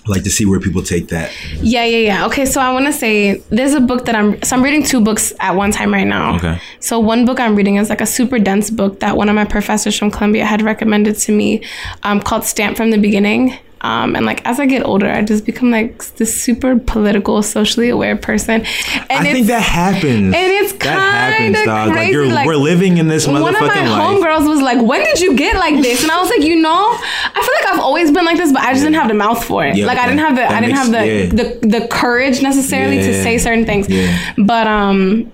I like to see where people take that. Yeah, yeah, yeah. Okay, so I want to say there's a book that I'm so I'm reading two books at one time right now. Okay. So one book I'm reading is like a super dense book that one of my professors from Columbia had recommended to me, um, called Stamped from the Beginning. Um, and like as I get older, I just become like this super political, socially aware person. And I it's, think that happens. and it's dog. Like crazy, you're like, we're living in this motherfucking life. one of my life. homegirls was like, "When did you get like this?" And I was like, "You know, I feel like I've always been like this, but I just didn't have the mouth for it. Yeah, like I didn't have the I didn't makes- have the, yeah. the the courage necessarily to say certain things. Yeah. But um."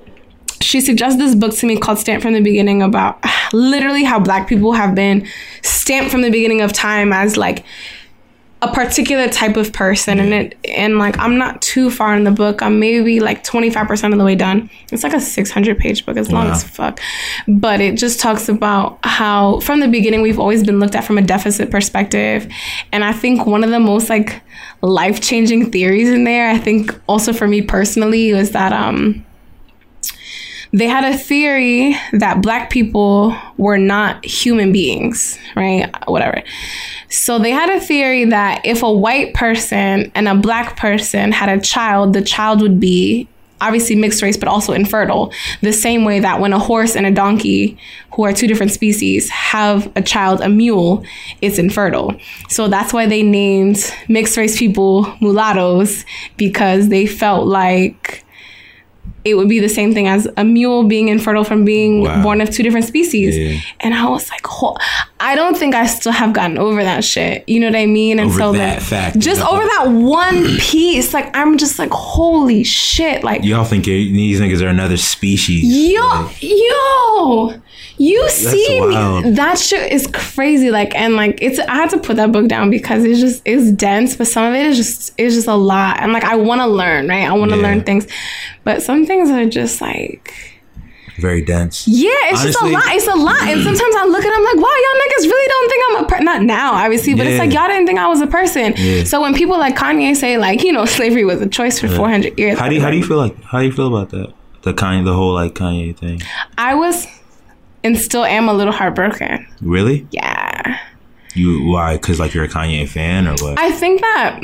She suggested this book to me called Stamped from the Beginning about (sighs) literally how black people have been stamped from the beginning of time as like a particular type of person and it and like I'm not too far in the book. I'm maybe like 25% of the way done. It's like a 600 page book. It's long Wow. as fuck. But it just talks about how from the beginning we've always been looked at from a deficit perspective. And I think one of the most like life-changing theories in there, I think also for me personally was that um they had a theory that black people were not human beings, right? Whatever. So they had a theory that if a white person and a black person had a child, the child would be obviously mixed race, but also infertile. The same way that when a horse and a donkey, who are two different species, have a child, a mule, it's infertile. So that's why they named mixed race people mulattoes because they felt like it would be the same thing as a mule being infertile from being Wow. born of two different species. Yeah. And I was like, I don't think I still have gotten over that shit. You know what I mean? And Over so that like, fact. just over that one (clears throat) piece, like I'm just like, holy shit! Like, Y'all think these niggas are another species? yo, Like, yo, you see wild. me? That shit is crazy. Like, and like, it's I had to put that book down because it's just it's dense, but some of it is just it's just a lot. And like, I want to learn, right? I want to Yeah. learn things, but some things are just like. Very dense. Yeah, it's just a lot. It's a lot. And sometimes I look at it, I'm like, wow, y'all niggas really don't think I'm a person. Not now, obviously, but it's like y'all didn't think I was a person. Yeah. So when people like Kanye say, like, you know, slavery was a choice for 400 years. How do you how do you feel like how do you feel about that? The Kanye the whole like Kanye thing. I was and still am a little heartbroken. Really? Yeah. You why? Because like you're a Kanye fan or what? I think that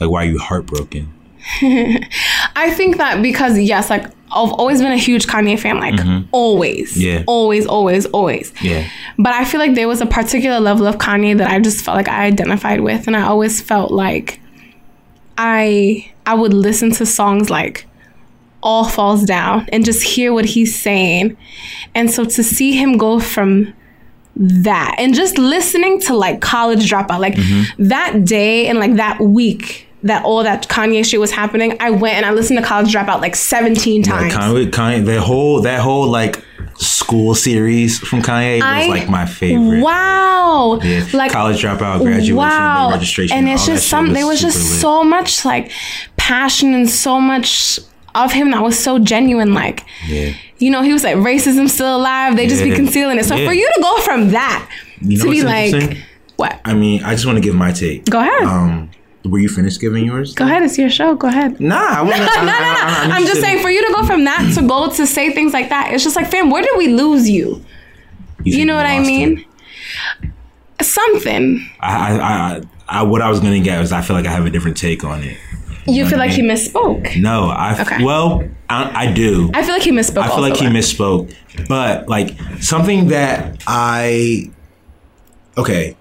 like why are you heartbroken? (laughs) I think that because yes, like I've always been a huge Kanye fan, like always. Mm-hmm. Yeah. Always, always, always. Yeah. But I feel like there was a particular level of Kanye that I just felt like I identified with, and I always felt like I I would listen to songs like All Falls Down and just hear what he's saying, and so to see him go from that and just listening to like College Dropout, like that day and like that week that all that Kanye shit was happening, I went and I listened to College Dropout like seventeen Like times. Kanye, Kanye, the whole that whole like school series from Kanye was like my favorite. Wow. Yeah. Like college dropout, graduation, wow. registration, And it's just some there was just lit. so much like passion and so much of him that was so genuine. Like Yeah. you know, he was like racism still alive, they just be concealing it. So Yeah. for you to go from that You know to be like what? I mean, I just want to give my take. Go ahead. Um, were you finished giving yours? Go ahead, it's your show. Go ahead. Nah, I want to. (laughs) No, no, no. I'm just saying, for you to go from that to go to say things like that, it's just like, fam, where did we lose you? You know what I mean? Something. I, I, I, I, what I was gonna get was I feel like I have a different take on it. You feel what I like he misspoke. No, I Okay. well, I, I do. I feel like he misspoke. I feel like he misspoke, but like something that I okay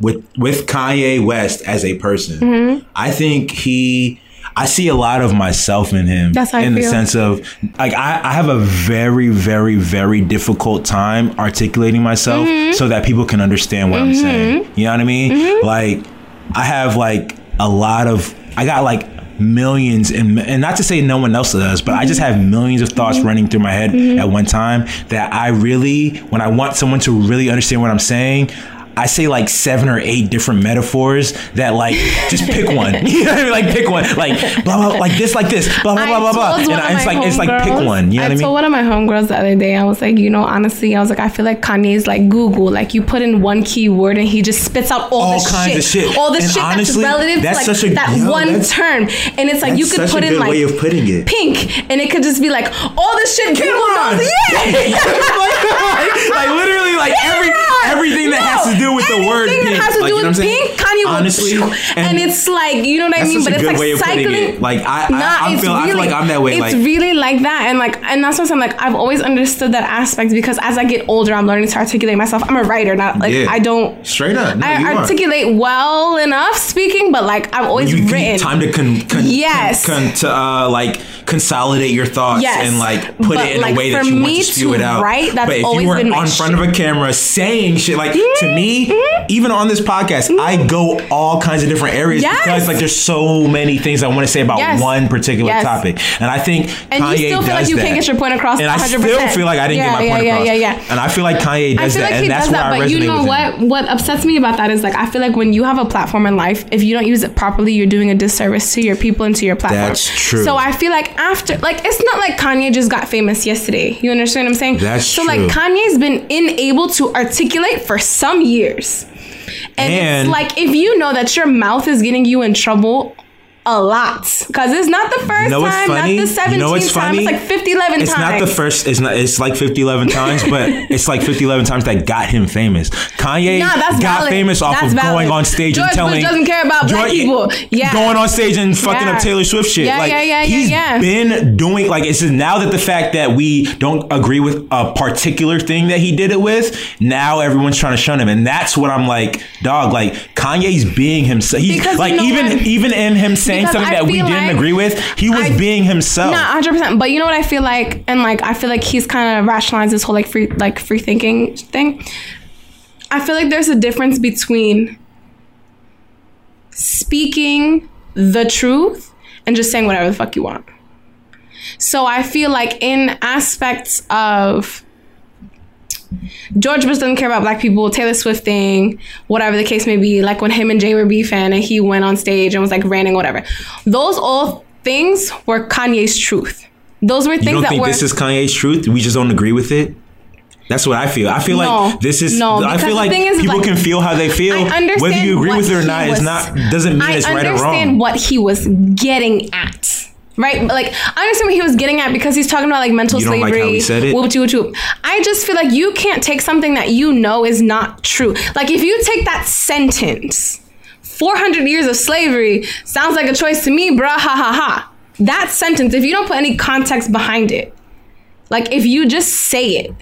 with with Kanye West as a person, Mm-hmm. I think he. I see a lot of myself in him. That's how I in the sense of like I, I have a very, very, very difficult time articulating myself Mm-hmm. so that people can understand what I'm saying. You know what I mean? Mm-hmm. Like I have like a lot of I got like millions and and not to say no one else does, but I just have millions of thoughts running through my head at one time that I really when I want someone to really understand what I'm saying, I say like seven or eight different metaphors that like just pick one. (laughs) you know what I mean? Like pick one. Like blah blah like this like this blah blah blah blah blah. And I- it's like it's like pick one. You know I what I told mean? one of my homegirls the other day, I was like, you know, honestly, I was like, I feel like Kanye's like Google. Like you put in one keyword and he just spits out all, All the kinds shit, of shit. all the And shit honestly, that's relative that's to like such a- that yo, one term. And it's like you could put in like way of putting it. pink, and it could just be like all the shit Google on. knows. Yeah. (laughs) like literally like every everything that has to do with the word pink. that has to like, do you know with what I'm saying? pink, Kanye will Honestly, and, it's like you know what I mean. But a it's like way of putting cycling. it. Like, I- I- nah, I it's feel- I feel really, like I'm that way, It's like- really like that, and like, and that's what I'm like. I've always understood that aspect because as I get older, I'm learning to articulate myself. I'm a writer, not like Yeah. I don't. Straight up. No, I are. articulate well enough speaking, but like I've always you written. time to con, con, Yes. con, to uh, like consolidate your thoughts Yes. and like put But, it in like, a way that you want to spew it out. write, that's but if always you were been my on front of a camera saying shit like to me, even on this podcast, I go all kinds of different areas Yes. because like there's so many things I want to say about Yes. one particular Yes. topic, and I think And you Kanye still feel like you that. can't get your point across And I 100%. still feel like I didn't Yeah, get my yeah, point yeah, across. yeah, yeah. And I feel like Kanye I does that, like and that's where that, I but resonate you know with what? him. What upsets me about that is like I feel like when you have a platform in life, if you don't use it properly, you're doing a disservice to your people and to your platform. That's true. So I feel like after, like, it's not like Kanye just got famous yesterday. You understand what I'm saying? That's so true. like Kanye's been unable to articulate for some years, and, And- it's like if you know that your mouth is getting you in trouble. A lot, because it's not the first You know what's time, funny? not the 17th You know what's time. funny? It's like 50, 11 It's times. not the first. It's not. It's like 50, 11 times, but (laughs) it's like 50, 11 times that got him famous. Kanye Nah, that's got valid. famous off That's of valid. going on stage George and telling. Bush doesn't care about black people. Yeah. Going on stage and fucking Yeah. up Taylor Swift shit. Yeah, like yeah, yeah, yeah, he's yeah. been doing like it's now that the fact that we don't agree with a particular thing that he did it with. Now everyone's trying to shun him, and that's what I'm like, dog. Like Kanye's being himself. He's Because you like know even what? even in him saying Because something I that we didn't agree with, he was I- being himself. Not hundred percent. But you know what I feel like, and like I feel like he's kind of rationalized this whole like free like free thinking thing. I feel like there's a difference between speaking the truth and just saying whatever the fuck you want. So I feel like in aspects of George Bush doesn't care about black people, Taylor Swift thing, whatever the case may be, like when him and Jay were beefing and he went on stage and was like ranting, whatever. Those all things were Kanye's truth. Those were things You don't that think were this is Kanye's truth? We just don't agree with it. That's what I feel. I feel No. like this is. No, I feel like people like, can feel how they feel. I understand Whether you agree with it or not, was- it's not doesn't mean I it's right or understand wrong. what he was getting at. Right, like I understand what he was getting at because he's talking about like mental You don't like slavery. how he said it? Whoop, whoop, whoop. I just feel like you can't take something that you know is not true. Like if you take that sentence, 400 years of slavery sounds like a choice to me, bruh. Ha ha ha. That sentence, if you don't put any context behind it, like if you just say it,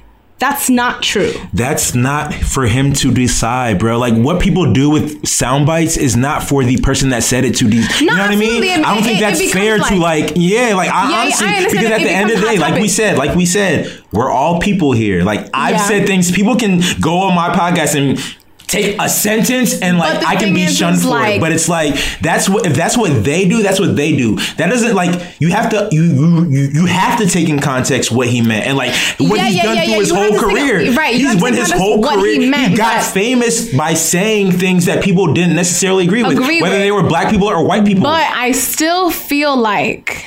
that's not true. That's not for him to decide, bro. Like what people do with sound bites is not for the person that said it to these. you know what I mean? It- I don't think it- it that's fair to like- like. Yeah, like I Yeah, honestly I because at the end of the day, hot like we said, like we said, we're all people here. Like I've Yeah. said things. People can go on my podcast and. Take a sentence and like I can be shunned for it, but it's like that's what if that's what they do, that's what they do. That doesn't like you have to you you you, have to take in context what he meant and like what Yeah, he's yeah, done yeah, through his You whole career. right, He's when his whole what he career meant, got but- famous by saying things that people didn't necessarily agree with, Agree whether with. they were black people or white people. But I still feel like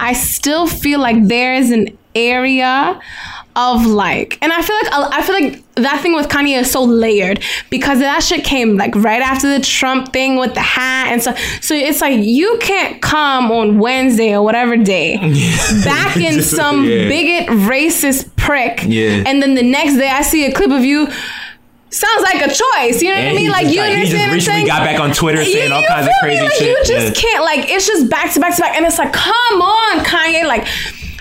I still feel like there is an area of like, and I feel like I feel like that thing with Kanye is so layered because that shit came like right after the Trump thing with the hat and so So it's like you can't come on Wednesday or whatever day (laughs) back in (laughs) some Yeah. bigot racist prick, Yeah. and then the next day I see a clip of you. Sounds like a choice, you know what I mean? Like you got- he just understand recently saying? got back on Twitter saying all kinds of crazy like, shit. You just Yeah. can't like it's just back to back to back, and it's like, come on, Kanye, like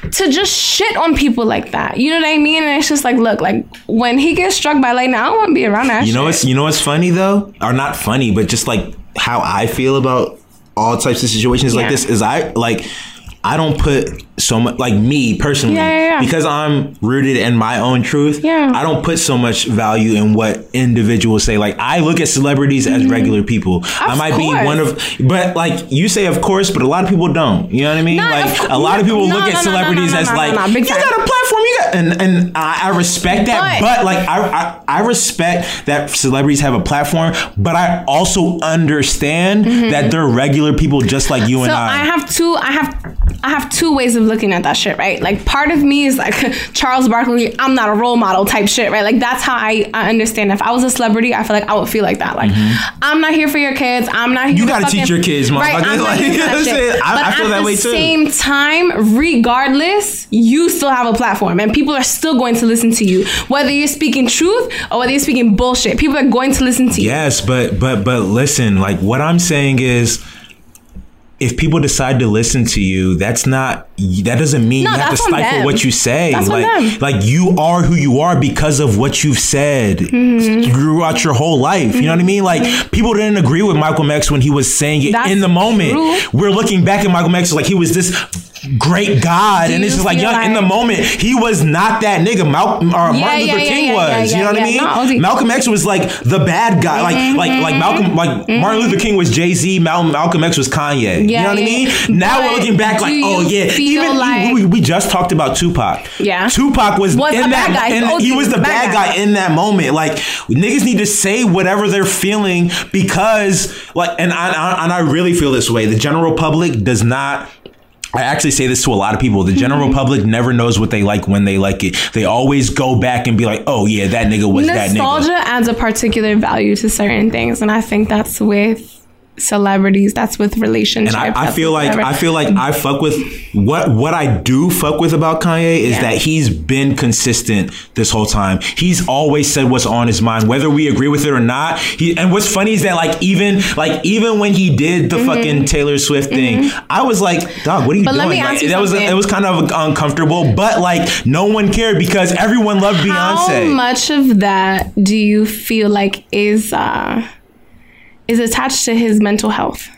to just shit on people like that. You know what I mean? And it's just like, look, like when he gets struck by lightning, I don't want to be around that. You know what's you know what's funny though, or not funny, but just like how I feel about all types of situations like this is I like I don't put so much like me personally Yeah, yeah, yeah. because I'm rooted in my own truth. Yeah. I don't put so much value in what individuals say. Like I look at celebrities as regular people. I might be Mm-hmm. one of, but like you say, of course, but a lot of people don't. You know what I mean? No, like of a lot of people no, look no, at celebrities no, as like you got a platform, you got, and and I, I respect that, But- but, like I, I I respect that celebrities have a platform, but I also understand that they're regular people just like you and Mm-hmm. So I. I have two. I have. I have two ways of looking at that shit, right? Like part of me is like (laughs) Charles Barkley. I'm not a role model type shit, right? Like that's how I, I understand. If I was a celebrity, I feel like I would feel like that. Like I'm not here for your kids. I'm not here. Mm-hmm. You gotta fucking- teach your kids, mom. right? I'm not (laughs) Like, here for that I'm shit. I- But I feel at that the way too. Same time, regardless, you still have a platform, and people are still going to listen to you, whether you're speaking truth or whether you're speaking bullshit. People are going to listen to you. Yes, but but but listen, like what I'm saying is if people decide to listen to you, that's not that doesn't mean No, you have to stifle them. what you say. That's like like you are who you are because of what you've said Mm-hmm. throughout your whole life. You know what I mean? Like people didn't agree with Malcolm X when he was saying it That's in the moment. true. We're looking back at Malcolm X like he was this great God, Do and it's just like, young, in the moment, he was not that nigga. Malcolm or Yeah, Martin Luther yeah, King yeah, was. you know what I mean? No. Malcolm X was like the bad guy. Like mm-hmm, like like Malcolm mm-hmm, like mm-hmm. Martin Luther King was Jay Z. Mal- Malcolm X was Kanye. you know what I mean? Now But we're looking back like, oh yeah. Even like- we, we just talked about Tupac. Yeah. Tupac was, Was in that. guy. he was the bad bad guy. guy in that moment. Like niggas need to say whatever they're feeling because like, and I, I and I really feel this way. The general public does not. I actually say this to a lot of people. The general Mm-hmm. public never knows what they like when they like it. They always go back and be like, "Oh yeah, that nigga was that nigga." nostalgia adds a particular value to certain things and i think that's with celebrities that's with relationships And I, I feel like whatever. I feel like I fuck with what what I do fuck with about Kanye is Yeah. that he's been consistent this whole time. He's always said what's on his mind, whether we agree with it or not. He and what's funny is that like even like even when he did the fucking Taylor Swift thing, I was like, dog, what are you Mm-hmm. But let doing? me Like, ask you that was it was kind of uncomfortable, but like no one cared because everyone loved how Beyonce. How much of that do you feel like is uh is attached to his mental health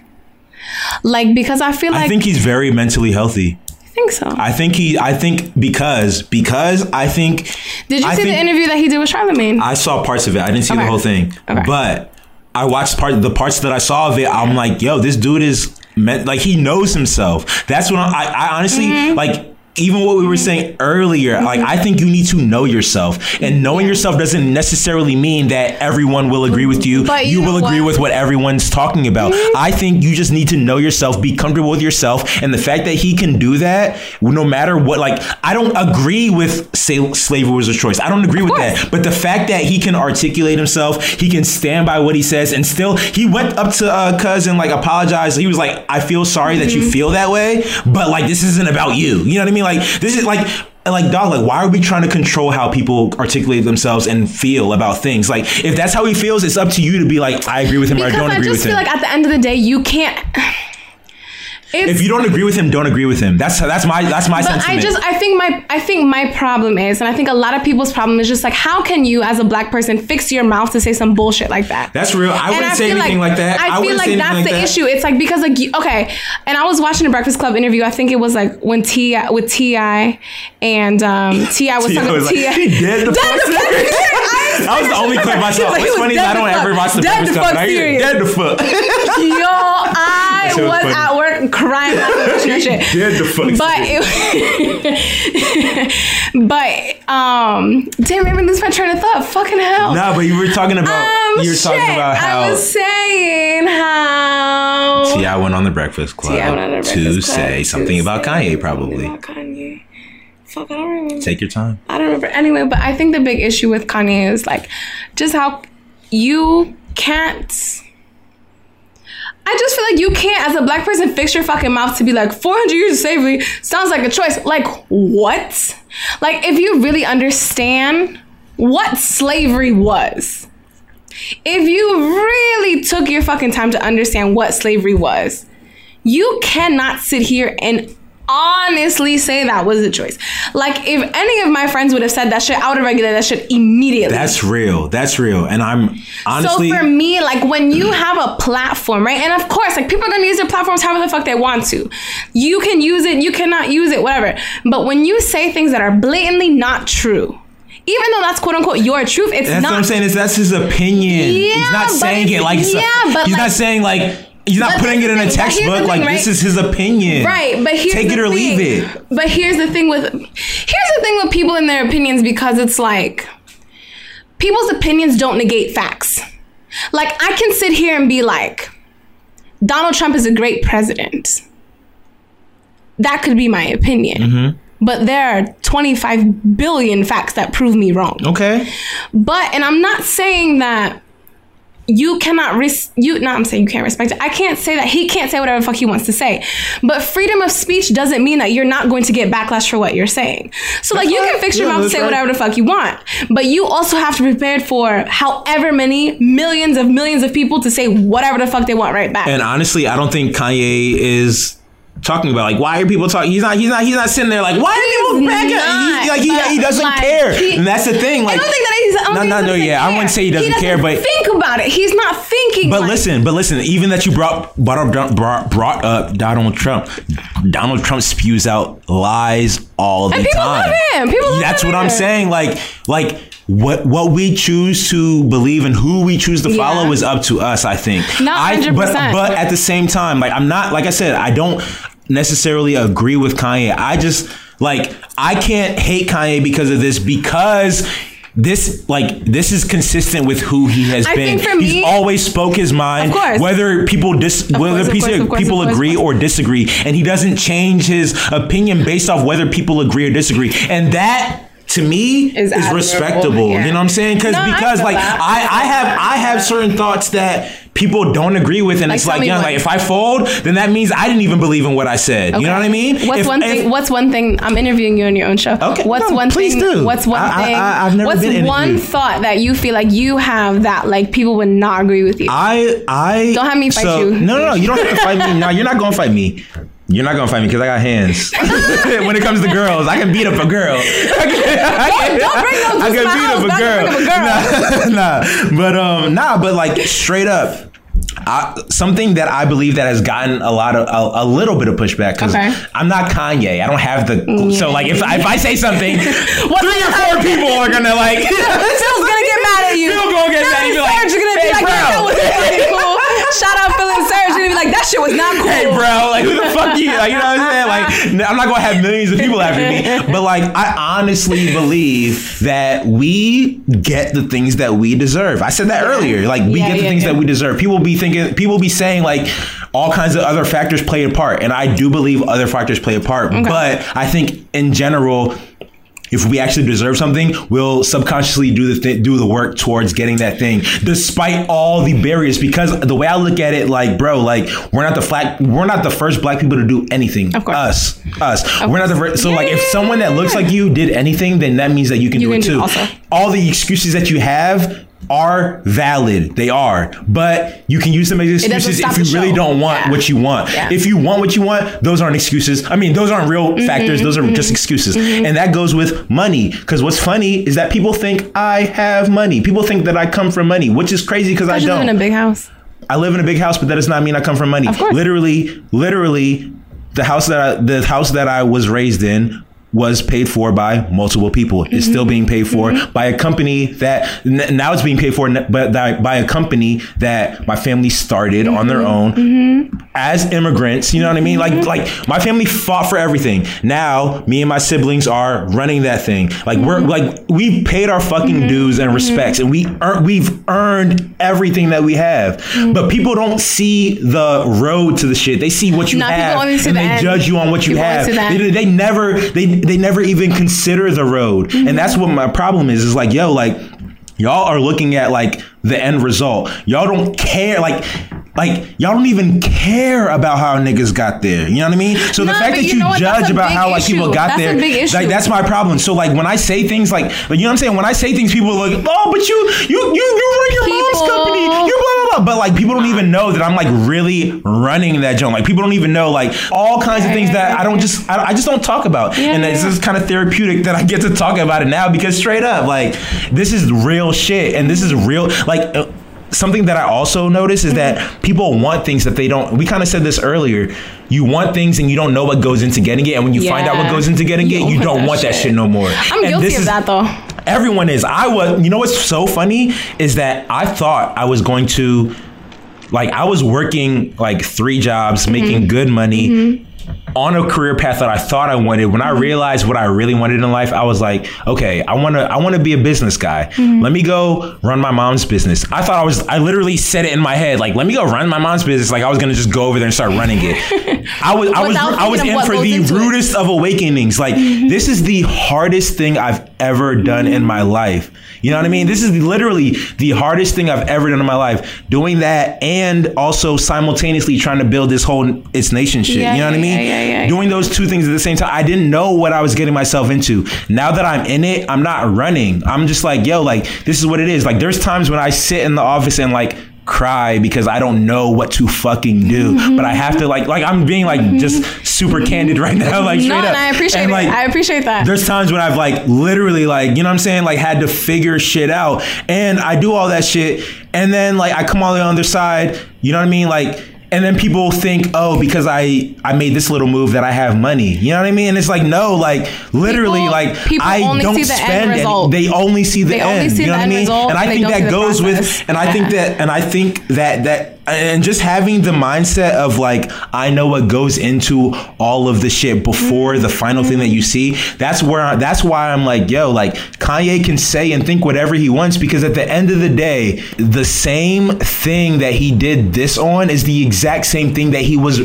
like because i feel like I think he's very mentally healthy. I think so I think he I think because because I think did you I see the interview that he did with Charlamagne I saw parts of it. I didn't see the whole thing, Okay. but I watched part the parts that I saw of it. I'm like, yo, this dude is meant like he knows himself. That's what I, I honestly Mm-hmm. like. Even what we were saying earlier, like I think you need to know yourself, and knowing yourself doesn't necessarily mean that everyone will agree with you. But you you will agree what? with what everyone's talking about. I think you just need to know yourself, be comfortable with yourself, and the fact that he can do that, no matter what. Like I don't agree with say slavery was a choice. I don't agree with course. that. But the fact that he can articulate himself, he can stand by what he says, and still he went up to uh, cousin like apologized. He was like, "I feel sorry that Mm-hmm. you feel that way, but like this isn't about you." You know what I mean? Like this is like. Like dog, like why are we trying to control how people articulate themselves and feel about things? Like if that's how he feels, it's up to you to be like, I agree with him or I because don't i agree just with feel him. like at the end of the day you can't it's, if you don't agree with him, don't agree with him. That's that's my that's my But sentiment. I just I think my I think my problem is, and I think a lot of people's problem is just like how can you as a black person fix your mouth to say some bullshit like that? that's real. I And wouldn't say anything like, that. I, feel like that's like the that. issue. It's like because like okay, and I was watching the Breakfast Club interview. I think it was like when T.I. with T.I. and um, (laughs) T.I. was talking to like, Ti. he dead the (laughs) Dead fuck the fuck serious. serious. That was the only clip I saw. (laughs) Like, What's funny is I don't ever watch the Breakfast Club, I hear serious. dead the fuck. Yo, I shit was was at work crying (laughs) shit. Dead the fuck. But it, (laughs) but um, damn, maybe this my train of thought. Fucking hell. No, but you were talking about Um, you were talking shit, about how I was saying how i went on the Breakfast Club T.I. went on the to Breakfast Club say to something about say Kanye, probably. about Kanye. Fuck, I don't remember. Take your time. I don't remember. Anyway, but I think the big issue with Kanye is like just how you can't. I just feel like you can't, as a black person, fix your fucking mouth to be like 400 years of slavery sounds like a choice. Like what? Like if you really understand what slavery was, if you really took your fucking time to understand what slavery was, you cannot sit here and honestly say that was a choice. Like if any of my friends would have said that shit, I would have regulated that shit immediately. That's real. That's real. And I'm honestly so for me, like when you have a platform, right? And of course, like people are gonna use their platforms however the fuck they want to. You can use it, you cannot use it, whatever. But when you say things that are blatantly not true, even though that's quote unquote your truth, it's That's not. what I'm saying. Is that's his opinion. Yeah, he's not saying it like it's a- but he's not saying like he's not But putting it in a textbook. like thing, this is his opinion. Right, but here's take the it or thing. leave it. But here's the thing with here's the thing with people and their opinions because it's like people's opinions don't negate facts. Like I can sit here and be like, Donald Trump is a great president. That could be my opinion. Mm-hmm. But there are 25 billion facts that prove me wrong. Okay. But and I'm not saying that you cannot res- you not I'm saying you can't respect it. I can't say that he can't say whatever the fuck he wants to say. But freedom of speech doesn't mean that you're not going to get backlash for what you're saying. So like you right. can fix your Yeah, mouth and say right. whatever the fuck you want. But you also have to be prepared for however many millions of millions of people to say whatever the fuck they want right back. And honestly, I don't think Kanye is talking about like why are people talking. He's not. He's not. He's not sitting there like why are people back? not, He, like he, he doesn't like, care. he- and that's the thing. Like I don't think that he's. No, no, no, doesn't yeah, I wouldn't say he doesn't care, but- think about it. He's not thinking. But like, listen, but listen. Even that you brought brought up brought, up Donald Trump. Donald Trump spews out lies all the And people time. love him. People love That's what I'm him. saying. Like like what what we choose to believe and who we choose to Yeah. follow is up to us. I think. No, I, but 100%. but at the same time, like I'm not like I said, I don't necessarily agree with Kanye. I just like I can't hate Kanye because of this because. This like this is consistent with who he has I been. He's me- always spoke his mind, Of course. whether people dis, whether course, of people, course, of course, people agree or disagree, and he doesn't change his opinion based off whether people agree or disagree, and that. To me, Is is, respectable. yeah. You know what I'm saying? Because No, because feel like that. I, I have I have certain thoughts that people don't agree with, and Like, it's like yeah, like if I fold, then that means I didn't even believe in what I said. You know what I mean? What's If- one if- thing? What's one thing? I'm interviewing you on your own show. Okay, What's no, one please thing? do. What's one I- I- thing? I- I've never what's been one thought that you feel like you have that like people would not agree with you? I I Don't have me fight so, you. No, no, no. You don't have to fight me. (laughs) No, you're not gonna fight me. You're not gonna fight me because I got hands. (laughs) when it comes to girls, I can beat up a girl. I can, I don't bring those I to can beat up a girl. (laughs) Nah, (laughs) nah, but um, nah, but like straight up. I, something that I believe that has gotten a lot of a, a little bit of pushback because Okay. I'm not Kanye. I don't have the so like if I, if I say something, three or four people are gonna like. Phil's gonna get mad at you. Phil gonna get mad. Phil like, and Serge are gonna "Hey, be like, bro." Yeah, that was fucking cool. Shout out Phil and Serge. Gonna be like, that shit was not cool. hey bro, like who the fuck you? Like you know what I'm saying? Like I'm not gonna have millions of people after me, but like I honestly believe that we get the things that we deserve. I said that earlier. Like we Yeah, get the yeah, things yeah. that we deserve. People be thinking, people be saying like all kinds of other factors play a part, and I do believe other factors play a part. But I think in general. If we actually deserve something, we'll subconsciously do the th- do the work towards getting that thing, despite all the barriers. Because the way I look at it, like, bro, like we're not the flat, we're not the first black people to do anything. Of course. us, us. we're not the first. So, like, if someone that looks like you did anything, then that means that you can You do can it do too. also. All the excuses that you have are valid. They are, but you can use them as excuses if you really show. don't want Yeah. what you want. Yeah. If you want what you want, those aren't excuses. I mean, those aren't real Mm-hmm, factors. Those are just excuses. And that goes with money. Because what's funny is that people think I have money. People think that I come from money, which is crazy because I don't. Live in a big house. I live in a big house, but that does not mean I come from money. Of course. Literally, literally, the house that I, the house that I was raised in was paid for by multiple people. It's mm-hmm. still being paid for mm-hmm. by a company that n- now it's being paid for, but by a company that my family started on their mm-hmm. own as immigrants. You know what I mean? Like, like my family fought for everything. Now, me and my siblings are running that thing. Like we're like we paid our fucking dues and respects, and we we've earned everything that we have. But people don't see the road to the shit. They see what you have, and the they end. judge you on what you People have. see the end. They, they never they they never even consider the road, Mm-hmm. and that's what my problem is. Is like yo, like y'all are looking at like the end result. Y'all don't care like like y'all don't even care about how niggas got there. You know what I mean? So the fact that you you, judge about how like people got That's there, issue. like that's my problem. So like when I say things like, like you know what I'm saying? When I say things, people are like, oh, but you you you you run your mom's People- company, you blah blah blah. But like people don't even know that I'm like really running that joint. Like people don't even know like all kinds of things that I don't just I, I just don't talk about. Yeah, and it's yeah. just kind of therapeutic that I get to talk about it now because straight up like this is real shit and this is real like. Uh, Something that I also notice is Mm-hmm. that people want things that they don't. We kind of said this earlier. You want things and you don't know what goes into getting it, and when you find out what goes into getting You it, you don't that want that shit. shit no more. I'm And guilty this of is- that though. Everyone is. I was. You know what's so funny is that I thought I was going to, like, I was working like three jobs, Mm-hmm. making good money. On a career path that I thought I wanted, when I Mm-hmm. realized what I really wanted in life, I was like, okay, I want to, I want to be a business guy. Mm-hmm. Let me go run my mom's business. I thought I was, I literally said it in my head, like, let me go run my mom's business. Like I was gonna just go over there and start running it. (laughs) I was, I was, I was in for the into it. rudest of awakenings. Like this is the hardest thing I've ever done in my life. You know what I mean? This is literally the hardest thing I've ever done in my life. Doing that and also simultaneously trying to build this whole it's nation shit. Yeah, you know what I mean? yeah, yeah, yeah. Doing those two things at the same time. I didn't know what I was getting myself into. Now that I'm in it, I'm not running. I'm just like, yo, like this is what it is. Like there's times when I sit in the office and like cry because I don't know what to fucking do. Mm-hmm. But I have to like like I'm being like just super candid right now. Like straight No, up. and I appreciate And, it. like, I appreciate that. there's times when I've like literally like, you know what I'm saying? Like had to figure shit out. And I do all that shit. And then like I come on the other side, you know what I mean? Like and then people think, oh, because I I made this little move that I have money. You know what I mean? And it's like, no, like literally, People- like people I don't the end spend any- They only see the They end. see you know what I mean? and I think that goes with and I think that and I think that that and just having the mindset of like I know what goes into all of the shit before the final thing that you see. That's where I, that's why I'm like, yo, like Kanye can say and think whatever he wants because at the end of the day, the same thing that he did this on is the exact same thing that he was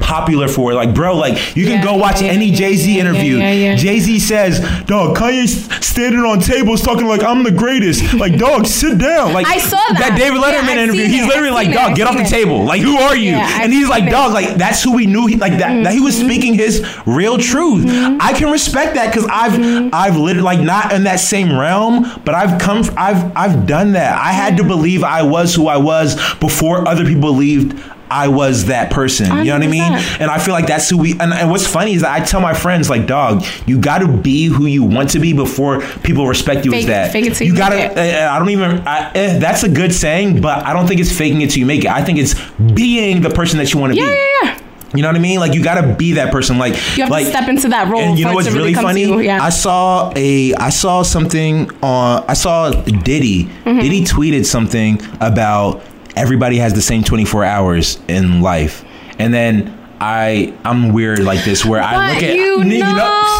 popular for. Like, bro, like you can Yeah, go watch yeah, any yeah, Jay Z yeah, yeah, interview. yeah, yeah. Jay Z says, "Dog, Kanye's standing on tables talking like I'm the greatest. Like, dog, sit down." Like I saw that. that David Letterman I've interview. He's it. literally I've like, "Dog, I've get off the table. Like, who are you?" Yeah, and he's like, "Dog, like that's who we knew. He, like that, that he was Mm-hmm. speaking his real truth. I can respect that because I've Mm-hmm. I've literally like not in that same realm, but I've come. I've I've done that. I had to believe I was who I was before other people believed." I was that person. You know what I mean? 100%. And I feel like that's who we. And, and what's funny is that I tell my friends, like, dog, you got to be who you want to be before people respect you as that. fake it till you you gotta. make it. eh, I don't even. I, eh, that's a good saying, but I don't think it's faking it till you make it. I think it's being the person that you want to yeah, be. yeah, yeah. Yeah. You know what I mean? Like you gotta be that person. Like You have like, to step into that role. and you know what's really, funny? you. Yeah. I saw a I saw something on I saw Diddy. Mm-hmm. Diddy tweeted something about everybody has the same 24 hours in life. And then I I'm weird like this where I look at you know-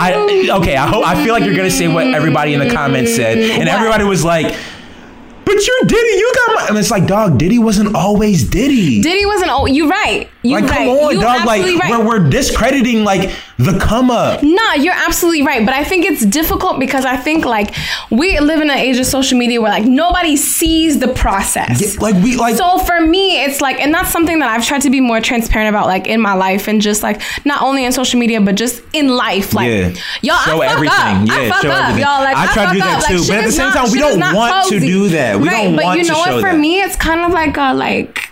I okay, I hope I feel like you're gonna say what everybody in the comments said. And What? everybody was like but you're Diddy, you got my and it's like, dog, Diddy wasn't always Diddy. Diddy wasn't. Oh, you're right. You're like, right. come on, you dog. Like, right. we're, we're discrediting like the come up. Nah, you're absolutely right. But I think it's difficult because I think like we live in an age of social media where like nobody sees the process. Like we like so for me, it's like, and that's something that I've tried to be more transparent about, like in my life and just like not only in social media but just in life. Like, Yeah. y'all, Show I fuck everything. up. Yeah, I fuck show up, everything. y'all. Like, I I, try to do that up. too, Like, but at the same not- time, we don't want to do that. We right, don't but want you to know show what? For that. me, it's kind of like a like.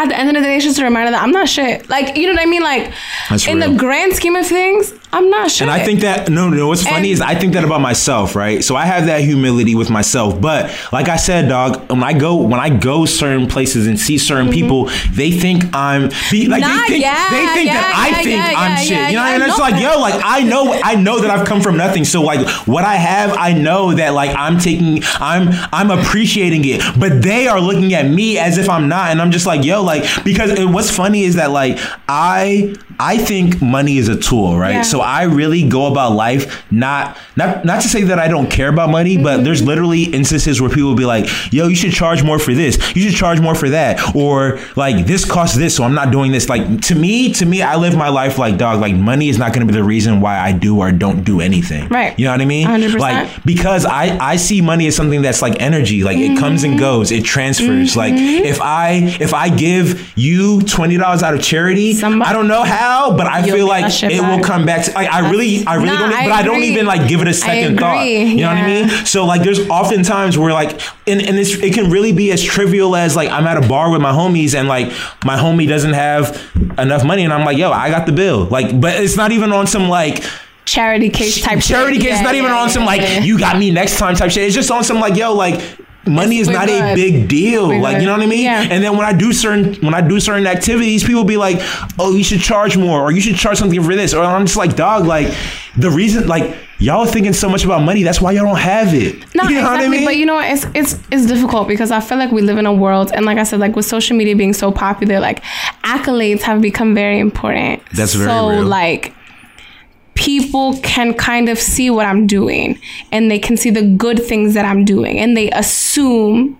At the end of the day, it's just a reminder that I'm not shit. Like, you know what I mean? Like, That's in real. the grand scheme of things, I'm not sure. And I think that no, no. What's funny And- is I think that about myself, right? So I have that humility with myself. But like I said, dog, when I go when I go certain places and see certain people, they think I'm be, like Mm-hmm. Nah, they think yeah, they think yeah, that I think yeah, I'm yeah, shit. yeah, you know, yeah, and it's like yo, like I know I know that I've come from nothing. So like what I have, I know that like I'm taking I'm I'm appreciating it. But they are looking at me as if I'm not, and I'm just like yo, like because what's funny is that like I I think money is a tool, right? Yeah. So So I really go about life not not not to say that I don't care about money, but there's literally instances where people will be like, "Yo, you should charge more for this. You should charge more for that." Or like this costs this, so I'm not doing this. Like to me, to me, I live my life like dog, like money is not going to be the reason why I do or don't do anything. Right. You know what I mean? 100%. Like because I I see money as something that's like energy. Like it comes and goes. It transfers. Like if I if I give you twenty dollars out of charity, Somebody- I don't know how, but I feel like it will come back to like I really I really Nah, don't I but I don't even like give it a second thought. You know what I mean? So like there's often times where like and, and it's, it can really be as trivial as like I'm at a bar with my homies and like my homie doesn't have enough money and I'm like, yo, I got the bill. Like, but it's not even on some like Charity case type charity shit. case, Yeah, not even yeah, on some yeah, like yeah. you got me next time type shit. It's just on some like yo like money is not a big deal. We're like you know what I mean? Yeah. And then when I do certain when I do certain activities, people be like, "Oh, you should charge more, or you should charge something for this." Or I'm just like, "Dog, like the reason like y'all are thinking so much about money, that's why y'all don't have it." No, you know exactly. what I mean? But you know what? It's it's it's difficult because I feel like we live in a world, and like I said, like with social media being so popular, like accolades have become very important. That's very so real. like people can kind of see what I'm doing, and they can see the good things that I'm doing, and they assume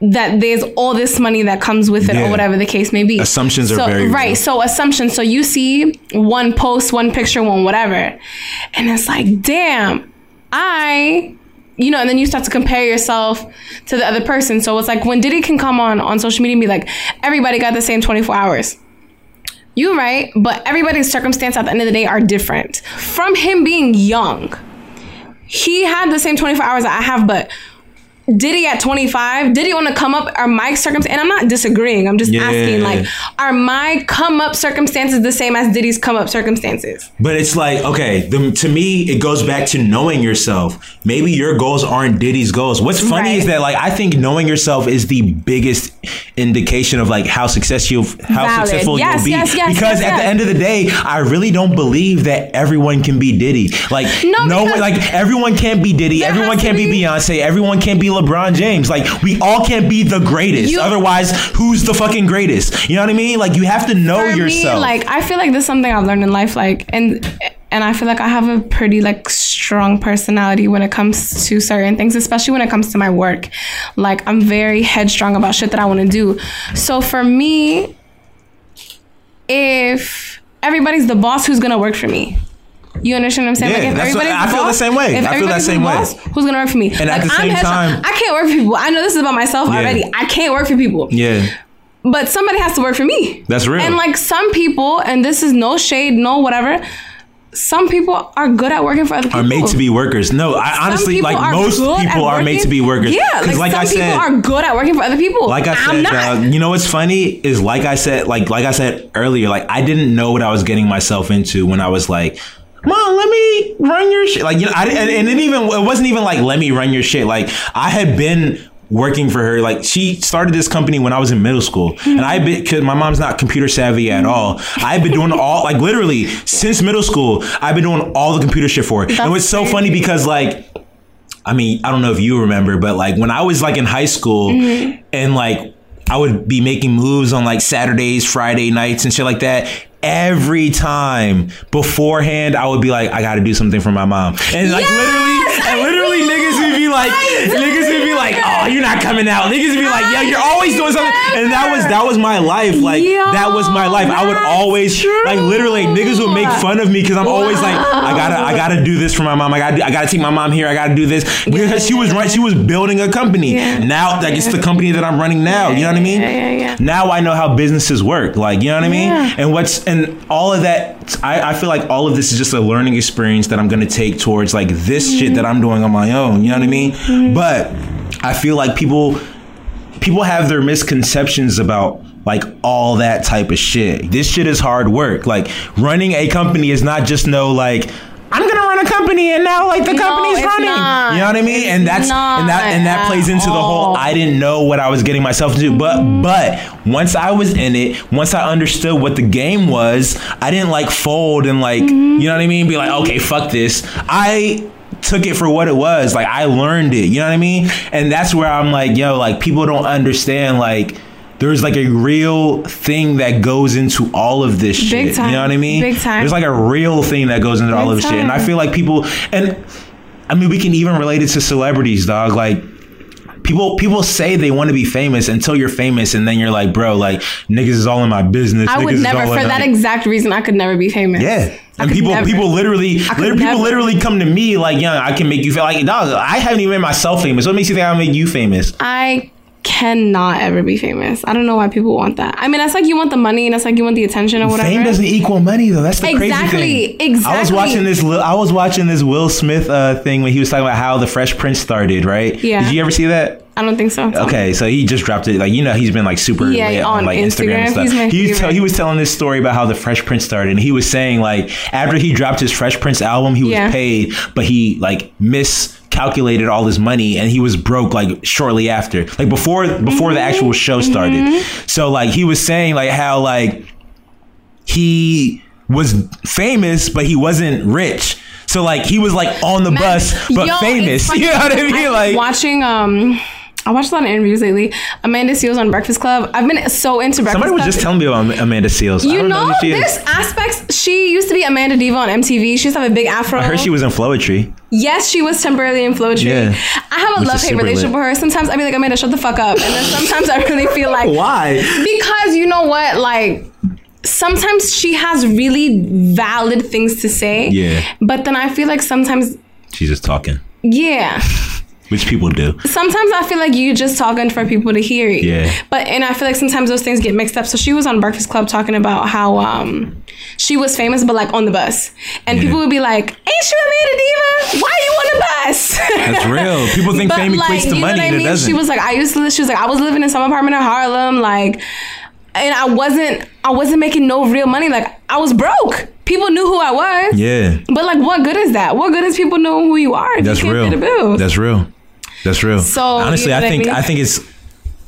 that there's all this money that comes with it Yeah. or whatever the case may be. Assumptions are so, very real. right. So assumptions. So you see one post, one picture, one whatever, and it's like, damn, I, you know, and then you start to compare yourself to the other person. So it's like when Diddy can come on on social media and be like, everybody got the same 24 hours. You right, but everybody's circumstance at the end of the day are different. From him being young, he had the same 24 hours that I have, but Diddy at 25, Diddy on the come up are my circumstances, and I'm not disagreeing. I'm just Yeah. asking, like, are my come up circumstances the same as Diddy's come up circumstances? But it's like, okay, the, to me, it goes back to knowing yourself. Maybe your goals aren't Diddy's goals. What's funny Right. is that, like, I think knowing yourself is the biggest indication of like how successful how Valid. successful Yes, you'll be. yes, yes, because at the end of the day, I really don't believe that everyone can be Diddy. Like, No, no, one, like everyone can't be Diddy. Everyone can't be be- Beyonce. Everyone can't be LeBron James. Like, we all can't be the greatest. You- Otherwise, who's the fucking greatest? You know what I mean? Like, you have to know yourself. me, like, I feel like this is something I've learned in life, like, and and I feel like I have a pretty like strong personality when it comes to certain things, especially when it comes to my work. Like, I'm very headstrong about shit that I want to do. So for me, if everybody's the boss, who's gonna work for me? You understand what I'm saying? Yeah, like if that's what- everybody's I the feel the same way. If I feel that everybody's same the way. boss, who's gonna work for me? And at the same headstrong. time- I can't work for people. I know this is about myself Yeah. already. I can't work for people yeah. but somebody has to work for me. That's real. And like some people, and this is no shade, no whatever. Some people are good at working for other people. are made to be workers. No, I honestly like most people are made to be workers. Yeah, like, like some I said, people are good at working for other people. like I I'm said, not. dog, you know what's funny is like I said, like like I said earlier, like I didn't know what I was getting myself into when I was like. Mom, let me run your shit. Like you know, I and, and it even it wasn't even like let me run your shit. Like I had been working for her. Like she started this company when I was in middle school, and I been because my mom's not computer savvy at all. I've been doing all like literally since middle school. I've been doing all the computer shit for her. and it's so funny because like I mean, I don't know if you remember, but like when I was like in high school mm-hmm. and like I would be making moves on like Saturdays, Friday nights and shit like that. Every time beforehand, I would be like, I got to do something for my mom, and like Yes, literally, and literally, niggas like, niggas would be like, oh, you're not coming out. Niggas would be like, yo, you're always doing something, and that was that was my life. Like Yo, that was my life. I would that's always true. like literally niggas would make fun of me because I'm always like, I gotta, I gotta do this for my mom. I gotta, do, I gotta take my mom here. I gotta do this because she was right. She was building a company. Yeah. Now, like it's the company that I'm running now. You know what I mean? Yeah, yeah, yeah. Now I know how businesses work. Like you know what I mean? Yeah. And what's and all of that. I, I feel like all of this is just a learning experience that I'm gonna take towards like this shit that I'm doing on my own. You know what I mean? But I feel like people people have their misconceptions about like all that type of shit. This shit is hard work. Like running a company is not just no like I'm gonna run a company and now like the company's it's running. not. You know what I mean? And that's and that and that plays into the whole I didn't know what I was getting myself into. But but once I was in it, once I understood what the game was, I didn't like fold and like Mm-hmm. you know what I mean? Be like, okay, fuck this. I took it for what it was. Like I learned it. You know what I mean? And that's where I'm like, yo, like people don't understand like there's like a real thing that goes into all of this shit. Big time. You know what I mean? Big time. There's like a real thing that goes into all of this shit. And I feel like people and I mean we can even relate it to celebrities, dog. Like people people say they want to be famous until you're famous and then you're like, bro, like niggas is all in my business. I Niggas would never, for that like- exact reason, I could never be famous. yeah. I And people never. people literally, people literally come to me like, young, I can make you feel like dog, I haven't even made myself famous. What makes you think I'll make you famous? I cannot ever be famous. I don't know why people want that. I mean, that's like you want the money and that's like you want the attention or whatever. Fame doesn't equal money though. That's the Exactly, crazy thing. Exactly. I was exactly. watching this. I was watching this Will Smith uh, thing when he was talking about how the Fresh Prince started. Right? Yeah. Did you ever see that? I don't think so. Okay, so he just dropped it. Like you know, he's been like super Yeah, lit on, on like Instagram, and Instagram. stuff. He, favorite. he was telling this story about how the Fresh Prince started, and he was saying like after he dropped his Fresh Prince album, he was Yeah. paid, but he like miscalculated all his money, and he was broke like shortly after, like before before the Mm-hmm. actual show started. So like he was saying like how like he was famous, but he wasn't rich. So like he was like on the Man, bus, but yo, famous. (laughs) You know what I mean? Like watching um I watched a lot of interviews lately. Amanda Seales on Breakfast Club. I've been so into Breakfast Club. somebody was just telling me about Amanda Seales. You know, there's aspects. She used to be Amanda Diva on MTV. She used to have a big afro. I heard she was in Floetry. Yes, she was temporarily in Floetry. Yeah. I have a love hate relationship lit. with her. Sometimes I'd be like, Amanda, shut the fuck up. And then sometimes I really feel (laughs) like Why? because you know what, like sometimes she has really valid things to say. Yeah. But then I feel like sometimes, She's just talking, yeah. Which people do. Sometimes I feel like you just talking for people to hear you. Yeah. But and I feel like sometimes those things get mixed up. So she was on Breakfast Club talking about how um she was famous but like on the bus. And Yeah. people would be like, Ain't you Amanda Diva? Why are you on the bus? That's real. People think (laughs) fame equates to you know money, what I mean? doesn't. She was like, I used to. Live, She was like, I was living in some apartment in Harlem, like, and I wasn't. I wasn't making no real money. Like, I was broke. People knew who I was. yeah, But like, what good is that? What good is people knowing who you are if that's you can't real. pay the bills? That's real. That's real. So, honestly, you know I what I think mean? I think it's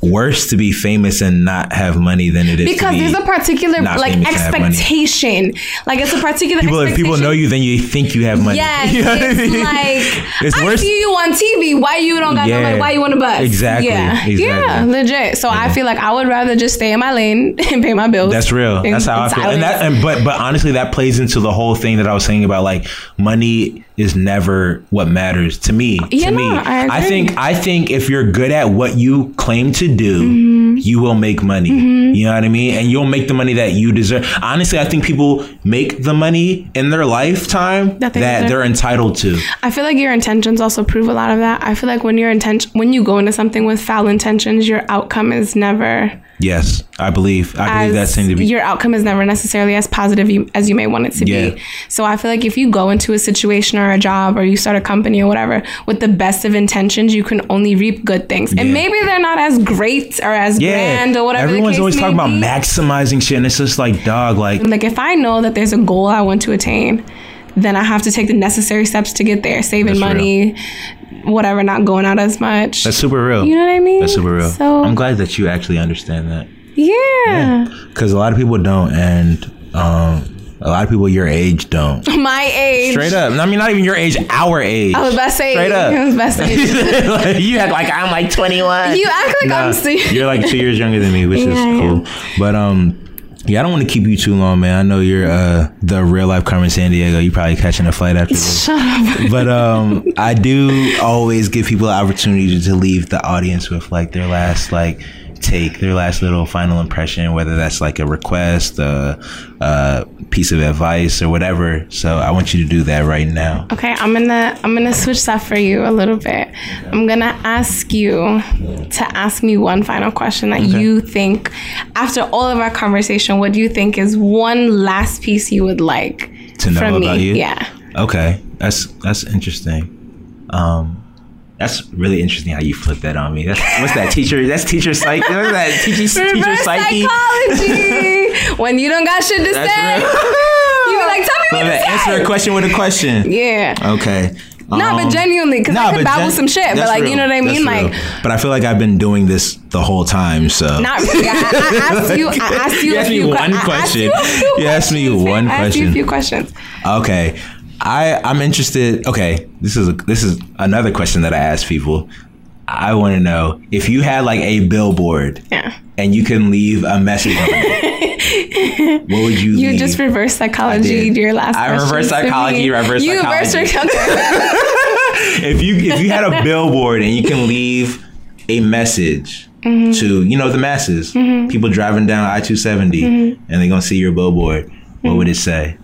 worse to be famous and not have money than it is because to be there's a particular like famous to have money. expectation. Like it's a particular people. If people know you, then you think you have money. Yes, (laughs) You know what I mean? like It's I worse- see you on TV. Why you don't got Yeah. no money? Why you on a bus? Exactly, Yeah, exactly. yeah, legit. So I feel like I would rather just stay in my lane (laughs) and pay my bills. That's real. That's how I in feel. And that, and but but honestly, that plays into the whole thing that I was saying about like money is never what matters to me. Yeah, to me, no, I agree. think I think if you're good at what you claim to do, Mm-hmm. Mm-hmm. you will make money. Mm-hmm. You know what I mean? And you'll make the money that you deserve. Honestly, I think people make the money in their lifetime That that, they deserve. they're entitled to. I feel like your intentions also prove a lot of that. I feel like when your intention, when you go into something with foul intentions, your outcome is never Yes, I believe. I believe that seems to be. your outcome is never necessarily as positive you, as you may want it to Yeah. be. So I feel like if you go into a situation or a job or you start a company or whatever with the best of intentions, you can only reap good things. Yeah. And maybe they're not as great or as grand or whatever. Everyone's always talking about maximizing shit, and it's just like, dog, like Like if I know that there's a goal I want to attain, then I have to take the necessary steps to get there, saving That's real. money, whatever, not going out as much. that's super real. you know what I mean? That's super real. So I'm glad that you actually understand that. yeah. Because a lot of people don't, and um, a lot of people your age don't. (laughs) my age. Straight up. I mean, not even your age, our age. I was about to say. Straight up. I was about to say. like, (laughs) you act like I'm like 21. You act like I'm Nah, still- (laughs) You're like two years younger than me, which Yeah, is cool. But um, yeah, I don't want to keep you too long, man. I know you're uh the real life Carmen Sandiego. You're probably catching a flight after this. Shut up. but um, I do always give people the opportunity to leave the audience with like their last like take, their last little final impression, whether that's like a request, a, a piece of advice, or whatever. So I want you to do that right now. Okay, I'm gonna I'm gonna switch that for you a little bit. I'm gonna ask you to ask me one final question that you think, after all of our conversation, what do you think is one last piece you would like To know from about me? you? Yeah. Okay, that's that's interesting. Um, that's really interesting how you flip that on me. That's, what's that teacher? That's teacher psych. What's that teacher, teacher psyche? psychology. (laughs) when you don't got shit to That's say, real. (laughs) you be like, tell me So what to that say. answer a question with a question. Yeah. Okay. No, but Um, genuinely, because nah, I could babble gen- some shit, but like, real. you know what I That's mean? real. Like, but I feel like I've been doing this the whole time. So not really. I, I asked you. I asked you, (laughs) You a asked me one question. you You asked me one I asked you a few questions. Okay. I I'm interested. Okay, this is a, this is another question that I ask people. I want to know if you had like a billboard Yeah. and you can leave a message on it. (laughs) what would you? You leave? just reverse psychology. Your last. I reverse psychology, reverse you psychology. reverse if you if you had a billboard and you can leave a message Mm-hmm. to you know the masses, people driving down I two seventy, Mm-hmm. and they're gonna see your billboard. What would it say?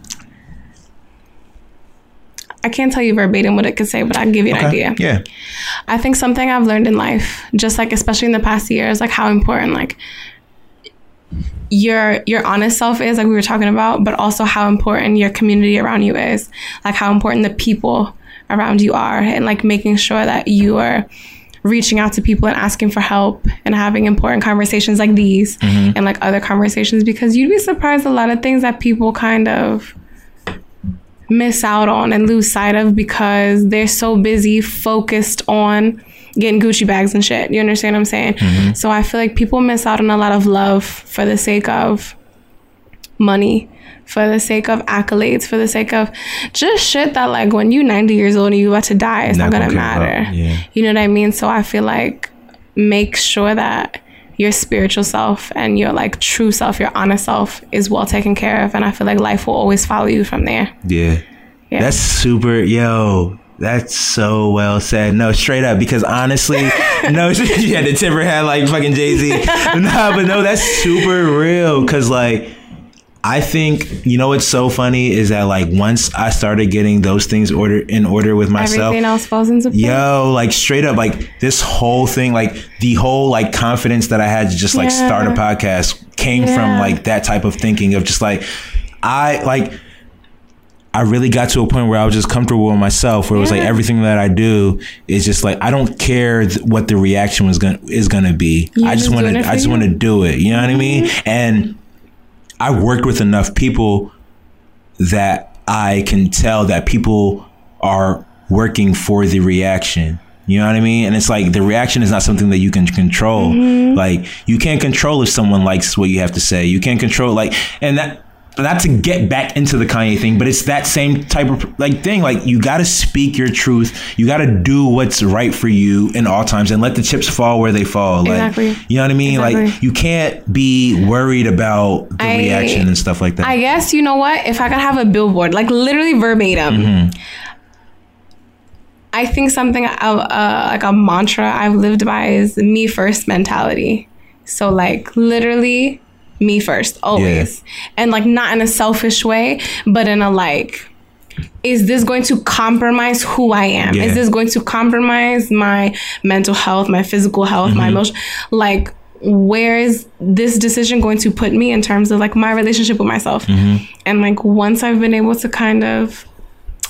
I can't tell you verbatim what it could say, but I can give you an idea. Yeah. I think something I've learned in life, just like especially in the past year, is like how important like your your honest self is, like we were talking about, but also how important your community around you is, like how important the people around you are, and like making sure that you are reaching out to people and asking for help and having important conversations like these mm-hmm. and like other conversations because you'd be surprised a lot of things that people kind of miss out on and lose sight of because they're so busy focused on getting Gucci bags and shit. You understand what I'm saying? Mm-hmm. So I feel like people miss out on a lot of love for the sake of money, for the sake of accolades, for the sake of just shit that like when you 90 years old and you about to die, it's not, Not gonna, gonna matter. yeah. You know what I mean? So I feel like make sure that your spiritual self and your like true self, your honest self is well taken care of. And I feel like life will always follow you from there. Yeah. Yeah. That's super, yo. That's so well said. No, straight up, because honestly, (laughs) no, (laughs) yeah, the tipper had like fucking Jay Z. (laughs) nah, but no, that's super real. Cause like, I think you know what's so funny is that like once I started getting those things order in order with myself, Everything else falls into place. yo, like straight up, like this whole thing, like the whole like confidence that I had to just like Yeah. start a podcast came Yeah. from like that type of thinking of just like I like I really got to a point where I was just comfortable with myself, where it was like everything that I do is just like I don't care th- what the reaction was gonna is gonna be. You're I just just want to I just. Mm-hmm. want to do it. You know what I mean? And I worked with enough people that I can tell that people are working for the reaction. You know what I mean? And it's like the reaction is not something that you can control. Mm-hmm. Like you can't control if someone likes what you have to say. You can't control like and that not to get back into the Kanye thing, but it's that same type of like thing. Like you got to speak your truth. You got to do what's right for you in all times, and let the chips fall where they fall. Like Exactly. you know what I mean? Like Exactly. you can't be worried about the I- reaction and stuff like that. I guess you know what? If I could have a billboard, like literally verbatim, Mm-hmm. I think something uh, uh, like a mantra I've lived by is me first mentality. So like literally me first always, and like not in a selfish way, but in a like. Is this going to compromise who I am? Yeah. Is this going to compromise my mental health, my physical health, my Mm-hmm. emotion? Like, where is this decision going to put me in terms of like my relationship with myself? Mm-hmm. And like once I've been able to kind of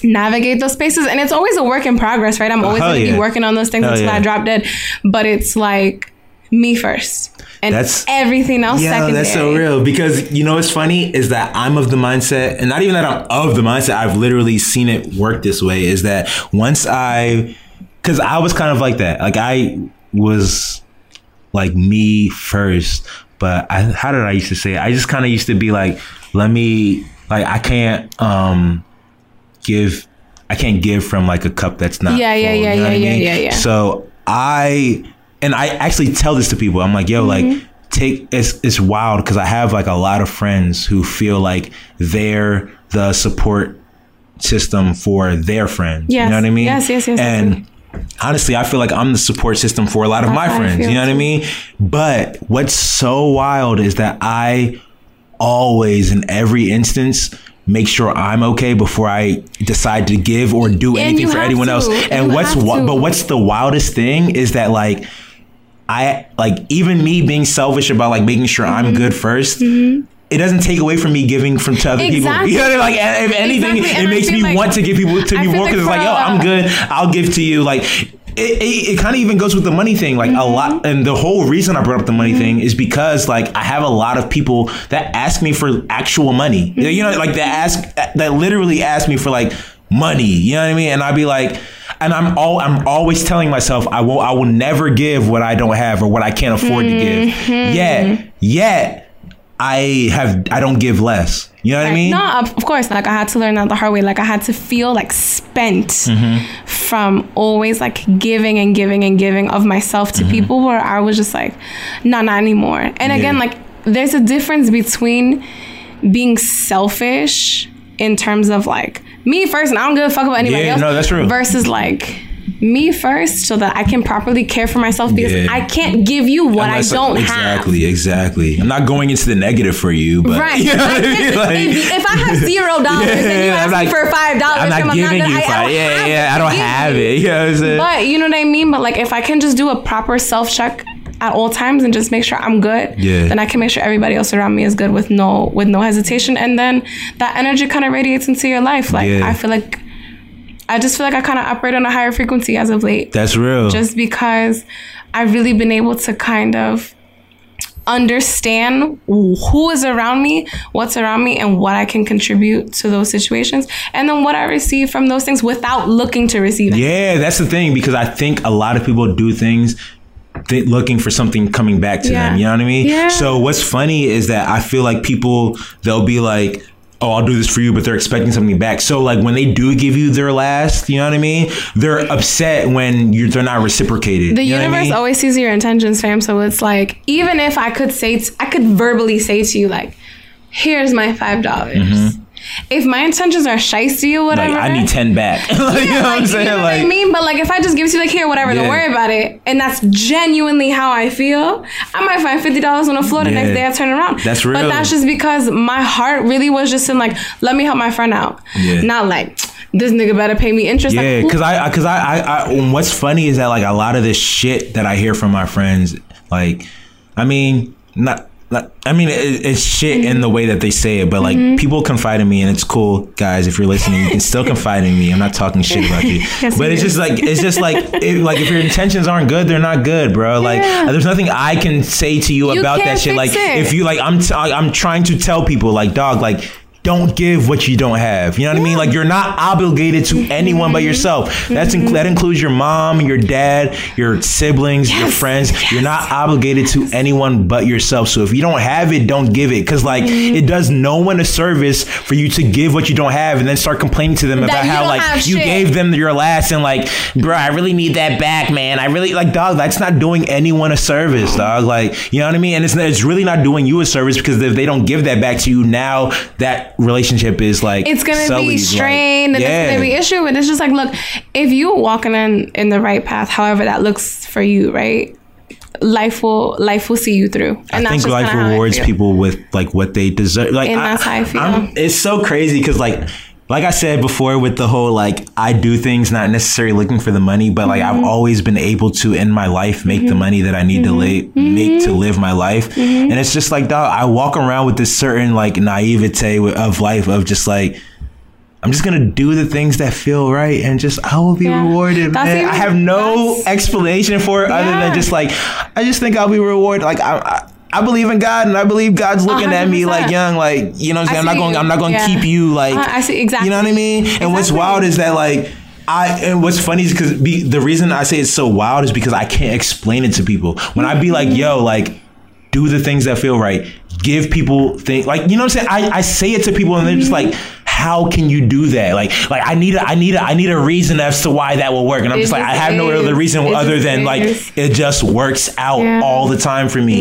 navigate those spaces, and it's always a work in progress, right? I'm always hell going to yeah. be working on those things Hell until yeah. I drop dead. But it's like me first, and That's- everything else Yeah, secondary. that's so real. Because you know what's funny is that I'm of the mindset, and not even that I'm of the mindset. I've literally seen it work this way. Is that once I, because I was kind of like that. Like I was like me first, but I, how did I used to say? It? I just kind of used to be like, let me, like I can't um give, I can't give from like a cup that's not. Yeah, yeah, full, yeah, you know yeah, I yeah, mean? yeah, yeah. So I and I actually tell this to people. I'm like, yo, Mm-hmm. like take it's it's wild because I have like a lot of friends who feel like they're the support system for their friends. Yes. You know what I mean? Yes, yes, yes, And honestly, I feel like I'm the support system for a lot of That's my I friends. You know what I mean? But what's so wild is that I always in every instance make sure I'm okay before I decide to give or do anything for anyone to. else. And You what's but what's the wildest thing is that like I like even me being selfish about like making sure Mm-hmm. I'm good 1st It doesn't take away from me giving from to other Exactly. people. You know, like if anything, Exactly. It makes me like- want to give people to I me more because it's like, yo, I'm good. I'll give to you. Like it, it, it kind of even goes with the money thing. Like Mm-hmm. a lot, and the whole reason I brought up the money thing is because like I have a lot of people that ask me for actual money. Mm-hmm. You know, like that ask that literally ask me for like money. You know what I mean? And I'd be like. And I'm all I'm always telling myself I will I will never give what I don't have or what I can't afford to give. Mm-hmm. Yet, yet I have I don't give less. You know what I mean? No, of course. Like I had to learn that the hard way. Like I had to feel like spent Mm-hmm. from always like giving and giving and giving of myself to people where I was just like, nah, not anymore. And again, like there's a difference between being selfish in terms of like me first and I don't give a fuck about anybody Yeah, else. no, that's true. Versus like me first so that I can properly care for myself because Yeah. I can't give you what Unless- I don't have. exactly, exactly. I'm not going into the negative for you, but Right. (laughs) you know I mean? if, Like- if, if I have zero (laughs) dollars and you ask I'm me not- for five dollars, I'm not giving gonna, you I, I five. don't Yeah, have yeah, I don't have it. (laughs) You know what I'm saying? But you know what I mean. But like, if I can just do a proper self check at all times and just make sure I'm good, Yeah. then I can make sure everybody else around me is good with no with no hesitation, and then that energy kind of radiates into your life. Like Yeah. I feel like. I just feel like I kind of operate on a higher frequency as of late That's real. just because I've really been able to kind of understand who is around me, what's around me, and what I can contribute to those situations, and then what I receive from those things without looking to receive it. Yeah, that's the thing because I think a lot of people do things th- looking for something coming back to Yeah. them. You know what I mean? Yeah. So what's funny is that I feel like people they'll be like. Oh, I'll do this for you, but they're expecting something back. So, like when they do give you their last, you know what I mean? They're upset when you're they're not reciprocated. The you know what I universe mean? always sees your intentions, fam. So it's like, even if I could say, t- I could verbally say to you, like, here's my $5. dollars mm-hmm. If my intentions are shiesty or whatever. Like I need ten back. (laughs) Like, you know what I'm saying? You know like, what I mean? But like, if I just give it to you, like, here, whatever, Yeah. don't worry about it, and that's genuinely how I feel, I might find fifty dollars on the floor the Yeah. next day. I turn around. That's real. But that's just because my heart really was just in like, let me help my friend out, Yeah. not like this nigga better pay me interest. Yeah, like, because I, because I, I, I, what's funny is that like a lot of this shit that I hear from my friends, like, I mean, not, not I mean, it, it's shit in the way that they say it, but like Mm-hmm. people confide in me, and it's cool, guys. If you're listening, you can still confide in me. I'm not talking shit about you, (laughs) Yes, but it's do. just like it's just like it, like if your intentions aren't good, they're not good, bro. Like Yeah. there's nothing I can say to you, You about that shit. Like it. if you like, I'm t- I'm trying to tell people, like, dog, like. Don't give what you don't have. You know what I mean? Like you're not obligated to anyone Mm-hmm. but yourself. That's inc- that includes your mom, your dad, your siblings, your Yes. friends. You're not obligated to anyone but yourself. So if you don't have it, don't give it. Cause like Mm-hmm. it does no one a service for you to give what you don't have and then start complaining to them about how like you shit. gave them your last and like, bro, I really need that back, man. I really like, dog. That's not doing anyone a service, dog. Like, you know what I mean? And it's it's really not doing you a service because if they don't give that back to you, now that relationship is like it's gonna be like, strained and yeah. it's gonna be issue. But it's just like, look, if you're walking in in the right path, however that looks for you, right? Life will life will see you through, and I think life kinda how I rewards people with like what they deserve. Like And that's how I feel. I'm- it's so crazy because like. Like I said before, with the whole like I do things not necessarily looking for the money, but like Mm-hmm. I've always been able to in my life make the money that I need to la- Mm-hmm. make to live my life, and it's just like dog. I walk around with this certain like naivete of life of just like I'm just gonna do the things that feel right, and just I will be Yeah. rewarded. That's man. even- I have no explanation for it other than just like I just think I'll be rewarded. Like I, I, I believe in God, and I believe God's looking at me like young, like you know. What I'm, saying? I'm not going. I'm not going to Yeah. keep you like. Uh, I see exactly. You know what I mean? And what's wild is that like. I and what's funny is because be, the reason I say it's so wild is because I can't explain it to people. When I be like, "Yo, like, do the things that feel right," give people things like you know what I'm saying. I, I say it to people and they're just like, "How can you do that?" Like, like I need a I need a I need a reason as to why that will work, and I'm It just like, I have no other reason It other than like it just works out Yeah. Mm-hmm. all the time for me.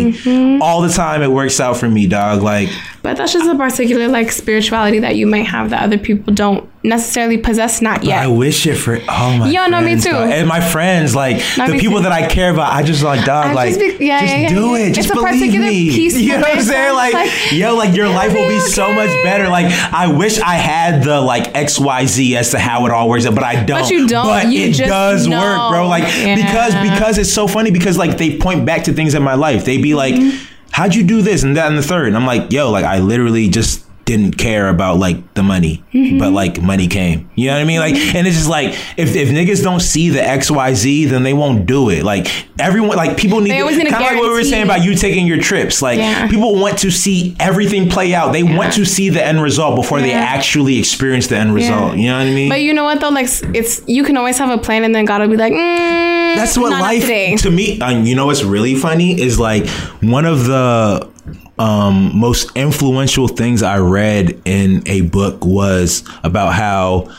All the time it works out for me, dog. Like But that's just a particular like spirituality that you might have that other people don't necessarily possess, not yet. I wish it for all my Yeah, no, me too. dog. And my friends, like No, the people too. that I care about, I just like dog, I like just be- yeah, just yeah, yeah, do yeah. it. Just It's a believe me. peaceful You know what I'm saying? Like, like, yo, like your (laughs) life will be it'll so much better. Like I wish I had the like X Y Z as to how it all works, but I don't. But you don't. But You it just does know. work, bro. Like because because it's so funny because like they point back to things in my life. They be like, Mm-hmm. "How'd you do this and that and the third? And I'm like, "Yo, like I literally just." Didn't care about like the money, Mm-hmm. but like money came. You know what I mean? Like, and it's just like if, if niggas don't see the X Y Z, then they won't do it. Like everyone, like people need kind of like what we were saying about you taking your trips. Like Yeah. people want to see everything play out. They want to see the end result before they actually experience the end result. You know what I mean? But you know what though? Like it's you can always have a plan, and then God will be like, mm, That's what not life to me. And you know what's really funny is like one of the um, most influential things I read in a book was about how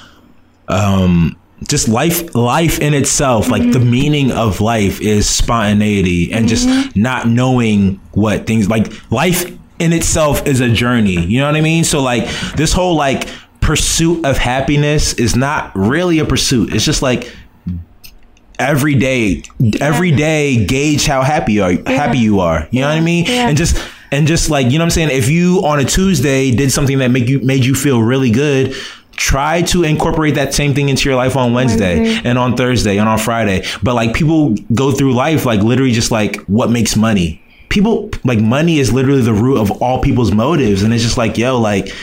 um, just life life in itself like the meaning of life is spontaneity and just not knowing what things like life in itself is a journey you know what i mean? So like this whole like pursuit of happiness is not really a pursuit. It's just like every day every day gauge how happy you are happy you are you know what i mean? Yeah. and just and just like you know what i'm saying? If you on a tuesday did something that make you made you feel really good try to incorporate that same thing into your life on wednesday, Wednesday. and on thursday and on friday. But like people go through life like literally just like what makes money. People like money is literally the root of all people's motives. And it's just like yo like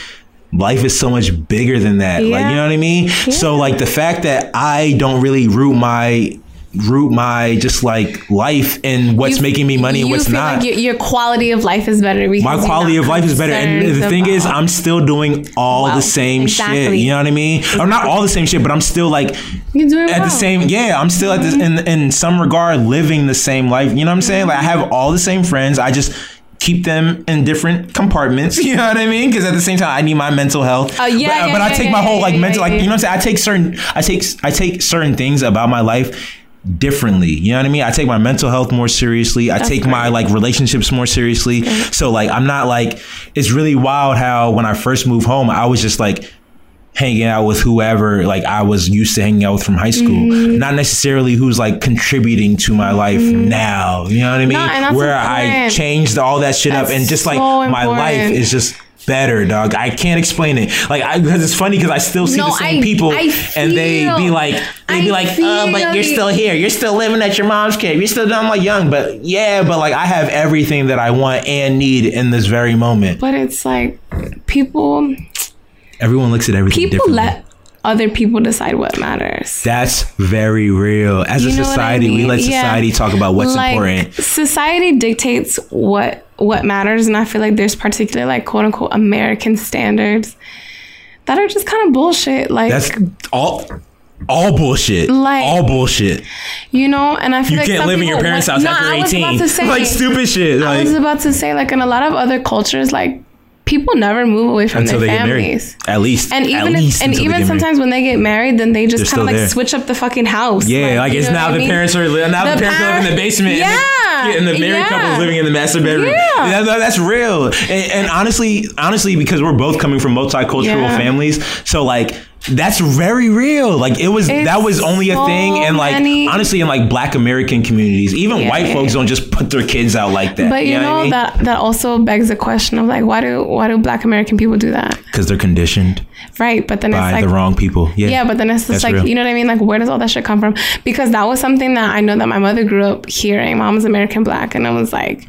life is so much bigger than that. Like you know what i mean? So like the fact that i don't really root my root my just like life and what's You- making me money and what's feel not Like your, your quality of life is better. my quality of life is better. And the thing is, I'm still doing all Well, the same shit. You know what I mean? Or not all the same shit, but I'm still like at well. the same. Yeah, I'm still at this in in some regard living the same life. You know what I'm saying? Like I have all the same friends. I just keep them in different compartments. (laughs) You know what I mean? Because at the same time, I need my mental health. Uh, yeah, but, yeah, but I take yeah, my whole like yeah, mental, like yeah. you know what I'm saying. I take certain, I take I take certain things about my life differently. You know what I mean? I take my mental health more seriously. I take my like relationships more seriously. So like I'm not like it's really wild how when I first moved home, I was just like hanging out with whoever like I was used to hanging out with from high school. Mm-hmm. Not necessarily who's like contributing to my life now. You know what I mean? that's Where I changed all that shit up and just like so my life is just better, dog. I can't explain it. Like I because it's funny because I still see No, the same I- people I and they be like they be like, oh, but you're you." still here. You're still living at your mom's crib. You're still I'm like young, but yeah, but like I have everything that I want and need in this very moment. But it's like people Everyone looks at everything people let other people decide what matters. That's very real. As You a what I society, we mean? let Yeah. society talk about what's like, important. Society dictates what what matters, and I feel like there's particular like quote unquote American standards that are just kind of bullshit. Like That's all all bullshit. Like- all bullshit. you know, and I feel You like can't live in your parents' house Nah, after 18. say, (laughs) like stupid shit. I Like was about to say, like in a lot of other cultures, like people never move away from until their families. At least. And even least if, and even married. sometimes when they get married, then they just kind of like there. switch up the fucking house. Yeah, like, you it's now I the mean? parents are now the, The parents live in the par- basement. and the- Yeah, and the married yeah. couple's living in the master bedroom. Yeah. That- that's real. And, and honestly, honestly, because we're both coming from multicultural Yeah. families, so like that's very real. Like it was It's that was only a thing, and like many- honestly, in like Black American communities, even Yeah, white yeah, folks yeah. don't just put their kids out like that. But you, know, know, that that also begs the question of like why do why do Black American people do that? because they're conditioned Right, but then by it's like the wrong people. Yeah, Yeah, but then it's That's just like real. you know what I mean. Like, where does all that shit come from? Because that was something that I know that my mother grew up hearing. Mom was American black, and I was like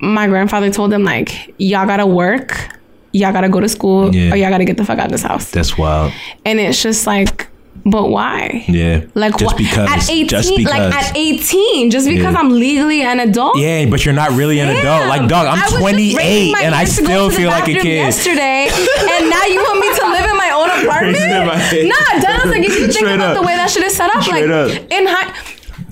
my grandfather told them like, y'all gotta work, y'all gotta go to school, Yeah. or y'all gotta get the fuck out of this house. that's wild. And it's just like, but why? Yeah, Like just because, at 18, just because. like at 18, just because Yeah. I'm legally an adult. yeah, but you're not really an adult. Like, dog, I'm 28 and I hands to go still feel like a kid. Yesterday, and now you want me to live in my own (laughs) apartment? Raising my hand. nah, Dennis, like if you (laughs) think Straight about up. the way that shit is set up, Straight like up. in high.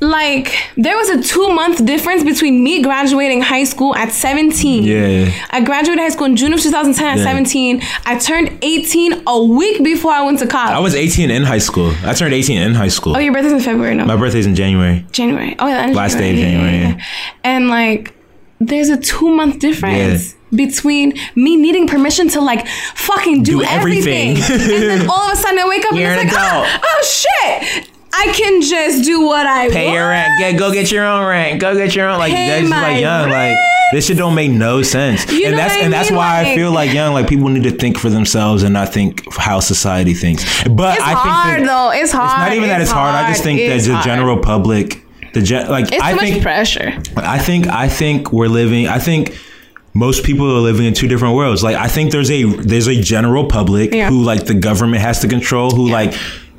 Like there was a two month difference between me graduating high school at 17. Yeah. I graduated high school in June of 2010 at Yeah. 17. I turned 18 a week before I went to college. I was 18 in high school. I turned 18 in high school. oh, your birthday's in February, no? My birthday's in January. January. Oh, yeah, Last day of January, yeah. And like, there's a two month difference between me needing permission to like fucking do, Do everything. everything, and then all of a sudden I wake up You're and an it's like, ah, oh shit, I can just do what I Pay want. your rent. Get go get your own rent. Go get your own. Like Pay that's just my like young. Like this shit don't make no sense. You and know that's what I and that's mean? why I Like- feel like young. Like people need to think for themselves and not think how society thinks. But It's I think hard that though. It's hard. it's not even that it's hard. I just think that It's the hard. general public, the gen, like It's I too think much pressure. I think I think we're living. I think most people are living in two different worlds. Like I think there's a there's a general public Yeah. who like the government has to control. Who like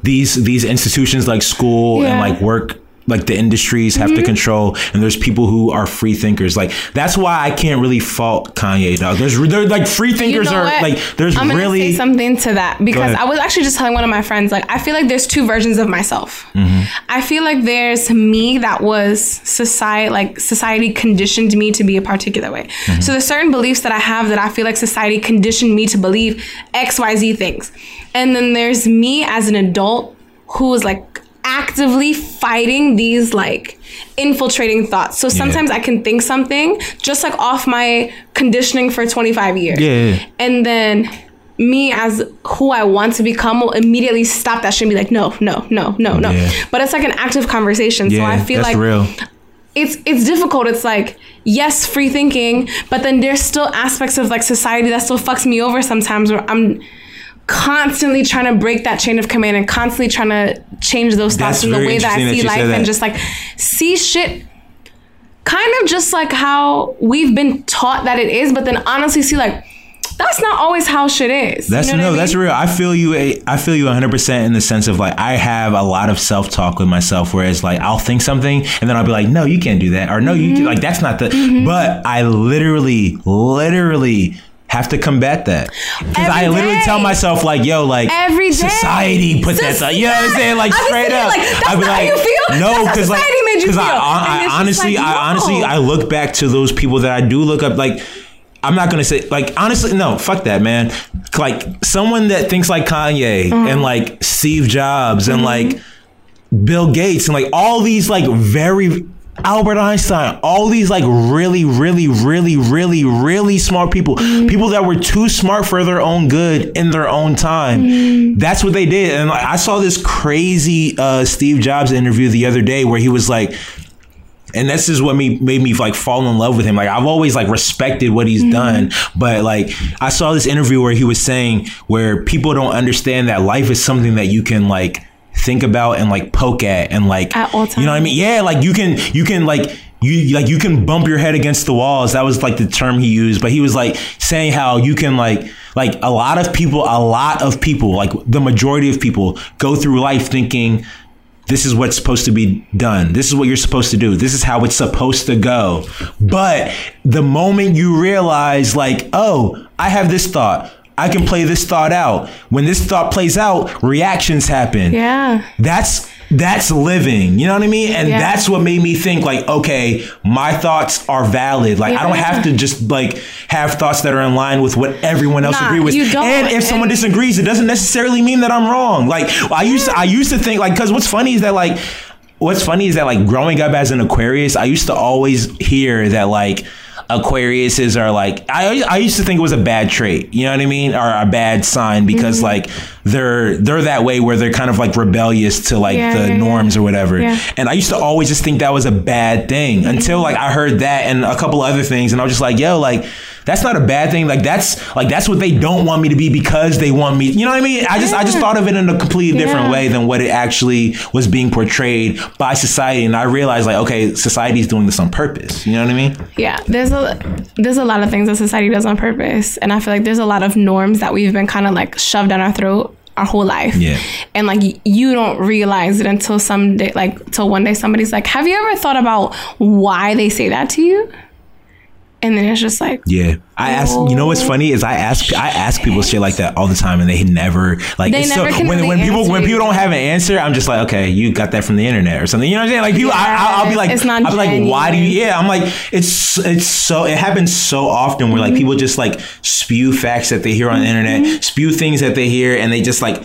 these these institutions like school and like work like the industries have Mm-hmm. to control and there's people who are free thinkers like that's why i can't really fault kanye dog there's there like free thinkers know are what? like there's I'm really say something to that because. I was actually just telling one of my friends like I feel like there's two versions of myself. Mm-hmm. I feel like there's me that was society like society conditioned me to be a particular way. Mm-hmm. So there's certain beliefs that I have that I feel like society conditioned me to believe X Y Z things, and then there's me as an adult who is like actively fighting these like infiltrating thoughts. So sometimes I can think something just like off my conditioning for 25 years. Yeah, yeah. And then me as who I want to become will immediately stop that shit and be like, no, no, no, no, no. Yeah. But it's like an active conversation. so I feel that's like real it's it's difficult. It's like yes, free thinking, but then there's still aspects of like society that still fucks me over sometimes where I'm constantly trying to break that chain of command and constantly trying to change those thoughts That's in the way that I interesting that see life and just like see shit kind of just like how we've been taught that it is, but then honestly see like that's not always how shit is. That's you know no, I that's real. I feel you. eh, I feel you 100 percent in the sense of like I have a lot of self talk with myself, whereas like I'll think something and then I'll be like, no, you can't do that, or no, you Mm-hmm. can, like that's not the. But I literally, literally. Have to combat that because I literally day. tell myself like, "Yo, like Every society put that, stuff. You know what I'm saying? Like straight up, like, that's I'd be how like, you feel? no, because like, society made you 'cause I. I, I honestly, like, I honestly. I look back to those people that I do look up, like. I'm not gonna say like honestly no fuck that man like someone that thinks like Kanye Mm-hmm. and like Steve Jobs and like Bill Gates and like all these like very Albert Einstein all these like really really really really really smart people Mm-hmm. people that were too smart for their own good in their own time Mm-hmm. that's what they did and like, I saw this crazy uh, Steve Jobs interview the other day where he was like and this is what me made me like fall in love with him. Like I've always like respected what he's done, but like I saw this interview where he was saying where people don't understand that life is something that you can like think about and like poke at and like At all you know what I mean? Yeah, like you can you can like you like you can bump your head against the walls. That was like the term he used, but he was like saying how you can like like a lot of people, a lot of people, like the majority of people go through life thinking this is what's supposed to be done. This is what you're supposed to do. This is how it's supposed to go. But the moment you realize, like, oh, I have this thought, I can play this thought out. When this thought plays out, reactions happen. Yeah. That's that's living. You know what I mean? And Yeah. that's what made me think like, okay, my thoughts are valid. Like I don't have to just like have thoughts that are in line with what everyone else Nah, agree with. you don't. And if someone And- disagrees, it doesn't necessarily mean that I'm wrong. Like I used to I used to think like cuz what's funny is that like what's funny is that like growing up as an Aquarius, I used to always hear that like Aquariuses are like I I used to think it was a bad trait, you know what I mean, or a bad sign because mm-hmm. like they're they're that way where they're kind of like rebellious to like Yeah, the yeah, yeah. norms or whatever. Yeah. And I used to always just think that was a bad thing until mm-hmm. like I heard that and a couple other things, and I was just like, yo, like that's not a bad thing. Like that's like that's what they don't want me to be because they want me. You know what I mean? I just I just thought of it in a completely different Yeah. way than what it actually was being portrayed by society, and I realized like, okay, society's doing this on purpose. You know what I mean? Yeah, there's a there's a lot of things that society does on purpose, and I feel like there's a lot of norms that we've been kind of like shoved down our throat our whole life. Yeah. and like you don't realize it until some day, like till one day somebody's like, "Have you ever thought about why they say that to you?" And then it's just like, Yeah, I ask. You know what's funny is I ask I ask people shit like that all the time, and they never like. They it's never can when when people when people don't have an answer, I'm just like, okay, you got that from the internet or something. You know what I'm saying? Like people, I, I'll, I'll be like, It's not I'll be like, why do you? Yeah, I'm like, it's it's so it happens so often where like Mm-hmm. people just like spew facts that they hear on the internet, spew things that they hear, and they just like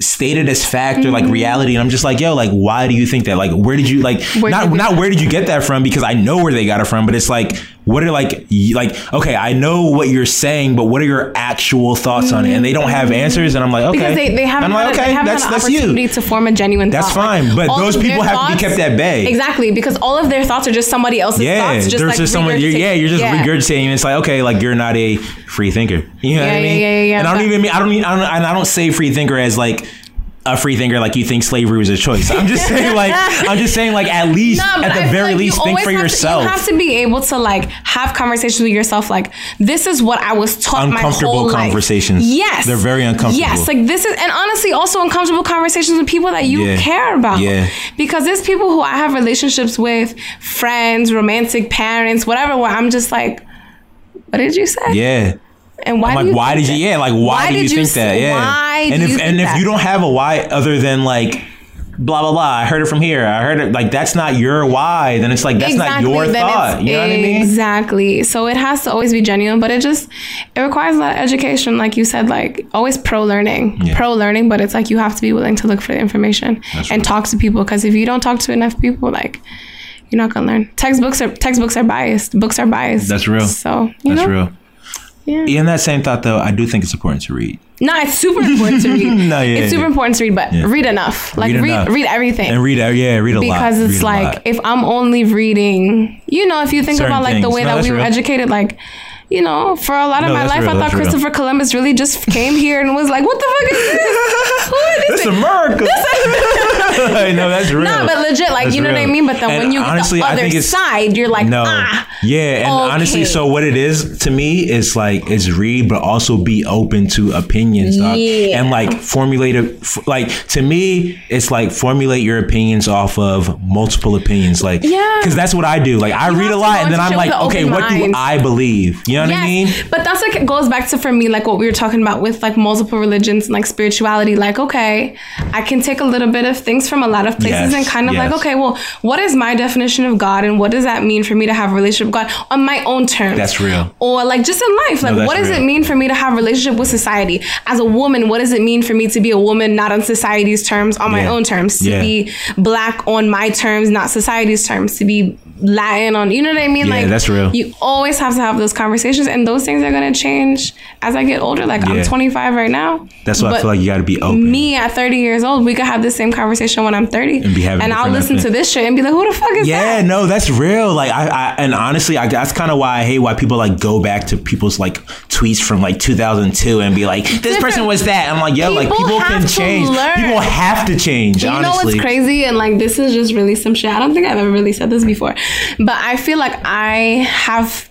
state it as fact or like Mm-hmm. reality and i'm just like yo like why do you think that like where did you like Where not not where did you get that from because i know where they got it from but it's like what are like like okay i know what you're saying but what are your actual thoughts on it and they don't have answers and i'm like okay because they, they haven't i'm like had, okay they that's that's opportunity you to form a genuine That's thought. Like, fine, but those people have to be kept at bay. Exactly, because all of their thoughts are just somebody else's yeah thoughts. Just there's like just someone you're, yeah you're just regurgitating- yeah. regurgitating it's like okay like you're not a free thinker you know what Yeah, i yeah, mean yeah, yeah, and i don't even mean i don't mean I don't, and i don't say free thinker as like a free thinker like you think slavery was a choice. I'm just saying like I'm just saying like at least No, at the I very like you least think for have to- yourself. you have to be able to like have conversations with yourself. Like this is what I was taught my Uncomfortable whole life. conversations. Yes, They're very uncomfortable. Yes, like this is, and honestly, also uncomfortable conversations with people that you Yeah. care about. Yeah. because there's people who I have relationships with, friends, romantic parents, whatever. Where I'm just like, what did you say? yeah. And why? Like, you why did you? that? Yeah, like, why, do you think s- that? Yeah. Why and if you and think if you don't have a why other than like, blah blah blah. I heard it from here. I heard it. Like that's not your why. Then it's like that's not your then thought. You know what I mean? Exactly. So it has to always be genuine, but it just it requires a lot of education, like you said, like always pro learning, Yeah. pro learning. But it's like you have to be willing to look for the information That's and right. talk to people because if you don't talk to enough people, like you're not gonna learn. Textbooks are textbooks are biased. Books are biased. That's real. So you That's know, real. Yeah. In that same thought, though, I do think it's important to read No, it's super important to read. (laughs) No, yeah, it's super yeah. important to read, but Yeah. read enough. Like Read read enough. read, everything. and read. Yeah, read a lot. because it's a like if I'm only reading, you know, if you think Certain about like the way No, that we were real. educated, like, you know, for a lot of No, my life, real, I thought that's real. Christopher Columbus really just came here and was like, "What the fuck is this? (laughs) Who these That's things?" America. (laughs) no, that's real. No, but legit, like That's you know what I mean. But then And when you get honestly, the I other side, you're like, No. ah, Yeah, and honestly, so what it is to me is like is read, but also be open to opinions, dog. Yeah. and like formulate a f- like to me, it's like formulate your opinions off of multiple opinions, like Yeah. because that's what I do. Like I You read a lot, and then I'm like, okay, what do. I believe? You know what I mean? But that's like it goes back to for me like what we were talking about with like multiple religions and like spirituality. Like, okay, I can take a little bit of things from a lot of places Yes, and kind of like, okay, well, what is my definition of God and what does that mean for me to have a relationship with God on my own terms? That's real. Or like just in life, like that's what does real. it mean for me to have a relationship with society? As a woman, what does it mean for me to be a woman not on society's terms, on my own terms? To Yeah. be black on my terms, not society's terms, to be Latin on you know what I mean? Yeah, like that's real. You always have to have those conversations and those things are gonna change as I get older. Like I'm 25 right now. That's why I feel like you got to be open. Me at 30 years old, we could have the same conversation when I'm 30. And be having And I'll listen to this shit and be like, who the fuck is Yeah, that? Yeah, no, that's real. Like I, I and honestly, I, that's kind of why I hate why people like go back to people's like tweets from like 2002 and be like, this Different- person was that. I'm like, yo, like People can change. learn. People have to change. Honestly. You know what's crazy? And like, this is just really some shit. I don't think I've ever really said this before, but I feel like I have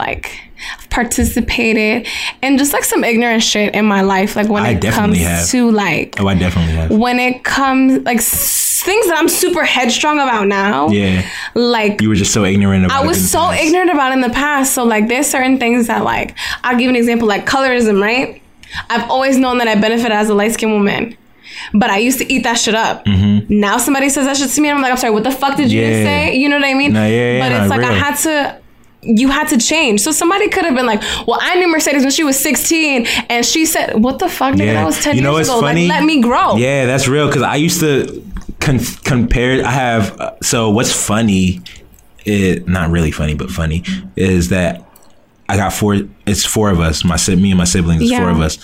like, participated in just like some ignorant shit in my life. Like, when I it definitely comes have. to like, Oh, I definitely have. when it comes, like, s- things that I'm super headstrong about now. Yeah, Like, you were just so ignorant about. I was so past. ignorant about in the past. So like there's certain things that like I'll give an example like colorism, right? I've always known that I benefit as a light skinned woman. But I used to eat that shit up. Now somebody says that shit to me and I'm like, I'm sorry, what the fuck did you just Mm-hmm. Yeah. say? You know what I mean? No, yeah, yeah, but it's like I had to you had to change. So somebody could have been like, "Well, I knew Mercedes when she was 16, and she said, what the fuck, nigga? That was 10 you know years ago. funny? Like, let me grow." Yeah, that's real. Because I used to con- compare. I have. Uh, so what's funny? It not really funny, but funny is that I got four. It's four of us. My me and my siblings. It's four of us.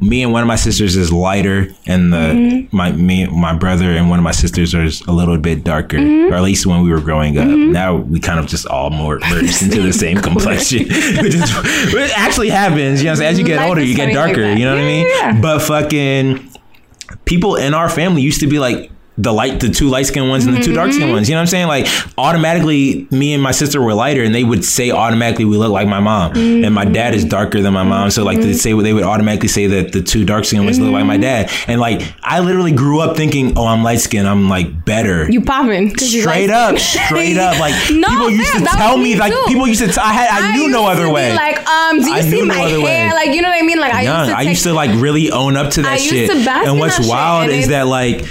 Me and one of my sisters is lighter, and the Mm-hmm. my me my brother and one of my sisters are a little bit darker, Mm-hmm. or at least when we were growing up. Now we kind of just all more (laughs) merged into the same complexion, which is which actually happens. You know, what I'm saying? as you get Life older, you get darker. you know what I mean? yeah. But fucking people in our family used to be like the light, the two light skinned ones and the two dark Mm-hmm. skinned ones. You know what I'm saying? Like automatically, me and my sister were lighter, and they would say automatically we look like my mom, and my dad is darker than my mom. So like they say they would automatically say that the two dark skinned ones look like my dad, and like I literally grew up thinking, oh, I'm light skinned, I'm like better. You popping. Straight up, straight up. Like (laughs) No, people used to tell me, me like people used to. T- I had, I, knew no other way. Like, um, do you I see knew no other hair? way. Like, you know what I mean? Like, I young. used to I used to like really own up to that I shit. and what's wild is that like,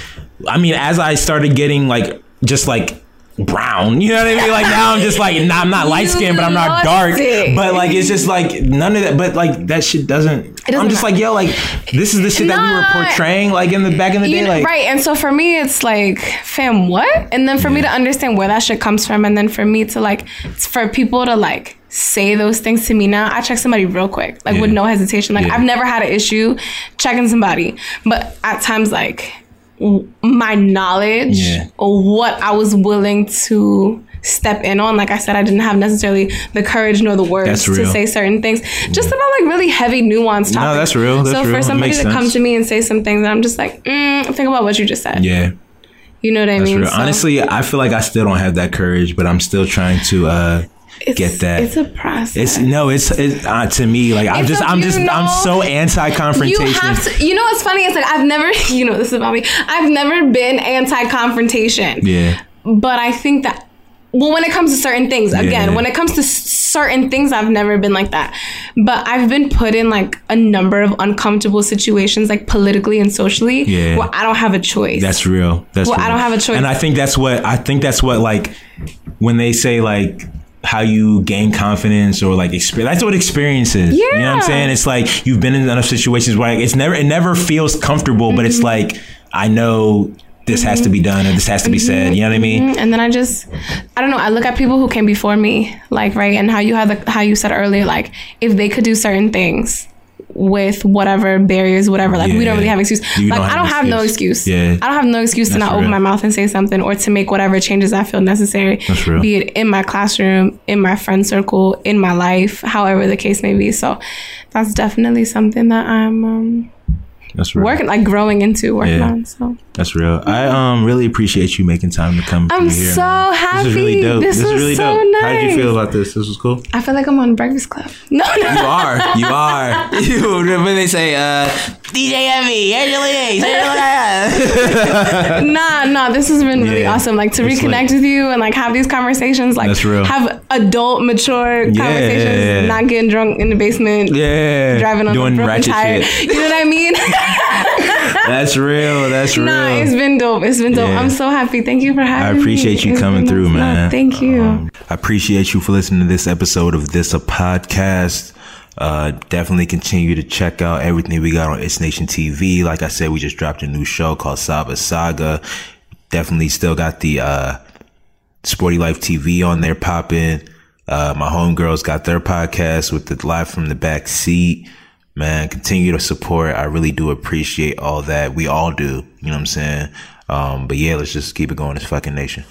I mean, as I started getting like just like brown, you know what I mean? Like now I'm just like, nah, I'm not light skinned, but I'm not dark. it. But like it's just like none of that. But like that shit doesn't. doesn't I'm just like, yo, like this is the shit that we were portraying like in the back in the day. know, Like right, and so for me, it's like, fam, what? And then for me to understand where that shit comes from, and then for me to like, for people to like say those things to me now, I check somebody real quick, like with no hesitation. Like Yeah. I've never had an issue checking somebody, but at times like my knowledge Yeah. or what I was willing to step in on. Like I said, I didn't have necessarily the courage nor the words to say certain things. Just about like really heavy, nuanced topics. No, that's real. That's so real. for somebody to come to me and say some things, I'm just like, mm, think about what you just said. Yeah. You know what I That's mean? So Honestly, I feel like I still don't have that courage, but I'm still trying to uh, it's, get that. It's a process. It's no, it's, it's uh, to me like I'm It's just I'm just I'm so anti-confrontation. You have to. You know what's funny? It's like I've never. (laughs) You know this is about me. I've never been anti-confrontation. yeah, But I think that. Well, when it comes to certain things, again, Yeah. when it comes to certain things, I've never been like that. But I've been put in like a number of uncomfortable situations, like politically and socially, Yeah. where I don't have a choice. that's real. That's Well, I don't have a choice. and I think that's what I think that's what like when they say like how you gain confidence or like experience. That's what experience is. You know what I'm saying? It's like you've been in enough situations where like, it's never it never feels comfortable, but Mm-hmm. it's like I know this has to be done or this has to be said. You know what I mean? and then I just, I don't know. I look at people who came before me, like right, and how you had the how you said earlier, like if they could do certain things with whatever barriers, whatever, like we don't really have excuse. You like don't I don't an have no excuse. Yeah. I don't have no excuse to That's not open my mouth and say something or to make whatever changes I feel necessary. That's real. Be it in my classroom, in my friend circle, in my life, however the case may be. So that's definitely something that I'm um, That's real. working, like growing into, working Yeah. on. So. That's real. I um really appreciate you making time to come. I'm here, so man. happy. This is really dope. This is really so dope. How did you feel about this? This was cool. I feel like I'm on Breakfast Club. (laughs) No, no. You are. You (laughs) are. (laughs) you when they say uh DJ Envy, Angela, nah, nah, this has been really Yeah. awesome. Like to It's reconnect like- with you and like have these conversations, like That's real. have adult, mature conversations, Yeah. not getting drunk in the basement, Yeah. driving on Doing a broken ratchet tire. shit. You know what I mean? That's real. That's real. nah, it's been dope. It's been dope. Yeah. I'm so happy. Thank you for having me. I appreciate you It's coming through, man. Thank you. Um, I appreciate you for listening to this episode of This a Podcast. Uh, definitely continue to check out everything we got on It's Nation TV. Like I said, we just dropped a new show called Saba Saga. Definitely still got the uh, Sporty Life TV on there popping. Uh, my homegirls got their podcast with the live from the back seat. Man, continue to support. I really do appreciate all that. We all do. You know what I'm saying? Um, but yeah, let's just keep it going. This fucking nation.